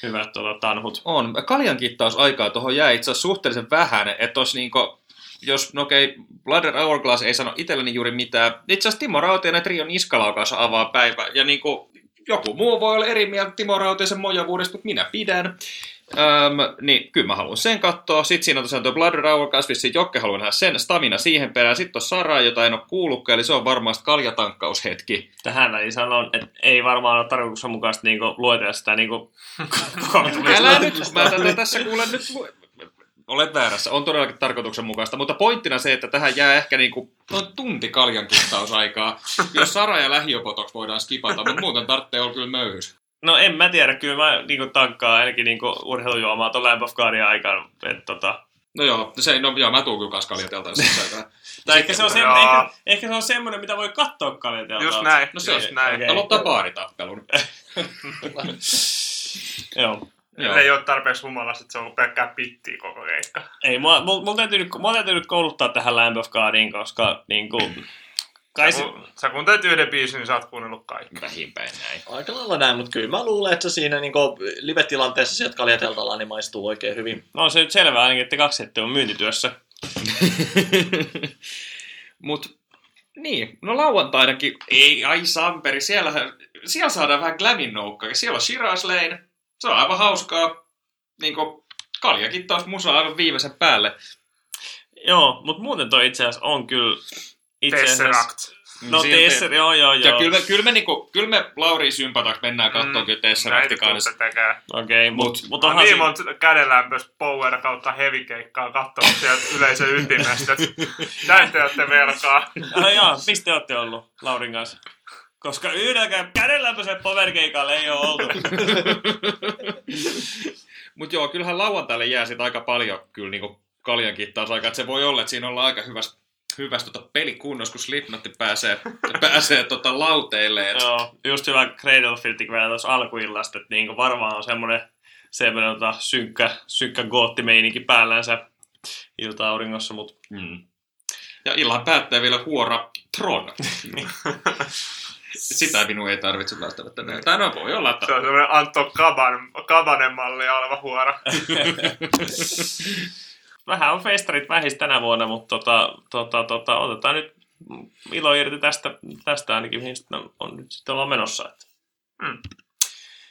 Speaker 1: hyvät tota, tanhut.
Speaker 4: On. Kaljan kittausaikaa tuohon jää itse asiassa suhteellisen vähän, että jos niinku, jos, no okei, Blood Red Hourglass ei sano itselleni juuri mitään. Itse asiassa Timo Rautiainen Trion niskalaukaus avaa päivä, ja niinku, joku muu voi olla eri mieltä Timo Rautiaisen mojavuudesta, mutta minä pidän. Öm, niin kyllä mä haluan sen katsoa. Sitten siinä on tosiaan tuo Blood Hourglass, vissiin Jokke haluan nähdä sen, Stamina siihen perään. Sitten on Sara, jota en ole kuullutkaan, eli se on varmaan kaljatankkaushetki.
Speaker 1: Tähän väliin sanon, että ei varmaan ole tarkoituksenmukaista niin kuin, luetella sitä niin kuin, (laughs)
Speaker 4: Älä nyt, mä tätä tässä kuulen nyt. Olet väärässä, on todellakin tarkoituksenmukaista, mutta pointtina se, että tähän jää ehkä niinku noin tunti kaljan kittausaikaa. Jos Sara ja lähiopotoks voidaan skipata, mutta muuten tarvitsee olla kyllä möyhys.
Speaker 1: No en mä tiedä, kyllä mä niinku tankkaan ainakin niinku urheilujuomaa tuon Lamb of Godin aikana. Et, tota,
Speaker 4: No joo, se, no joo, mä tuun kyllä kans kaljateltaan siis aikaa.
Speaker 1: tai ehkä se, on se, ehkä, ehkä se on semmoinen, mitä voi katsoa kalitelta.
Speaker 2: Just näin,
Speaker 4: No se-
Speaker 2: just näin.
Speaker 4: Aloittaa baaritappelun. (laughs)
Speaker 1: Joo.
Speaker 4: Joo.
Speaker 2: Ellei ole tarpeeksi humalassa, että se on ollut pelkkää pittiä koko keikka.
Speaker 1: Ei, mulla, mulla, mulla, täytyy, nyt- mulla täytyy nyt kouluttaa tähän Lamb of Godiin, koska niinku, kai
Speaker 2: Sä,
Speaker 1: se,
Speaker 2: kun, sä kuuntelet yhden biisin, niin sä oot kuunnellut kaikki.
Speaker 4: Vähinpäin näin.
Speaker 3: Aika lailla näin, mutta kyllä mä luulen, että se siinä niin live-tilanteessa sieltä kaljateltalla niin maistuu oikein hyvin.
Speaker 1: no on se nyt selvää ainakin, että kaksi settiä on myyntityössä. (laughs)
Speaker 4: Mut niin, no lauantainakin, ei, ai Samperi, siellä, siellä saadaan vähän glamin noukkaa. Siellä on Shiraz Lane, se on aivan hauskaa. Niinku, kaljakittaus musa aivan viimeisen päälle.
Speaker 1: Joo, mutta muuten toi itse asiassa on kyllä itse asiassa...
Speaker 2: Tesseract.
Speaker 1: No
Speaker 4: Siinä-
Speaker 1: Tesser, joo joo
Speaker 4: Ja
Speaker 1: joo.
Speaker 4: kyllä me, kyllä me, niinku, kyllä me Lauriin sympataksi mennään katsomaan mm, kyllä
Speaker 2: tuutte tekee.
Speaker 1: Okei,
Speaker 4: Mut-
Speaker 1: mutta mut
Speaker 2: On
Speaker 1: onhan
Speaker 2: niin
Speaker 1: siinä-
Speaker 2: monta kädenlämpöistä power kautta heavy keikkaa katsonut sieltä yleisön ytimestä. (laughs) Näin te olette velkaa.
Speaker 1: Ah, joo, mistä te olette ollut Laurin kanssa? Koska yhdelläkään kädenlämpöisen powerkeikalle ei ole oltu. (laughs)
Speaker 4: Mutta joo, kyllähän lauantaille jää sit aika paljon kyllä niinku kaljan kittausaikaa. Että se voi olla, että siinä ollaan aika hyvässä hyväs tota pelikunnossa, kun Slipknotti pääsee, (laughs) pääsee tota lauteille. Et,
Speaker 1: joo, just hyvä Cradlefieldikin vielä tuossa alkuillasta, että niinku varmaan on semmoinen semmoinen tota, synkkä, synkkä goottimeininki päällänsä ilta-auringossa, mutta
Speaker 4: mm. Ja illan päättää vielä huora Tron. (laughs) Sitä minun ei tarvitse välttämättä nähdä. Tai no voi olla, että
Speaker 2: Se on semmoinen Antto Kaban, Kabanen malli oleva huora. (laughs)
Speaker 1: vähän on festarit vähis tänä vuonna, mutta tota, tota, tota, otetaan nyt ilo irti tästä, tästä ainakin, mihin sitten on nyt sitten ollaan menossa. Että.
Speaker 2: Mm.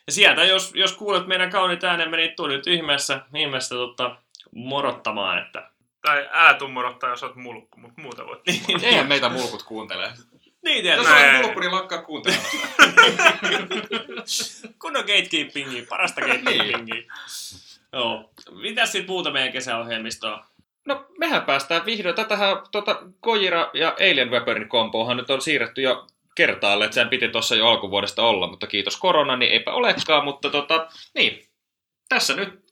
Speaker 1: Ja sieltä, jos, jos kuulet meidän kauniit äänemme, niin tuu nyt ihmeessä, ihmeessä tota, morottamaan, että
Speaker 2: Tai älä tuu morottaa, jos oot mulkku, mutta muuta voit. (laughs)
Speaker 4: eihän meitä mulkut kuuntele.
Speaker 1: Niin
Speaker 4: Jos
Speaker 1: tietysti,
Speaker 4: olet mulkku, niin lakkaa kuuntelemasta.
Speaker 1: kunnon gatekeepingia, parasta gatekeepingia. Joo. Mitäs sitten muuta meidän kesäohjelmistoa?
Speaker 4: No, mehän päästään vihdoin. Tätähän tota, Kojira ja Alien Weaponin kompohan nyt on siirretty jo kertaalle, että sen piti tuossa jo alkuvuodesta olla, mutta kiitos korona, niin eipä olekaan, mutta tota, niin, tässä nyt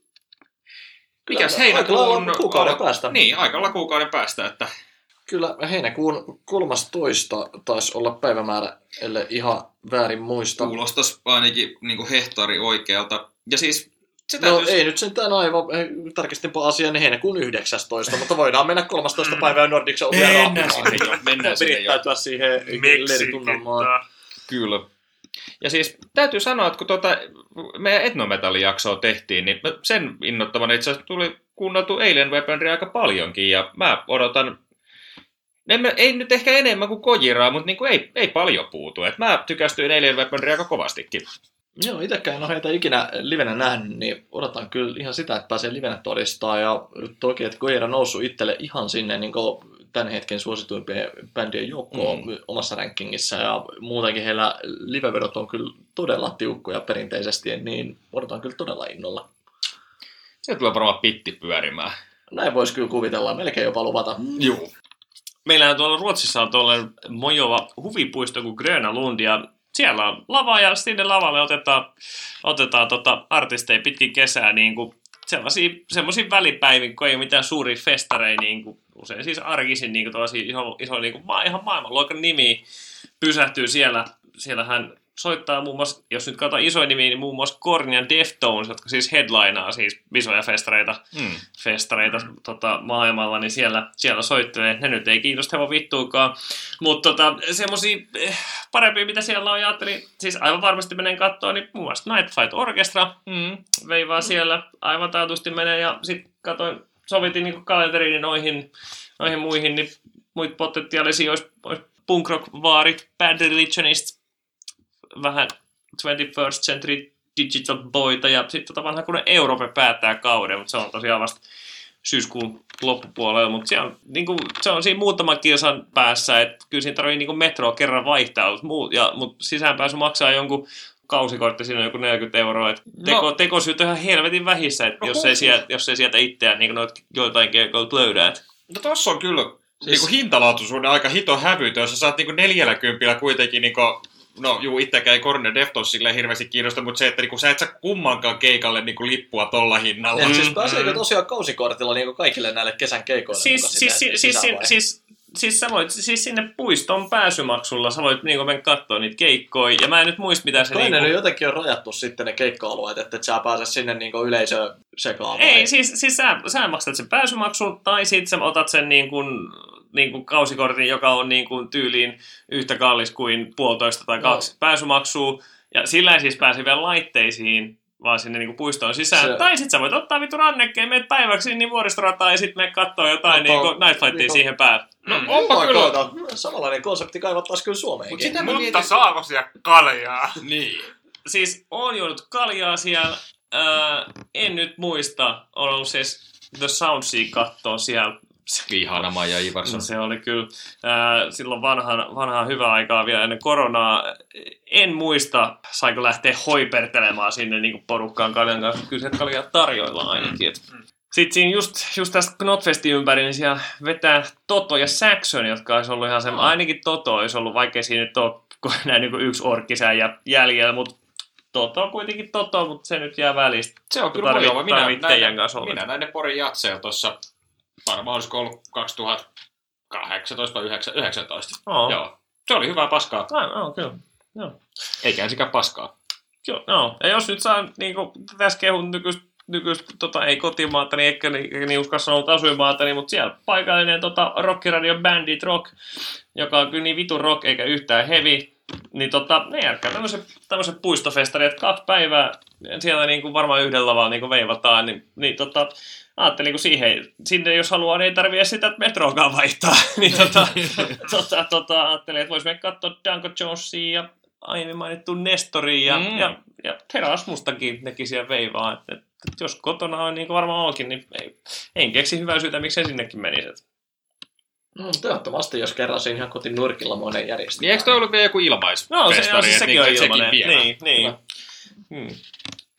Speaker 4: Mikäs
Speaker 3: Kyllä, aika
Speaker 4: heinäkuun...
Speaker 3: kuukauden päästä.
Speaker 4: Niin, aika kuukauden päästä, että
Speaker 3: Kyllä heinäkuun 13 taisi olla päivämäärä, ellei ihan väärin muista.
Speaker 4: kuulostaisi ainakin niin kuin hehtaari oikealta. Ja siis se
Speaker 3: No ei nyt sentään aivan, tarkistinpa asian niin heinäkuun 19, mutta voidaan mennä 13 päivää Nordicsen omia
Speaker 4: Mennään sinne jo, mennään sinne jo.
Speaker 3: Siihen leiritunnelmaan.
Speaker 4: Kyllä. Ja siis täytyy sanoa, että kun tuota meidän etnometallijaksoa tehtiin, niin sen innoittavana itse asiassa tuli kuunneltu Alien Weaponry aika paljonkin, ja mä odotan, en, ei nyt ehkä enemmän kuin Kojiraa, mutta niin kuin ei, ei paljon puutu. Et mä tykästyin Alien Weaponry aika kovastikin.
Speaker 3: Joo, itsekään en ole heitä ikinä livenä nähnyt, niin odotan kyllä ihan sitä, että pääsee livenä todistaa. Ja toki, että Koira noussut itselle ihan sinne niin tämän hetken suosituimpien bändien joukkoon mm. omassa rankingissa. Ja muutenkin heillä livevedot on kyllä todella tiukkoja perinteisesti, niin odotan kyllä todella innolla.
Speaker 4: Se tulee varmaan pitti pyörimään.
Speaker 3: Näin voisi kyllä kuvitella, melkein jopa luvata.
Speaker 4: Joo.
Speaker 1: Meillähän tuolla Ruotsissa on tuollainen mojova huvipuisto kuin Gröna Lund ja siellä on lava ja sinne lavalle otetaan, otetaan tota artisteja pitkin kesää niin kuin sellaisia, semmoisia välipäivin, kun ei ole mitään suuria festareja, niin kuin, usein siis arkisin niin kuin iso, iso niin kuin, ihan maailmanluokan nimi pysähtyy siellä. Siellähän soittaa muun muassa, jos nyt katsotaan isoja nimiä, niin muun muassa Korn ja Deftones, jotka siis headlinaa siis isoja festareita,
Speaker 4: Mm.
Speaker 1: festareita tota, maailmalla, niin siellä, siellä soittelee. Ne nyt ei kiinnosta hevon vittuukaan. Mutta tota, semmosia eh, parempia, mitä siellä on, ja ajattelin, siis aivan varmasti menen katsoa, niin muun muassa Night Flight Orchestra
Speaker 4: Mm.
Speaker 1: veivaa siellä, aivan taatusti menee, ja sitten katsoin, sovitin niin kalenteriin noihin, noihin muihin, niin muita potentiaalisia olisi, olisi punk rock vaarit, Bad Religionist, vähän 21st Century Digital Boyta, ja sitten tota vanha kun Euroopan päättää kauden, mutta se on tosiaan vasta syyskuun loppupuolella, mutta se on, niin kuin, se on siinä muutaman kilsan päässä, että kyllä siinä tarvii niin metroa kerran vaihtaa, mutta, muu, ja, mutta sisäänpääsy maksaa jonkun kausikortti, siinä on joku 40 euroa, että teko,
Speaker 4: No.
Speaker 1: tekosyyt on ihan helvetin vähissä, että
Speaker 4: No
Speaker 1: jos, ei sieltä, jos ei sieltä itseään niin noita joitain keikoilta löydä.
Speaker 4: No tossa on kyllä siis... Niinku hintalaatuisuuden aika hito hävytön, jos sä saat neljällä kympillä kuitenkin niinku No juu, itsekään ei Korne Deftones silleen hirveästi kiinnosta, mutta se, että niinku, sä et saa kummankaan keikalle niinku, lippua tolla hinnalla.
Speaker 3: Mm,
Speaker 1: Mm,
Speaker 3: siis pääseekö tosiaan kausikortilla niin kaikille näille kesän keikoille?
Speaker 1: Siis, siis,
Speaker 3: sinne
Speaker 1: siis, siis, siis, siis, sä voit, siis sinne puiston pääsymaksulla sä voit niin mennä katsoa niitä keikkoja. Ja mä en nyt muista mitä se...
Speaker 3: Kai ne
Speaker 1: niinku-
Speaker 3: jotenkin on rajattu sitten ne keikka-alueet, että et sä pääse sinne niin yleisö sekaan. vai?
Speaker 1: Ei, siis, siis sä, sä maksat sen pääsymaksun, tai sit sä otat sen niin kuin, niin kuin kausikortin, joka on niin kuin tyyliin yhtä kallis kuin puolitoista tai kaksi
Speaker 3: Joo.
Speaker 1: pääsymaksua. Ja sillä ei siis pääse vielä laitteisiin, vaan sinne niin kuin puistoon sisään.
Speaker 3: Se-.
Speaker 1: Tai sit sä voit ottaa vittu rannekkeen, meet päiväksi niin vuoristorataan ja sit meet kattoo jotain
Speaker 3: No,
Speaker 1: niin kuin Night Flightia
Speaker 3: niinku-
Speaker 1: siihen päälle.
Speaker 4: No
Speaker 3: Mm.
Speaker 4: onpa
Speaker 3: Hyvä
Speaker 4: kyllä.
Speaker 3: koota. Samanlainen konsepti kaivattaisiin kyllä Suomeenkin.
Speaker 4: Mut
Speaker 2: Mutta
Speaker 4: mietin...
Speaker 2: saako siellä kaljaa? (laughs)
Speaker 4: Niin.
Speaker 1: Siis on joudut kaljaa siellä. Ää, en nyt muista. On ollut siis The Soundsia kattoo siellä.
Speaker 4: Ihana Maija Ivarsson.
Speaker 1: Se oli kyllä ää, silloin vanhan, vanhaa hyvää aikaa vielä ennen koronaa. En muista, saiko lähteä hoipertelemaan sinne niin porukkaan kaljan kanssa. Kyllä se kaljaa tarjoilla ainakin. Mm. Sitten siinä just, just tästä Knotfestin ympäri, niin siellä vetää Toto ja Saxon, jotka olisi ollut ihan sen, ainakin Toto olisi ollut, vaikka siinä nyt ole näin niin yksi orkkisää ja jäljellä, mutta Toto on kuitenkin Toto, mutta se nyt jää välistä.
Speaker 4: Se on kyllä mojova. Minä, näin,
Speaker 1: kanssa
Speaker 4: minä näin ne Porin jatseja tuossa, varmaan olisiko ollut 2018 vai 19.
Speaker 1: Oo.
Speaker 4: Joo. Se oli hyvää paskaa.
Speaker 1: Ai, joo, kyllä. Joo.
Speaker 4: Eikä ensikään paskaa.
Speaker 1: Joo, no. Ja jos nyt saa niin kuin, tässä kehun nykyistä nykyistä, tota, ei kotimaata, niin eikä niin, niin uskalla sanoa asuinmaata, niin, mutta siellä paikallinen tota, rockiradio Bandit Rock, joka on kyllä niin vitun rock eikä yhtään heavy, niin tota, ne järkkää tämmöiset, tämmöiset puistofestarit, että kaksi päivää siellä niin kuin varmaan yhdellä lavalla niin kuin veivataan, niin, niin tota, ajattelin, kun siihen, sinne jos haluaa, niin ei tarvitse sitä metroakaan vaihtaa. (laughs) niin tota, (laughs) tota, tota, ajattelin, että voisi mennä katsoa Danko Jonesia ja aiemmin mainittu Nestoria ja,
Speaker 4: Mm.
Speaker 1: ja, ja Terasmustakin nekin siellä veivaa. Että, että, että jos kotona on niin kuin varmaan onkin, niin ei, en keksi hyvää syytä, miksi sinnekin menisi. Että
Speaker 3: No, toivottavasti, jos kerran siinä ihan kotin nurkilla monen järjestää.
Speaker 4: Niin eikö toi ollut vielä joku ilmais?
Speaker 1: No, se,
Speaker 4: festari,
Speaker 1: on, siis
Speaker 4: että
Speaker 1: sekin on
Speaker 4: niinku,
Speaker 1: ilmanen.
Speaker 4: vielä?
Speaker 1: Niin, niin. Hmm.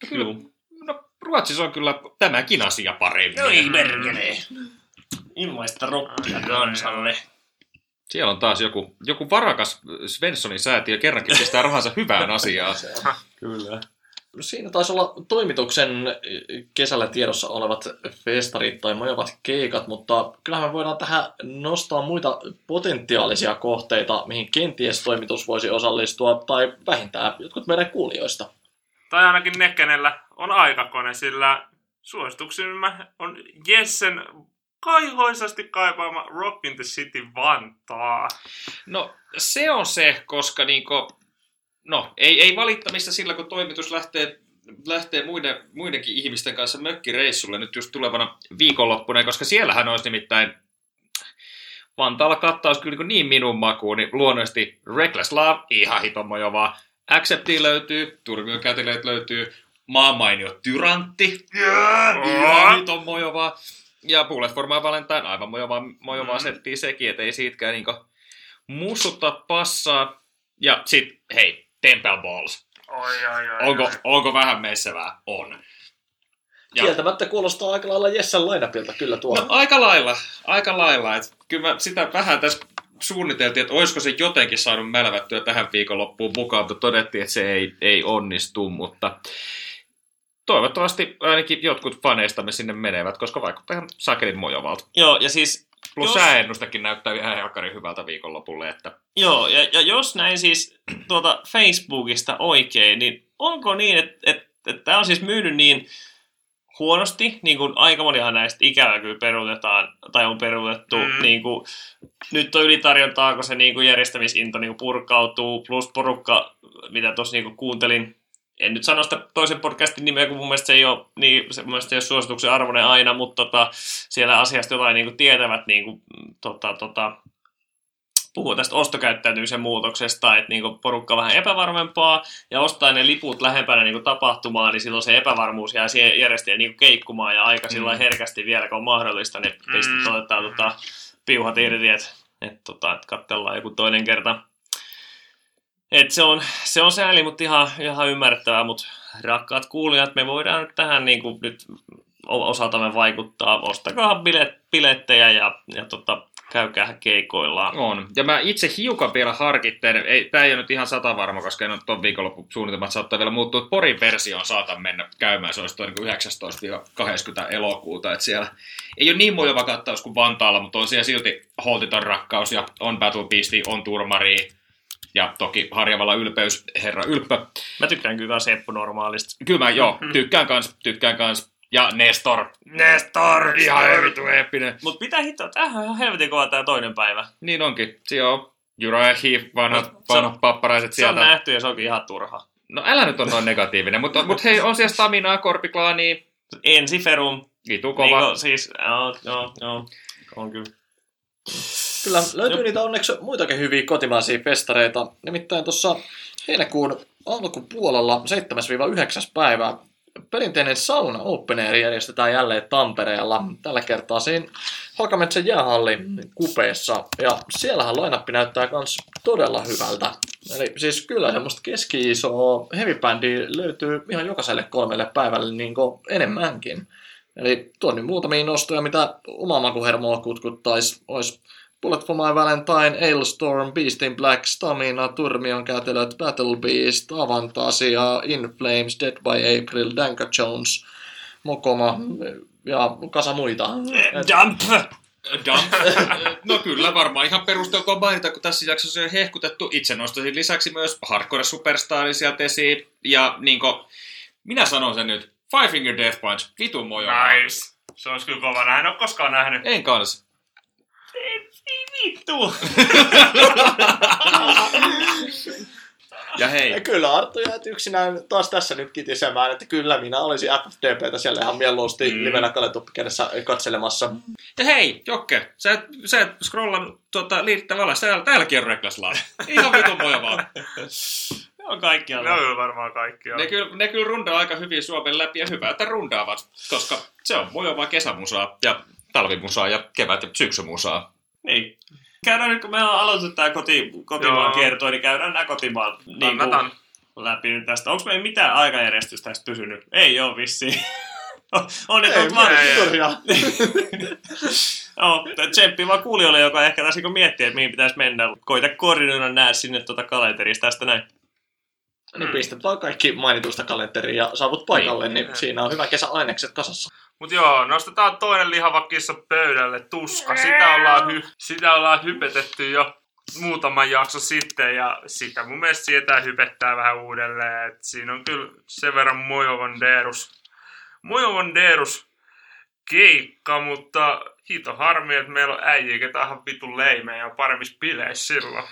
Speaker 4: Kyllä. Ruotsissa on kyllä tämäkin asia paremmin.
Speaker 1: merkele. Ilmaista rockia kansalle.
Speaker 4: Siellä on taas joku, joku varakas Svenssonin säätiö kerrankin pistää rahansa hyvään asiaan.
Speaker 1: Kyllä.
Speaker 3: Siinä taisi olla toimituksen kesällä tiedossa olevat festarit tai mojavat keikat, mutta kyllähän me voidaan tähän nostaa muita potentiaalisia kohteita, mihin kenties toimitus voisi osallistua, tai vähintään jotkut meidän kuulijoista.
Speaker 2: Tai ainakin ne, kenellä on aikakone, sillä suosituksemme on Jessen kaihoisasti kaipaama Rock in the City Vantaa.
Speaker 4: No se on se, koska niinku, no ei, ei valittamista sillä, kun toimitus lähtee, lähtee muiden, muidenkin ihmisten kanssa mökkireissulle nyt just tulevana viikonloppuna, koska siellähän olisi nimittäin Vantaalla kattaus kyllä niin, niin minun makuun, niin luonnollisesti Reckless Love, ihan hitomojovaa, Accepti löytyy, Turmion kätilöitä löytyy, maamainio Tyrantti,
Speaker 2: Yeah,
Speaker 4: ihan nyt on mojovaa. Ja Bullet for My Valentine, aivan mojovaa, mojovaa
Speaker 2: Mm.
Speaker 4: settiä sekin, et ei siitäkään niinku mussuttaa passaa. Ja sit, hei, Temple Balls.
Speaker 2: Oi, oi, oi.
Speaker 4: Onko, onko vähän messevää? On. Ja-
Speaker 3: Kieltämättä kuulostaa aika lailla Jessen lainapilta kyllä tuo.
Speaker 4: No aika lailla, aika lailla. Et kyllä mä sitä vähän tässä suunniteltiin, että olisiko se jotenkin saanut mälvättyä tähän viikonloppuun mukaan, mutta todettiin, että se ei, ei onnistu, mutta toivottavasti ainakin jotkut faneistamme sinne menevät, koska vaikuttaa ihan sakelin mojovalta.
Speaker 1: Joo, ja siis
Speaker 4: Plus
Speaker 1: Jos-
Speaker 4: sääennustakin näyttää ihan helkkarin hyvältä viikonlopulle, että
Speaker 1: Joo, ja, ja jos näin siis tuota Facebookista oikein, niin onko niin, että et, et tämä on siis myynyt niin huonosti, niin kuin aika monihan näistä ikävä kyllä peruutetaan, tai on peruutettu,
Speaker 2: Mm.
Speaker 1: niin kuin, nyt on ylitarjontaa, kun se niin kuin järjestämisinto niin kuin purkautuu, plus porukka, mitä tuossa niin kuin kuuntelin, en nyt sano sitä toisen podcastin nimeä, kun mun mielestä se ei ole, niin, se, mun mielestä se ei ole suosituksen arvoinen aina, mutta tota, siellä asiasta jotain niin kuin tietävät niin kuin, tota, tota, puhuu tästä ostokäyttäytymisen muutoksesta, että niinku porukka on vähän epävarmempaa ja ostaa ne liput lähempänä niinku tapahtumaan, niin silloin se epävarmuus jää siihen järjestäjän niinku keikkumaan ja aika
Speaker 4: Mm.
Speaker 1: herkästi vielä, kun on mahdollista, niin pistet
Speaker 2: Mm.
Speaker 1: otetaan tota, piuhat irti, että et, tota, et katsellaan joku toinen kerta. Et se, on, se on sääli, mutta ihan, ihan ymmärrettävää, mutta rakkaat kuulijat, me voidaan nyt tähän niinku nyt o- osaltamme vaikuttaa. Ostakaa bilet, bilettejä ja, ja tota, käykää keikoillaan.
Speaker 4: on. Ja mä itse hiukan vielä harkitten, ei, tää ei ole nyt ihan sata varma, koska en ole ton viikonloppu suunnitelmat saattaa vielä muuttua, että Porin versioon saatan mennä käymään, se olisi niin 19-20 elokuuta, että siellä ei ole niin mojova kattaus kuin Vantaalla, mutta on siellä silti holtiton rakkaus ja on Battle Beastia, on Turmaria ja toki Harjavalla ylpeys, herra Ylppö.
Speaker 1: Mä tykkään kyllä Seppu normaalista.
Speaker 4: Kyllä mä joo, tykkään kans, tykkään kans. Ja Nestor,
Speaker 1: Nestor!
Speaker 4: ihan vitu eeppinen.
Speaker 1: Mut mitä hittoa, tämähän on ihan helvetin kova tää toinen päivä.
Speaker 4: Niin onkin, siellä on Jura ja Heath, vanhat,
Speaker 1: No, se on-
Speaker 4: vanhat papparaiset
Speaker 1: Se on
Speaker 4: sieltä.
Speaker 1: nähty ja se onkin ihan turha.
Speaker 4: No älä nyt on noin negatiivinen, mutta, mutta hei, on siellä Staminaa, Korpiklaania,
Speaker 1: Ensiferum.
Speaker 4: vitu kova.
Speaker 1: Niinku, siis, joo, joo, joo. On kyllä.
Speaker 3: Kyllä löytyy niitä onneksi muitakin hyviä kotimaisia festareita. Nimittäin tuossa heinäkuun alkupuolella 7-9 päivää perinteinen sauna Open Air järjestetään jälleen Tampereella. Tällä kertaa siinä Hakametsän jäähalli kupeessa. Ja siellähän lainappi näyttää myös todella hyvältä. Eli siis kyllä semmoista keski-isoa heavy löytyy ihan jokaiselle kolmelle päivälle niin enemmänkin. Eli tuon nyt muutamia nostoja, mitä omaa makuhermoa kutkuttaisi, olisi Bullet for My Valentine, Ailstorm, Beast in Black, Stamina, Turmion kätelöt, Battle Beast, Avantasia, In Flames, Dead by April, Danka Jones, Mokoma ja kasa muita. Et,
Speaker 1: Jump!
Speaker 4: Dump. (laughs) No kyllä, varmaan ihan perusteltua mainita, kun tässä jaksossa on hehkutettu. Itse nostaisin lisäksi myös Hardcore Superstarin sieltä esiin. Ja niin kuin, minä sanon sen nyt, Five Finger Death Punch, vitu mojo.
Speaker 2: Nice. Se olisi kyllä kova. Näin en ole koskaan nähnyt.
Speaker 4: En kans.
Speaker 1: Vittu!
Speaker 4: Ja hei,
Speaker 3: ja kyllä Arttu jäät yksinään taas tässä nyt kitisemään, että kyllä minä olisin FFDPtä siellä ihan mieluusti
Speaker 2: Mm.
Speaker 3: livenä kaletuppikädessä katselemassa.
Speaker 4: ja hei, Jokke, sä et, sä et scrollan tuota, liittää alas, täällä, täälläkin on Reckless. Ihan vitu mojo vaan.
Speaker 1: Ne on kaikkialla.
Speaker 2: Ne on kyllä varmaan kaikki. joo.
Speaker 4: Ne kyllä, ne kyllä rundaa aika hyvin Suomen läpi ja hyvä, että rundaavat, koska se on mojovaa kesämusaa ja talvimusaa ja kevät- ja syksymusaa.
Speaker 1: Niin. Käydään nyt, kun me ollaan aloitettu tämä koti, kotimaan
Speaker 2: Joo.
Speaker 1: kierto, niin käydään nämä kotimaan niin
Speaker 2: Kannatan.
Speaker 1: läpi nyt tästä. Onko meillä mitään aikajärjestystä tästä pysynyt? Ei ole vissiin. (laughs) on ne vaan...
Speaker 3: turhia.
Speaker 1: No, (laughs) tsemppi vaan kuulijoille, joka ehkä tässä niin miettii, että mihin pitäisi mennä. Koita koordinoida nää sinne tuota kalenterista tästä näin.
Speaker 3: Niin pistät vaan kaikki mainitusta kalenteriin ja saavut paikalle, niin, niin siinä on hyvä kesäainekset kasassa.
Speaker 2: Mut joo, nostetaan toinen lihava kissa pöydälle, tuska. Sitä ollaan, hy- sitä ollaan hypetetty jo muutaman jakso sitten ja sitä mun mielestä sietää hypettää vähän uudelleen. Et siinä on kyllä sen verran Mojovan Deerus, Mojovan Deerus keikka, mutta hito harmi, että meillä on äijä, ketä ihan vitun leimejä ja paremmissa bileissä silloin.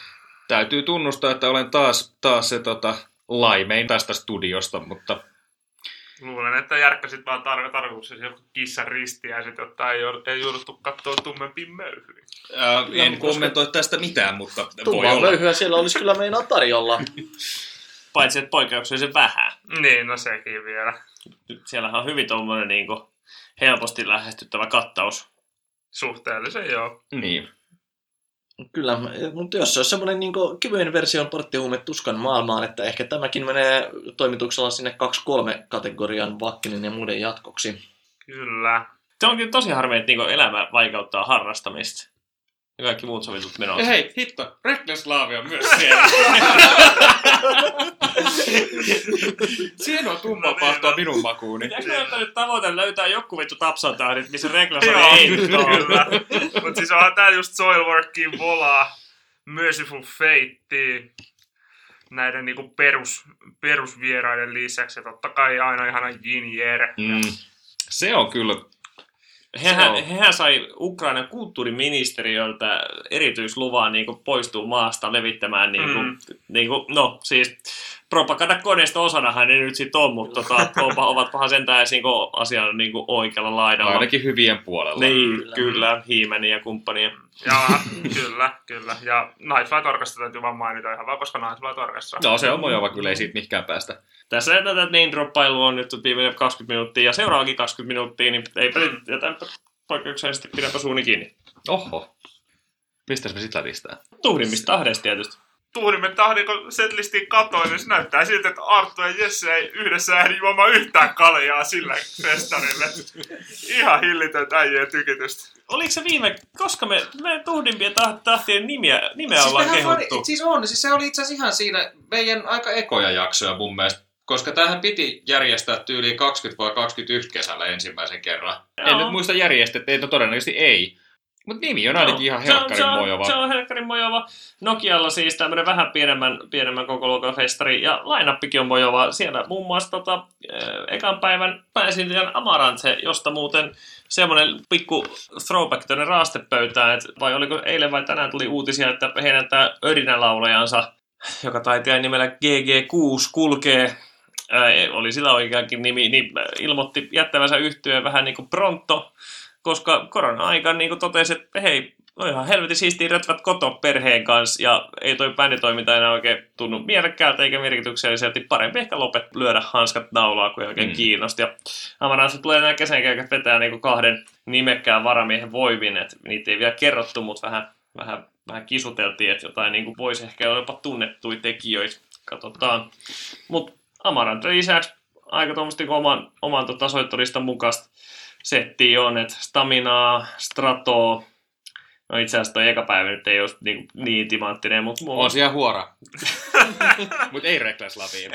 Speaker 4: Täytyy tunnustaa, että olen taas, taas se tota, laimein tästä studiosta, mutta
Speaker 2: Luulen, että järkkäsit vaan tar- tarkoituksessa joku kissan ristiäiset, jotta ei, ei jouduttu katsoa tummempiin möyhyihin.
Speaker 4: ää, en
Speaker 3: koska-
Speaker 4: kommentoi tästä mitään, mutta voi
Speaker 3: Tummaa
Speaker 4: olla.
Speaker 3: löyhyä siellä olisi kyllä meinaa tarjolla. (laughs)
Speaker 1: paitsi että poikkeuksellisen vähän.
Speaker 2: Niin, no sekin vielä.
Speaker 1: Nyt siellähän on hyvin tuommoinen niin helposti lähestyttävä kattaus.
Speaker 2: Suhteellisen joo.
Speaker 4: Niin.
Speaker 3: Kyllä, mutta jos se olisi semmoinen niin kevyen version porttihuume tuskan maailmaan, että ehkä tämäkin menee toimituksella sinne 2-3 kategorian Vakkinen ja muiden jatkoksi.
Speaker 2: Kyllä.
Speaker 1: Se onkin tosi harmi, että niin elämä vaikeuttaa harrastamista. Ja kaikki muut sovitut menot.
Speaker 4: Ja hei, hitto, Reckless Love on myös siellä. Siinä on tumma
Speaker 2: No niin,
Speaker 4: pahtoa
Speaker 2: no.
Speaker 4: minun makuuni.
Speaker 1: Ottaa nyt tavoite löytää joku vittu tapsantahdit, missä reklas
Speaker 2: Joo,
Speaker 1: ei nyt ole?
Speaker 2: Mutta siis onhan tää just Soilworkiin volaa, Merciful Fate, näiden niinku perus, perusvieraiden lisäksi. Ja totta kai aina ihana Jin Jer.
Speaker 4: Mm. Se on kyllä
Speaker 1: Hehän,
Speaker 4: Se on.
Speaker 1: hehän sai Ukrainan kulttuuriministeriöltä erityisluvan niin kuin poistua maasta levittämään, niin kuin,
Speaker 2: Mm.
Speaker 1: niin kuin, no siis propagandakoneista osanahan ne nyt sitten on, mutta tota, onpa, ovatpahan sentään niin asian niin kuin oikealla laidalla.
Speaker 4: ainakin hyvien puolella.
Speaker 1: Niin,
Speaker 3: Kyllä.
Speaker 1: kyllä, Hiimäni ja kumppania.
Speaker 2: Ja kyllä, kyllä. Ja Nightflight Orchestra täytyy vaan mainita ihan vaan, koska Nightflight Orchestra.
Speaker 4: No se on mojova, kyllä ei siitä mihinkään päästä.
Speaker 1: Tässä tätä name droppailua on nyt viimeinen 20 minuuttia ja seuraavakin 20 minuuttia, niin eipä nyt jätänpä poikkeuksellisesti pidäpä suuni kiinni.
Speaker 4: Oho. Mistäs me sit lädistään?
Speaker 1: Tuhdimmista tahdeista tietysti.
Speaker 2: Tuhdimme tahdin, kun setlistiin katoin, niin se näyttää siltä, että Arttu ja Jesse ei yhdessä ehdi juomaan yhtään kaljaa sillä festarille. Ihan hillitöntä äijien tykitystä.
Speaker 1: Oliko se viime, koska me, me tuhdimpien taht- tahtien nimiä, nimeä
Speaker 4: Siis
Speaker 1: ollaan kehuttu?
Speaker 4: Oli, siis on, siis se oli itse asiassa ihan siinä meidän aika ekoja jaksoja mun mielestä. Koska tähän piti järjestää tyyliin 20 vai 21 kesällä ensimmäisen kerran. En
Speaker 1: Joo.
Speaker 4: nyt muista järjestettiin, no todennäköisesti ei. Mutta nimi on ainakin ihan
Speaker 1: se on,
Speaker 4: helkkarin
Speaker 1: se on,
Speaker 4: mojova.
Speaker 1: Se on helkkarin mojova. Nokialla siis tämmöinen vähän pienemmän, pienemmän kokoluokan festari. Ja lainappikin on mojova. Siellä muun muassa tota, eh, ekan päivän pääesiintyjän Amaranthe, josta muuten semmoinen pikku throwback tuonne raastepöytään. Et vai oliko eilen vai tänään tuli uutisia, että heidän tämä örinälaulajansa, joka taitaa nimellä GG6 kulkee, ää, oli sillä oikeakin nimi, niin ilmoitti jättävänsä yhtyeen vähän niin kuin pronto, koska korona-aikaan niin kuin totesi, että hei, on ihan helvetin siistiä rötvät koto perheen kanssa ja ei toi bänditoiminta enää oikein tunnu mielekkäältä eikä merkitykselliseltä. Parempi ehkä lopet lyödä hanskat naulaa, kun ei oikein
Speaker 4: Mm.
Speaker 1: kiinnosti. Ja Amaranssa tulee nämä kesänkäykät vetää niin kuin kahden nimekkään varamiehen voivin, että niitä ei vielä kerrottu, mutta vähän, vähän, vähän kisuteltiin, että jotain niin kuin voisi ehkä olla jopa tunnettuja tekijöitä. Katsotaan. Mutta Amarant lisäksi aika tuommoista niin oman, oman tota, soittolistan mukaista settiä on, että Staminaa, Stratoa, no itse asiassa toi eka päivä nyt ei ole niin, niin timanttinen, mutta mulla
Speaker 4: On siellä huora. (laughs) Mutta ei Reckless Lavia.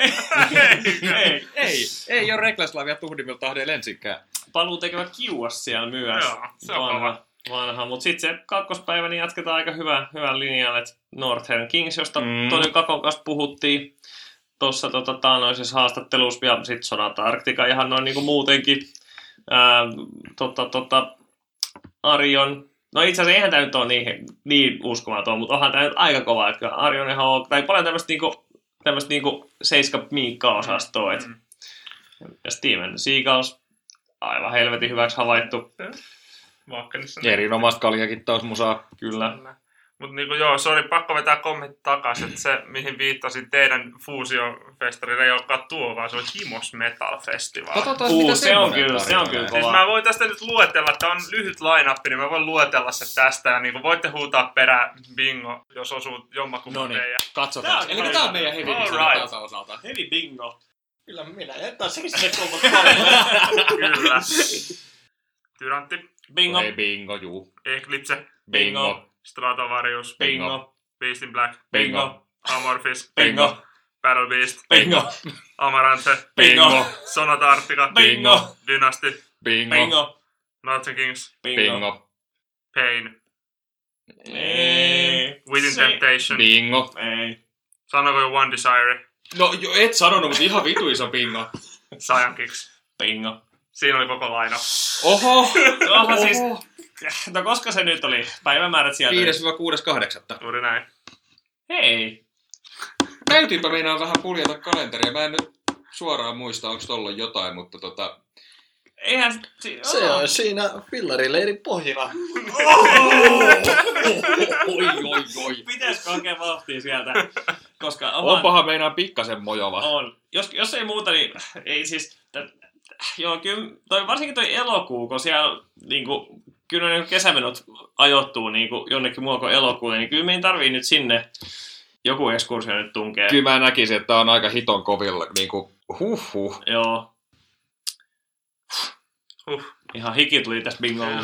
Speaker 1: ei,
Speaker 4: ei, ei ole Reckless Lavia tuhdimmilta tahdeilla ensinkään.
Speaker 1: paluu tekevä kiuas siellä myös.
Speaker 2: Joo, se on
Speaker 1: vanha, vanha. mutta sitten se kakkospäivä niin jatketaan aika hyvä, hyvän linjalla, että Northern Kings, josta
Speaker 4: Mm.
Speaker 1: Toni Kakon kanssa puhuttiin tuossa tota, taannoisessa haastattelussa, ja sitten Sonata Arktika ihan noin niinku muutenkin. Ää, tota, tota, Arion, no itse asiassa eihän tämä nyt ole niin, niin uskomaton, mutta onhan tämä nyt aika kova, että kyllä Arion ihan on, tai paljon tämmöistä niinku, tämmöistä niinku seiska miikka osastoa
Speaker 2: Mm.
Speaker 1: ja Steven Seagulls, aivan helvetin hyväksi havaittu,
Speaker 2: Vakkenissa.
Speaker 4: Erinomaista kaljakittausmusaa.
Speaker 1: kyllä.
Speaker 2: Mutta niinku joo, sori, pakko vetää kommentti takaisin, että se, mihin viittasin teidän Fuusio-festarille, ei olekaan tuo, vaan se on Himos Metal Festival.
Speaker 4: Katsotaan,
Speaker 1: Uu,
Speaker 4: mitä
Speaker 1: se on kyllä- se on kyllä.
Speaker 2: Siis
Speaker 1: kova.
Speaker 2: mä voin tästä nyt luetella, että on lyhyt line niin mä voin luetella se tästä, ja niinku voitte huutaa perä bingo, jos osuu jommakumman
Speaker 1: No niin.
Speaker 4: Katsotaan.
Speaker 1: Tää
Speaker 4: Eli tämä on
Speaker 1: hyvä.
Speaker 4: meidän heavy
Speaker 2: right.
Speaker 4: osalta.
Speaker 1: Heavy bingo.
Speaker 3: Kyllä minä jätän sekin sinne
Speaker 2: Kyllä. Tyrantti,
Speaker 1: Bingo.
Speaker 4: Ei bingo, juu.
Speaker 2: Eclipse,
Speaker 4: Bingo.
Speaker 2: Stratovarius,
Speaker 1: Bingo.
Speaker 2: Beast in Black,
Speaker 1: Bingo.
Speaker 2: Amorphis,
Speaker 1: Bingo.
Speaker 2: Battle Beast,
Speaker 1: Bingo.
Speaker 2: Amaranthe,
Speaker 1: Bingo.
Speaker 2: Sonata Arctica,
Speaker 1: Bingo.
Speaker 2: Dynasty,
Speaker 4: Bingo.
Speaker 1: Bingo.
Speaker 2: Northern Kings,
Speaker 1: Bingo.
Speaker 4: Bingo.
Speaker 2: Pain,
Speaker 1: Ei.
Speaker 2: Within
Speaker 1: Se-
Speaker 2: Temptation,
Speaker 4: Bingo.
Speaker 1: Ei.
Speaker 2: sanoko jo One Desire,
Speaker 4: No jo, et sanonut, mutta ihan vitu iso bingo.
Speaker 2: Cyan Kicks.
Speaker 1: Bingo.
Speaker 2: Siinä oli koko laina.
Speaker 4: Oho! (laughs)
Speaker 1: Oho, siis, (laughs) no koska se nyt oli? Päivämäärät sieltä.
Speaker 4: 5-6.8.
Speaker 2: Juuri näin.
Speaker 1: Hei.
Speaker 4: Näytinpä meinaa vähän puljata kalenteria. Mä en nyt suoraan muista, onko tuolla jotain, mutta tota...
Speaker 1: Eihän se- si-
Speaker 3: Se on siinä fillarileirin pohjina. (laughs)
Speaker 4: Oi, oi, oi.
Speaker 1: Pitäisikö hakea vauhtia sieltä? Koska
Speaker 4: Onpahan meinaan pikkasen mojova.
Speaker 1: On. Jos, jos ei muuta, niin ei siis... T- joo, kyllä, toi, varsinkin toi elokuu, kun siellä niinku, kyllä ne kesämenot ajoittuu niinku, jonnekin muualle kuin elokuulle, niin kyllä meidän tarvii nyt sinne joku ekskursio nyt tunkea.
Speaker 4: Kyllä mä näkisin, että tää on aika hiton kovilla. Niinku, huh huh.
Speaker 1: Joo.
Speaker 2: Huh.
Speaker 1: Ihan hiki tuli tästä bingolla.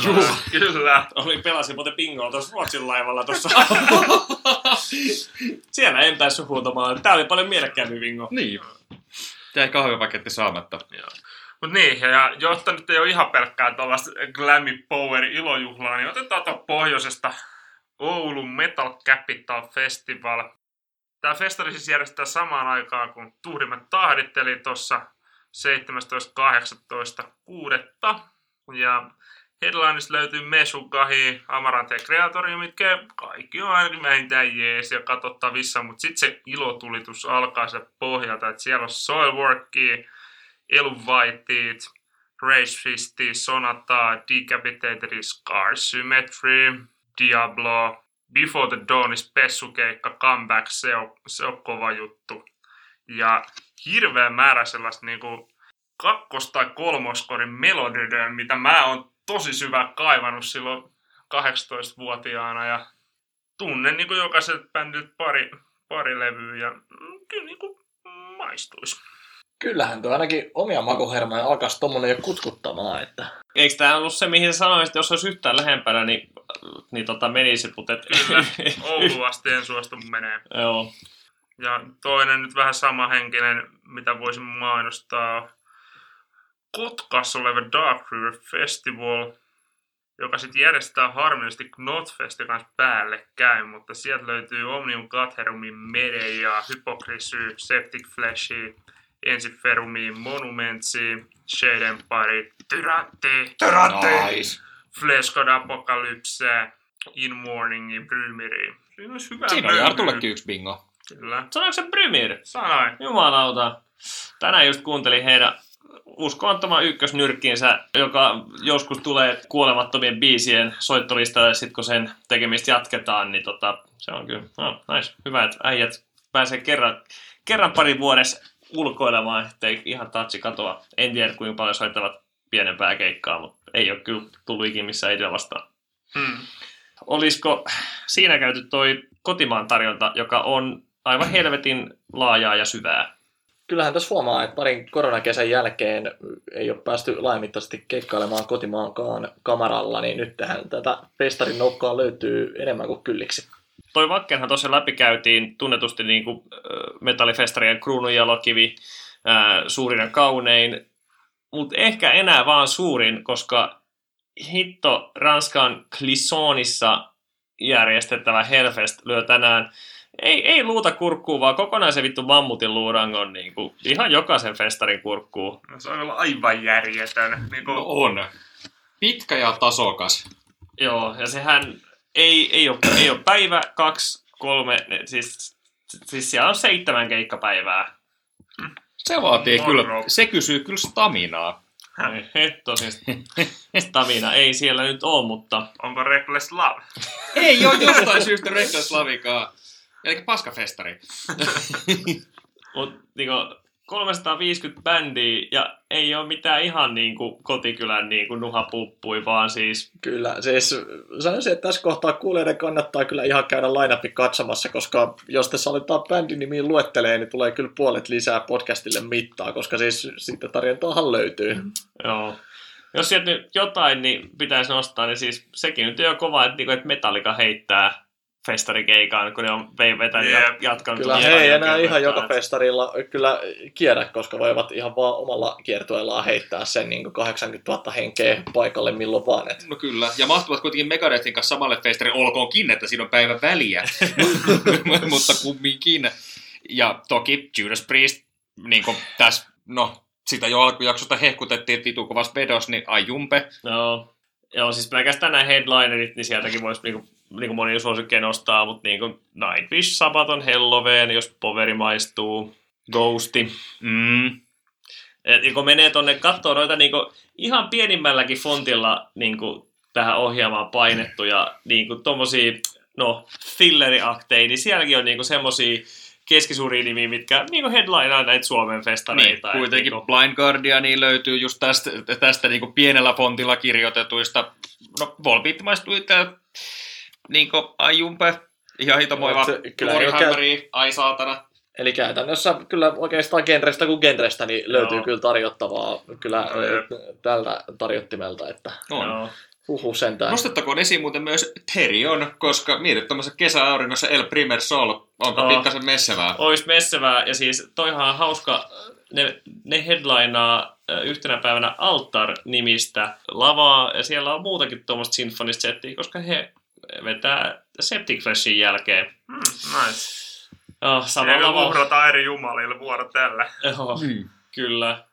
Speaker 2: Kyllä.
Speaker 1: Oli pelasin muuten bingoa tuossa Ruotsin laivalla tuossa. (laughs) Siellä en päässyt huutamaan. Tää oli paljon mielekkäämpi bingo.
Speaker 4: Niin. Jäi kahvipaketti saamatta.
Speaker 2: Mut niin, ja jotta nyt ei ole ihan pelkkää tuollaista Glammy Power ilojuhlaa, niin otetaan tuon pohjoisesta Oulun Metal Capital Festival. Tämä festari siis järjestetään samaan aikaan, kun Tuhdimet tahditteli tuossa 17.18.6. Ja headlineista löytyy Mesugahi, Amarante ja Kreatori, mitkä kaikki on ainakin vähintään jees ja katsottavissa, mutta sitten se ilotulitus alkaa sieltä pohjalta, että siellä on Soilworkia, Elun Whiteet, Race Fistia, Sonata, Decapitated Scar, Symmetry, Diablo, Before the Dawn is pessukeikka, Comeback, se on, se on kova juttu. Ja hirveä määrä sellaista niinku kakkos- tai kolmoskorin melodioiden, mitä mä oon tosi syvä kaivannut silloin 18-vuotiaana ja tunnen niinku jokaiselta bändiltä pari, pari levyä ja mm, kyllä niinku maistuisi.
Speaker 3: Kyllähän tuo ainakin omia makuhermoja alkaisi tommonen jo kutkuttamaan, että
Speaker 1: Eikö tämä ollut se, mihin sä sanoisit, että jos olisi yhtään lähempänä, niin, niin tota menisit, mutta et...
Speaker 2: Kyllä, (laughs) Oulu asti en suostu menee.
Speaker 1: Joo.
Speaker 2: Ja toinen nyt vähän sama henkinen, mitä voisin mainostaa. Kotkassa oleva Dark River Festival, joka sitten järjestetään harmillisesti Knotfestin kanssa päällekkäin, mutta sieltä löytyy Omnium Gatherumin Mede ja Hypocrisy, Septic Fleshi, Ensiferumi, Monumentsi, Shade Empire, Tyrantti,
Speaker 4: Nice.
Speaker 2: Flesh God Apocalypse, In Morning, Brymiri. Siinä olisi hyvä
Speaker 4: Siinä on
Speaker 2: möykyä.
Speaker 4: Artullekin yksi bingo.
Speaker 2: Kyllä.
Speaker 1: Sanoiko se Brymir?
Speaker 2: Sanoin.
Speaker 1: Jumalauta. Tänään just kuuntelin heidän uskomattoman ykkösnyrkkiinsä, joka joskus tulee kuolemattomien biisien soittolistalle, sit kun sen tekemistä jatketaan, niin tota, se on kyllä, no, nice. hyvä, että äijät pääsee kerran, kerran pari vuodessa ulkoilemaan, ettei ihan tatsi katoa. En tiedä, kuinka paljon soittavat pienempää keikkaa, mutta ei ole kyllä tullut ikinä missään itse vastaan.
Speaker 2: Hmm.
Speaker 1: Olisiko siinä käyty toi kotimaan tarjonta, joka on aivan helvetin laajaa ja syvää?
Speaker 3: kyllähän tässä huomaa, että parin koronakesän jälkeen ei ole päästy laajamittaisesti keikkailemaan kotimaankaan kamaralla, niin nyt tähän tätä festarin nokkaa löytyy enemmän kuin kylliksi.
Speaker 1: Toi Vakkenhan tosiaan läpikäytiin tunnetusti niin kuin metallifestarien kruununjalokivi, ää, suurin ja kaunein, mutta ehkä enää vaan suurin, koska hitto Ranskan Clisonissa järjestettävä Hellfest lyö tänään ei, ei luuta kurkkuu, vaan kokonaisen vittu mammutin luurangon niin kuin, ihan jokaisen festarin kurkkuu.
Speaker 2: No, se on kyllä aivan järjetön. Niin kuin,
Speaker 4: No on. Pitkä ja tasokas.
Speaker 1: Joo, ja sehän ei, ei, ole, ei ole päivä, kaksi, kolme, ne- siis, siis siellä on seitsemän keikkapäivää.
Speaker 4: Se vaatii
Speaker 2: Moro.
Speaker 4: kyllä, se kysyy kyllä staminaa.
Speaker 1: Siis stamina ei siellä nyt ole, mutta
Speaker 2: onko Reckless Love?
Speaker 4: Ei ole jostain syystä Reckless Lavikaa. Eli paskafestari.
Speaker 1: mut, niinku, 350 bändiä ja ei ole mitään ihan niinku kotikylän niinku nuhapuppui, vaan siis
Speaker 3: Kyllä, siis sanoisin, että tässä kohtaa kuulijoiden kannattaa kyllä ihan käydä line katsomassa, koska jos tässä aletaan bändin nimiin luettelee, niin tulee kyllä puolet lisää podcastille mittaa, koska siis siitä tarjontaahan löytyy.
Speaker 1: Joo. Jos sieltä nyt jotain niin pitäisi nostaa, niin siis sekin nyt on jo kova, että, niinku, että Metallica heittää festarikeikaan, kun ne on vetänyt yeah. jatkanut.
Speaker 3: Kyllä he ei enää ihan joka festarilla kyllä kierrä, koska voivat ihan vaan omalla kiertueellaan heittää sen niin 80 000 henkeä paikalle milloin vaan. Et
Speaker 4: No kyllä. Ja mahtuvat kuitenkin Megadethin kanssa samalle festarille, olkoonkin, että siinä on päivän väliä. (laughs) (laughs) Mutta kumminkin. Ja toki Judas Priest, niin kuin tässä, no, sitä jo alkujaksosta hehkutettiin vitukovassa vedos, niin ajumpe.
Speaker 1: Joo. Joo, siis pelkästään nämä headlinerit, niin sieltäkin voisi niinku, niinku monia suosikkeja nostaa, mutta niinku Nightwish, Sabaton, Helloween, jos poveri maistuu, Ghosti.
Speaker 4: Mm.
Speaker 1: Et, niin kun menee tonne kattoo noita niin kuin, ihan pienimmälläkin fontilla niin kuin, tähän ohjaamaan painettu ja niin kuin, tommosia, no, filleriakteja, niin sielläkin on niin kuin, semmosia keskisuuria nimiä, mitkä niin kuin headlinea näitä Suomen festareita.
Speaker 4: Niin, kuitenkin
Speaker 1: Et,
Speaker 4: Blind Guardiani löytyy just tästä, tästä niin pienellä fontilla kirjoitetuista, no Volbeat maistui niin Ajumpe, ihan hitomoiva, Warhammeri, ai saatana.
Speaker 3: Eli käytännössä kyllä oikeastaan genrestä kuin genrestä niin löytyy
Speaker 1: Joo.
Speaker 3: kyllä tarjottavaa kyllä
Speaker 2: jep.
Speaker 3: tältä tarjottimelta, että
Speaker 4: On.
Speaker 1: Joo.
Speaker 3: huhu sentään.
Speaker 4: Nostettakoon esiin muuten myös Therion, koska mietit tuommoisessa kesäauringossa El Primer Sol, onko
Speaker 1: Oo.
Speaker 4: pikkasen messevää?
Speaker 1: Ois messevää, ja siis toihan on hauska, ne, ne headlinaa yhtenä päivänä Altar-nimistä lavaa, ja siellä on muutakin tuommoista sinfonista settiä, koska he vetää Septic Freshin jälkeen.
Speaker 2: Hmm, nice.
Speaker 1: Oh, sama
Speaker 2: Siellä
Speaker 1: lava.
Speaker 2: uhrataan eri jumalille vuorotelle.
Speaker 1: Joo,
Speaker 4: Hmm.
Speaker 1: kyllä.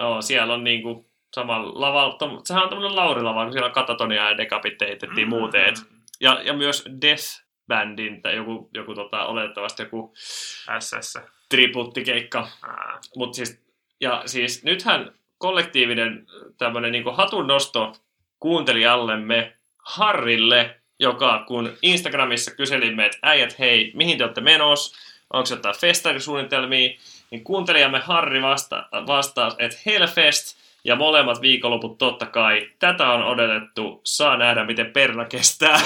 Speaker 1: Joo, siellä on niinku sama lava, tom, sehän on tämmöinen laurilava, kun siellä on katatonia ja decapitated ja muuten. Et, ja, ja myös Death Bandin, tai joku, joku tota, oletettavasti joku
Speaker 2: SS.
Speaker 1: tribuuttikeikka. Mut siis, ja siis nythän kollektiivinen tämmöinen niinku hatunnosto kuuntelijallemme Harrille, joka kun Instagramissa kyselimme, että äijät hei, mihin te olette menos, onko jotain festarisuunnitelmia, niin kuuntelijamme Harri vasta- vastasi, että Hellfest ja molemmat viikonloput totta kai. Tätä on odotettu, saa nähdä miten perna kestää.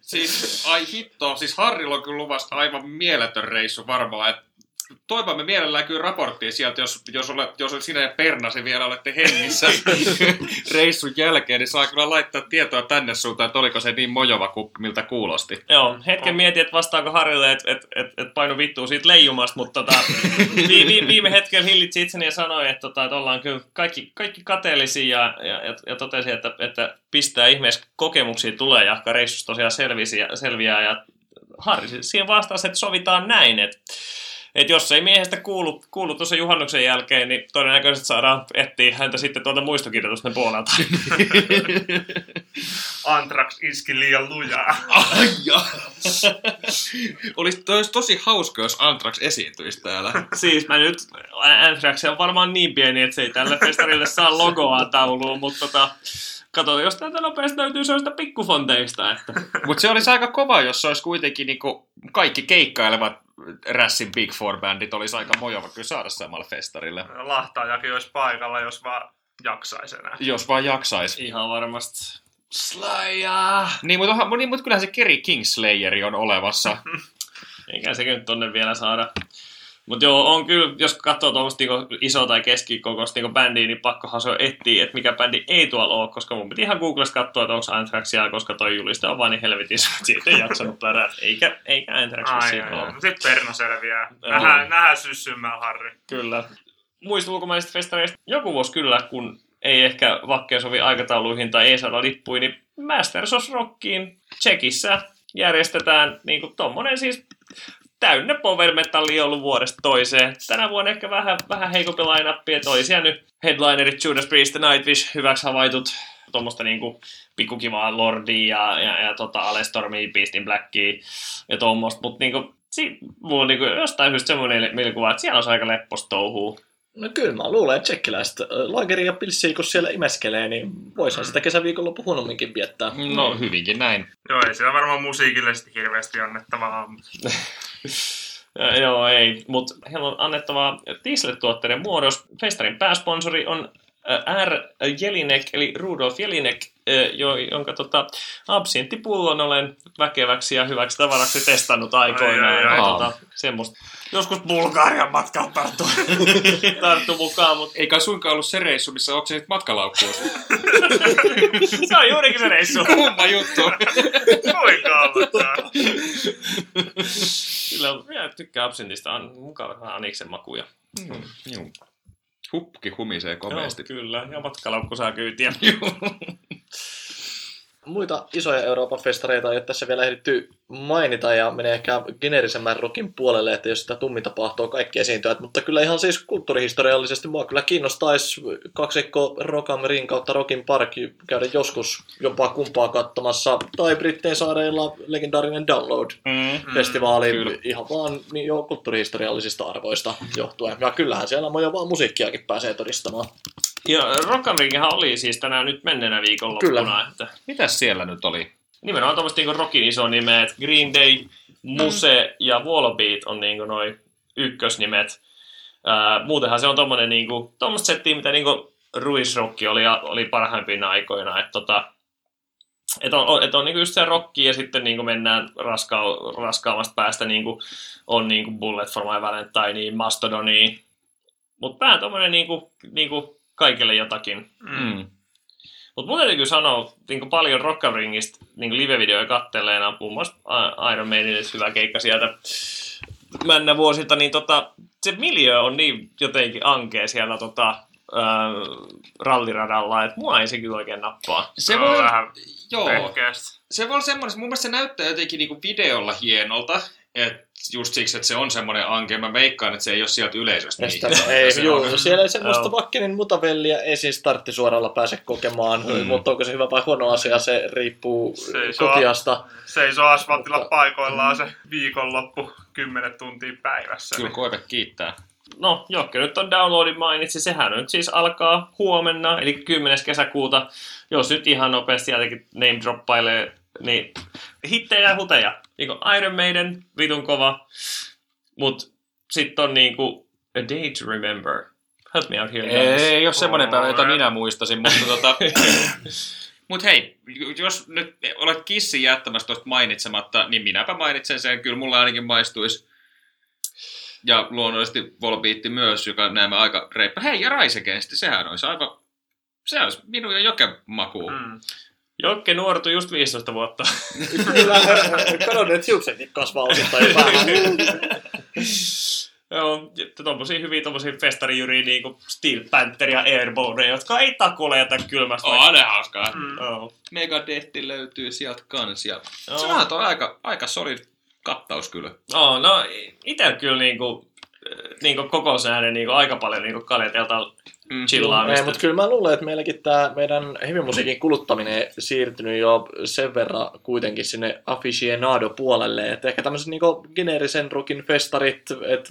Speaker 4: Siis, ai hitto, siis Harrilla on kyllä luvassa aivan mieletön reissu varmaan, että toivomme mielellään kyllä raporttia sieltä, jos, jos, olet, jos sinä ja Pernasi vielä olette hengissä (laughs) reissun jälkeen, niin saa kyllä laittaa tietoa tänne suuntaan, että oliko se niin mojova kuin miltä kuulosti.
Speaker 1: Joo, hetken mietin, että vastaako Harille, että et, et, et painu vittuun siitä leijumasta, mutta tota, (laughs) vi, vi, viime hetken hillitsi itseni ja sanoi, että, tota, että ollaan kyllä kaikki, kaikki kateellisia ja, ja, ja, ja totesi, että, että pistää ihmeessä kokemuksia tulee ja reissusta tosiaan selvisi ja, selviää ja Harri siis siihen vastasi, että sovitaan näin, että et jos ei miehestä kuulu, kuulu tuossa juhannuksen jälkeen, niin todennäköisesti saadaan etsiä häntä sitten tuolta muistokirjoitusten puolelta. (laughs)
Speaker 2: Antrax iski liian lujaa.
Speaker 4: Ai olisi, olisi tosi hauska, jos Antrax esiintyisi täällä.
Speaker 1: Siis mä nyt, Anthrax on varmaan niin pieni, että se ei tälle festarille saa logoa tauluun, mutta tota, kato, jos täältä nopeasti löytyy sellaista pikkufonteista, että (laughs)
Speaker 4: Mutta se olisi aika kova, jos se olisi kuitenkin niinku kaikki keikkailevat Rassin Big Four-bändit olisi aika mojova kyllä saada samalle festarille.
Speaker 2: Lahtaajakin olisi paikalla, jos vaan jaksaisi enää.
Speaker 4: Jos vaan jaksaisi.
Speaker 1: ihan varmasti Slayer.
Speaker 4: Niin, mutta, onhan- niin, mutta kyllähän se Kerry Kingslayeri on olevassa. (laughs)
Speaker 1: Eikä sekin nyt tonne vielä saada. Mutta joo, on kyllä, jos katsoo tuommoista niinku iso tai keskikokoista niinku bändiä, niin pakkohan se on etsiä, että mikä bändi ei tuolla ole, koska mun piti ihan Googlesta katsoa, että onko Anthrax siellä, koska toi juliste on vaan niin helvetissä, että siitä ei jaksanut pärää. Eikä, eikä Anthrax
Speaker 2: Ai,
Speaker 1: vissiin
Speaker 2: ai,
Speaker 1: ole.
Speaker 2: Sitten Perno selviää. Nähdään, nähdään syssymällä, Harri.
Speaker 1: Kyllä. Muista ulkomaisista festareista joku vuosi kyllä, kun ei ehkä vakkeen sovi aikatauluihin tai ei saada lippuja, niin Masters of Rockiin Tsekissä järjestetään niin kuin tommonen siis täynnä power metallia ollut vuodesta toiseen. Tänä vuonna ehkä vähän, vähän heikompi line että oli siellä nyt headlinerit Judas Priest ja Nightwish hyväksi havaitut tuommoista niinku pikkukivaa Lordia ja, ja, ja tota Alestormia, Beast in Blackia ja tuommoista, mutta niinku, si, mulla on niinku jostain syystä semmoinen mielikuva, että siellä on aika lepposta touhua.
Speaker 3: No kyllä mä luulen, että tsekkiläiset lageria ja pilssiä, kun siellä imeskelee, niin voisihan sitä kesäviikonloppu huonomminkin viettää.
Speaker 4: No, hyvinkin näin.
Speaker 2: Joo, ei siellä varmaan musiikille sitten hirveästi annettavaa.
Speaker 1: Ja, (laughs) joo, ei, mutta heillä on annettavaa dieseltuotteiden muodossa. Festarin pääsponsori on R. Jelinek, eli Rudolf Jelinek, jonka tota, absinttipullon olen väkeväksi ja hyväksi tavaraksi testannut aikoinaan.
Speaker 2: Ai, ai, ai.
Speaker 1: Ja, tota, semmoista. Joskus Bulgarian matkalla tarttu, (laughs) tarttu mukaan, mutta
Speaker 4: Eikä suinkaan ollut se reissu, missä onko se nyt matkalaukkuus. (laughs)
Speaker 1: se on juurikin se reissu. (laughs)
Speaker 4: Kumma juttu.
Speaker 2: Kuinka aloittaa?
Speaker 1: Kyllä, minä tykkään absintista, on mukava vähän aniksen makuja.
Speaker 4: Mm, juu. Hupki humisee komeasti.
Speaker 1: Joo, kyllä, ja matkalaukku saa kyytiä. (laughs) (laughs)
Speaker 3: muita isoja Euroopan festareita ei ole tässä vielä ehditty mainita ja menee ehkä geneerisemmän rockin puolelle, että jos sitä tummin tapahtuu kaikki esiintyjät, mutta kyllä ihan siis kulttuurihistoriallisesti mua kyllä kiinnostaisi kaksikko Rock am Ring kautta Rockin Park käydä joskus jopa kumpaa katsomassa, tai Brittein saareilla legendaarinen Download-festivaali
Speaker 4: kyllä.
Speaker 3: ihan vaan niin jo kulttuurihistoriallisista arvoista johtuen. Ja kyllähän siellä moja vaan musiikkiakin pääsee todistamaan.
Speaker 1: Ja Rock am Ringhän oli siis tänään nyt menneenä viikonloppuna,
Speaker 3: Kyllä.
Speaker 1: että
Speaker 4: Mitäs siellä nyt oli?
Speaker 1: nimenomaan tuommoista niinku rockin iso nimet, Green Day, Muse ja Wallbeat on niinku noin ykkösnimet. Ää, muutenhan se on tommonen niinku, tommoista settiä, mitä niinku ruisrokki oli, oli parhaimpina aikoina, että tota, et on, et on niinku just se rokki ja sitten niinku mennään raska, raskaammasta päästä niinku, on niinku Bullet for My Valentine, Mastodoniin. Mutta vähän tommonen niinku, niinku kaikille jotakin.
Speaker 4: Mm.
Speaker 1: Mutta mun täytyy kyllä sanoa niin paljon Rock Ringista niin live-videoja katteleena, muun muassa Iron Maidenille hyvä keikka sieltä männä vuosilta, niin tota, se miljö on niin jotenkin ankea siellä tota, ää, ralliradalla, että mua ei se kyllä oikein nappaa.
Speaker 4: Se voi,
Speaker 2: vähän
Speaker 4: joo,
Speaker 2: pehkeästi.
Speaker 4: se voi olla semmoinen, mun mielestä se näyttää jotenkin niinku videolla hienolta, että just siksi, että se on semmoinen anke. Mä veikkaan, että se ei ole sieltä yleisöstä.
Speaker 3: Sitä,
Speaker 4: niin.
Speaker 3: ei,
Speaker 4: se
Speaker 3: juu,
Speaker 4: on-
Speaker 3: siellä ei semmoista
Speaker 1: Joo.
Speaker 3: Vakkenin mutavelliä ei siis starttisuoralla pääse kokemaan,
Speaker 4: Mm.
Speaker 3: mutta onko se hyvä vai huono asia, se riippuu
Speaker 2: Seisoo.
Speaker 3: kotiasta.
Speaker 2: Seisoo asfaltilla paikoillaan se viikonloppu 10 tuntia päivässä.
Speaker 4: Kyllä
Speaker 2: Niin.
Speaker 4: koive kiittää.
Speaker 1: No, Jokke nyt on downloadin mainitsi, sehän nyt siis alkaa huomenna, eli 10. kesäkuuta. Jos nyt ihan nopeasti jotenkin name droppailee, niin hittejä ja huteja. Niin kuin Iron Maiden, vitun kova. Mut sitten on niinku A Day to Remember. Help me out here, guys.
Speaker 4: Ei ole semmoinen päivä, jota minä muistasin, mutta (laughs) tota... Mut hei, jos nyt olet kissin jättämässä tuosta mainitsematta, niin minäpä mainitsen sen, kyllä mulla ainakin maistuisi. Ja luonnollisesti Volbeat myös, joka näemme aika reippa. Hei, ja Against, sehän olisi aivan... Se olisi minun ja Joken makuun. Mm.
Speaker 1: Jokke nuortui just 15 vuotta. (laughs)
Speaker 3: Kyllä, kadonneet hiuksetkin kasvaa osittain jo vähän. (laughs)
Speaker 1: Joo, ja tommosia hyviä tommosia festarijyriä niinku Steel Panther ja Airborne, jotka ei takuleta kylmästä.
Speaker 4: Oh, ne hauskaa. Mm.
Speaker 2: Mm.
Speaker 1: Joo.
Speaker 4: Megadeth löytyy sieltä kans. Ja
Speaker 1: Joo.
Speaker 4: se on aika, aika solid kattaus kyllä.
Speaker 1: No, no itse kyllä niinku, niinku kokousäänen niinku aika paljon niinku kaljetelta
Speaker 4: Mm.
Speaker 1: chillaamista.
Speaker 3: Ei, mutta kyllä mä luulen, että meilläkin tämä meidän hevimusiikin kuluttaminen siirtynyt jo sen verran kuitenkin sinne aficionado-puolelle, että ehkä tämmöiset niinku geneerisen rockin festarit, että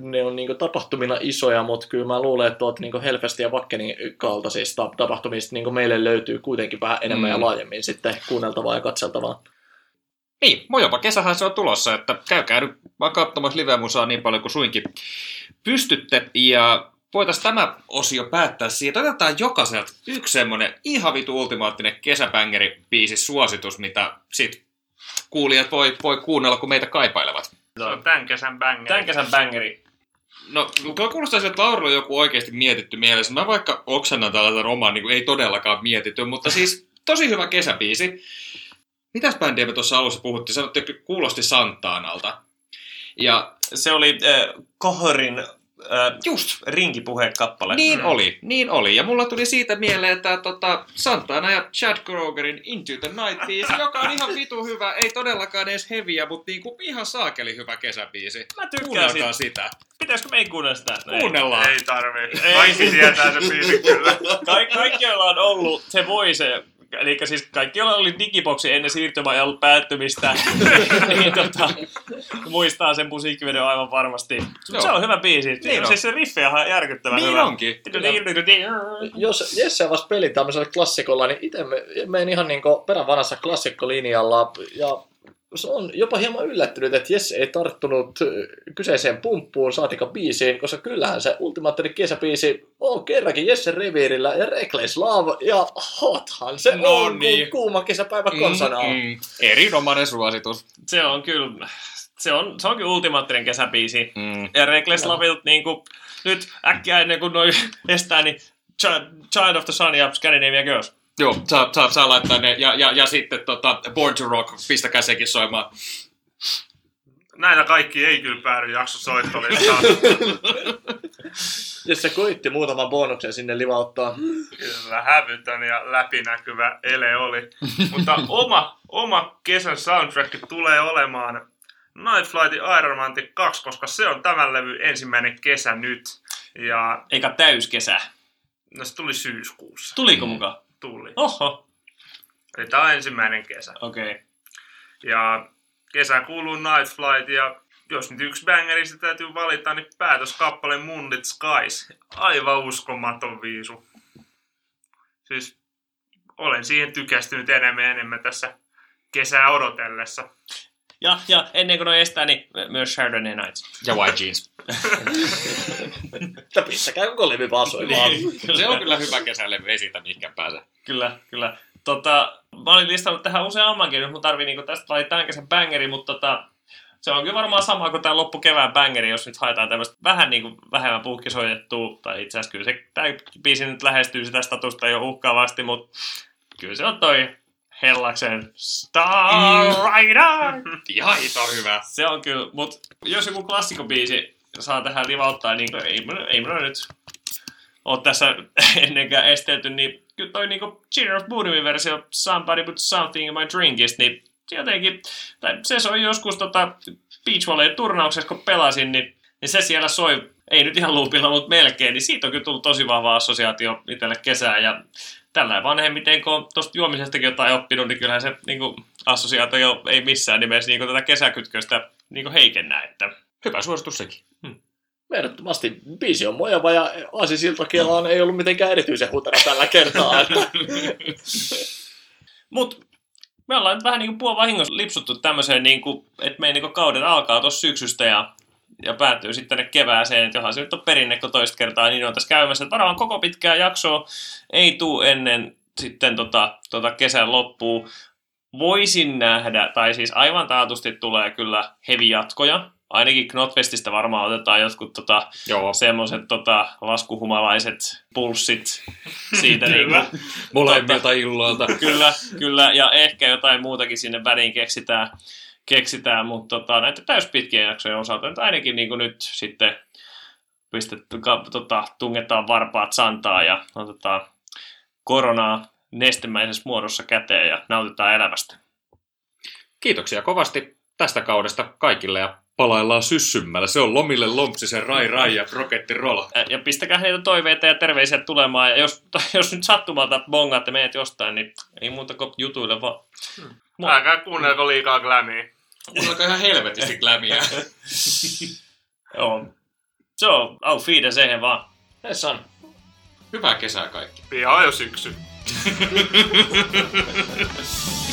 Speaker 3: ne on niinku tapahtumina isoja, mutta kyllä mä luulen, että tuolta niinku Hellfestin ja Vakkenin kaltaisista tapahtumista niinku meille löytyy kuitenkin vähän enemmän
Speaker 4: Mm.
Speaker 3: ja laajemmin sitten kuunneltavaa ja katseltavaa.
Speaker 4: Niin, mojapa kesähän se on tulossa, että käykää nyt vaan katsomassa live-musaa niin paljon kuin suinkin pystytte. Ja voitaisiin tämä osio päättää siitä. Otetaan jokaiselta yksi semmonen ihan vitu ultimaattinen kesäbängeri biisi suositus, mitä sit kuulijat voi, voi kuunnella, kun meitä kaipailevat.
Speaker 2: Se on tämän kesän bangeri.
Speaker 1: Tän kesän bangeri.
Speaker 4: No, tuo kuulostaa että Laurilla on joku oikeasti mietitty mielessä. Mä vaikka oksennan tällaisen oman, niin kuin ei todellakaan mietitty, mutta siis tosi hyvä kesäbiisi. Mitäs bändiä me tuossa alussa puhuttiin? Sanottiin, että kuulosti Santaanalta. Ja
Speaker 1: Se oli äh, Kohorin äh,
Speaker 4: just,
Speaker 1: rinkipuhekappale.
Speaker 4: niin
Speaker 2: Mm.
Speaker 4: oli, niin oli. Ja mulla tuli siitä mieleen, että tota, Santana ja Chad Krogerin Into the Night biisi, joka on ihan vitu hyvä, ei todellakaan edes heviä, mutta niinku ihan saakeli hyvä kesäbiisi.
Speaker 1: Mä tykkään siitä.
Speaker 4: sitä.
Speaker 1: Pitäisikö me ei kuunnella sitä? No ei.
Speaker 4: Kuunnellaan.
Speaker 2: Ei tarvii.
Speaker 1: Ei.
Speaker 2: Kaikki tietää se biisi kyllä.
Speaker 1: Ka- kaikki, joilla on ollut se voi se, eli siis kaikki, joilla oli digiboksi ennen siirtymäajan päättymistä, (laughs) niin tota, muistaa sen musiikkivideon aivan varmasti.
Speaker 4: Joo.
Speaker 1: Se on hyvä biisi.
Speaker 4: Niin on.
Speaker 1: siis se riffi on järkyttävän
Speaker 4: Niin
Speaker 1: hyvä.
Speaker 4: onkin.
Speaker 3: Jos Jesse avasi pelin tämmöisellä klassikolla, niin itse me, menen ihan niin peränvanassa klassikkolinjalla ja se on jopa hieman yllättynyt, että Jesse ei tarttunut kyseiseen pumppuun saatika biisiin, koska kyllähän se ultimaattinen kesäbiisi on kerrankin Jesse reviirillä ja Reckless Love ja hothan se
Speaker 4: No
Speaker 3: on
Speaker 4: niin.
Speaker 3: kuin kuuma kesäpäivä konsanaa.
Speaker 4: Mm, mm. Erinomainen suositus.
Speaker 1: Se on kyllä, se on, se on kyllä ultimaattinen kesäbiisi.
Speaker 4: Mm.
Speaker 1: Ja Reckless Lovelta niinku, nyt äkkiä ennen kuin noi (laughs) estää, niin Child, of the Sun ja Scandinavia Girls.
Speaker 4: Joo, saa, saa, saa laittaa ne. Ja, ja, ja sitten tota, Born to Rock, pistäkää sekin soimaan.
Speaker 2: näitä kaikki ei kyllä päädy jaksosoittolistaan. (laughs)
Speaker 3: Jos se koitti muutaman bonuksen sinne livauttaa.
Speaker 2: Kyllä, hävytön ja läpinäkyvä ele oli. (laughs) Mutta oma, oma kesän soundtrack tulee olemaan Night Flightin Iron Man 2, koska se on tämän levy ensimmäinen kesä nyt. Ja
Speaker 1: Eikä täyskesä.
Speaker 2: no se tuli syyskuussa.
Speaker 1: Tuliko mukaan?
Speaker 2: Tuli.
Speaker 1: Oho.
Speaker 2: Eli tämä on ensimmäinen kesä.
Speaker 1: Okei. Okay.
Speaker 2: Ja kesään kuuluu Night Flight ja jos nyt yksi bangerista täytyy valita, niin päätöskappale Moonlit Skies. Aivan uskomaton viisu. Siis olen siihen tykästynyt enemmän ja enemmän tässä kesää odotellessa.
Speaker 1: Ja, ja ennen kuin ne estää, niin myös Chardonnay Nights.
Speaker 4: Ja White Jeans.
Speaker 3: Että pistäkää koko levy vaan soimaan.
Speaker 4: Se on kyllä hyvä kesälevy, ei siitä mihinkään pääse.
Speaker 1: Kyllä, kyllä. Tota, mä olin listannut tähän useammankin, nyt mun tarvii niinku tästä valita tämän kesän bangeri, mutta tota, se on kyllä varmaan sama kuin tämä loppukevään bangeri, jos nyt haetaan tämmöistä vähän niinku vähemmän puhkisoitettua, tai itse asiassa kyllä se, tämä biisi nyt lähestyy sitä statusta jo uhkaavasti, mutta kyllä se on toi Hellaksen Star Rider.
Speaker 4: Ihan hito hyvä.
Speaker 1: Se on kyllä, mutta jos joku klassikobiisi saa tähän livauttaa, niin ei, mun- ei minulla nyt ole tässä (laughs) ennenkään estelty, niin kyllä toi niinku Cheer of Boodomin versio Somebody Put Something in My Drinkista, niin jotenkin, tai se soi joskus tota Beach turnauksessa, kun pelasin, niin, niin se siellä soi, ei nyt ihan loopilla, mutta melkein, niin siitä on kyllä tullut tosi vahva assosiaatio itselle kesään, ja tällä vanhemmiten, kun tuosta juomisestakin jotain oppinut, niin kyllähän se niin kuin, assosiaatio ei missään nimessä niin kuin, tätä kesäkytköstä niin kuin, heikennä. Että.
Speaker 4: Hyvä suositus sekin.
Speaker 3: Ehdottomasti biisi on mojava ja Aasi Siltakelaan ei ollut mitenkään erityisen hutera tällä kertaa. Että (laughs)
Speaker 1: Mutta me ollaan nyt vähän niin kuin puolivahingossa lipsuttu tämmöiseen, niin kuin, että meidän niin kuin, kauden alkaa tuossa syksystä ja, ja päättyy sitten tänne kevääseen, että johan se nyt on perinne, kun toista kertaa niin on tässä käymässä. Että varmaan koko pitkää jaksoa ei tuu ennen sitten tota, tota kesän loppuun. Voisin nähdä, tai siis aivan taatusti tulee kyllä heavy-jatkoja. Ainakin Knotfestistä varmaan otetaan jotkut tota, semmoiset tota, laskuhumalaiset pulssit siitä niin kuin,
Speaker 4: Molemmilta illoilta.
Speaker 1: kyllä, kyllä, ja ehkä jotain muutakin sinne väliin keksitään, keksitään mutta tota, näitä täyspitkien jaksojen osalta nyt ainakin niin kuin nyt sitten pistetty, ka, tota, tungetaan varpaat santaa ja otetaan koronaa nestemäisessä muodossa käteen ja nautitaan elämästä.
Speaker 4: Kiitoksia kovasti tästä kaudesta kaikille ja palaillaan syssymmällä. Se on lomille lompsisen Rai Rai ja Roketti Roll.
Speaker 1: Ä, Ja pistäkää heitä toiveita ja terveisiä tulemaan. Ja jos, (laughs) jos nyt sattumalta bongaatte meidät jostain, niin ei muuta kuin jutuille vaan. Moi.
Speaker 2: Älkää kuunnelko liikaa glamia.
Speaker 4: Mulla on ihan helvetisti glämiä.
Speaker 1: Joo. (laughs) Se on auf Wiedersehen vaan.
Speaker 3: Hessan.
Speaker 4: Hyvää kesää kaikki.
Speaker 2: Pian on jo syksy. (laughs)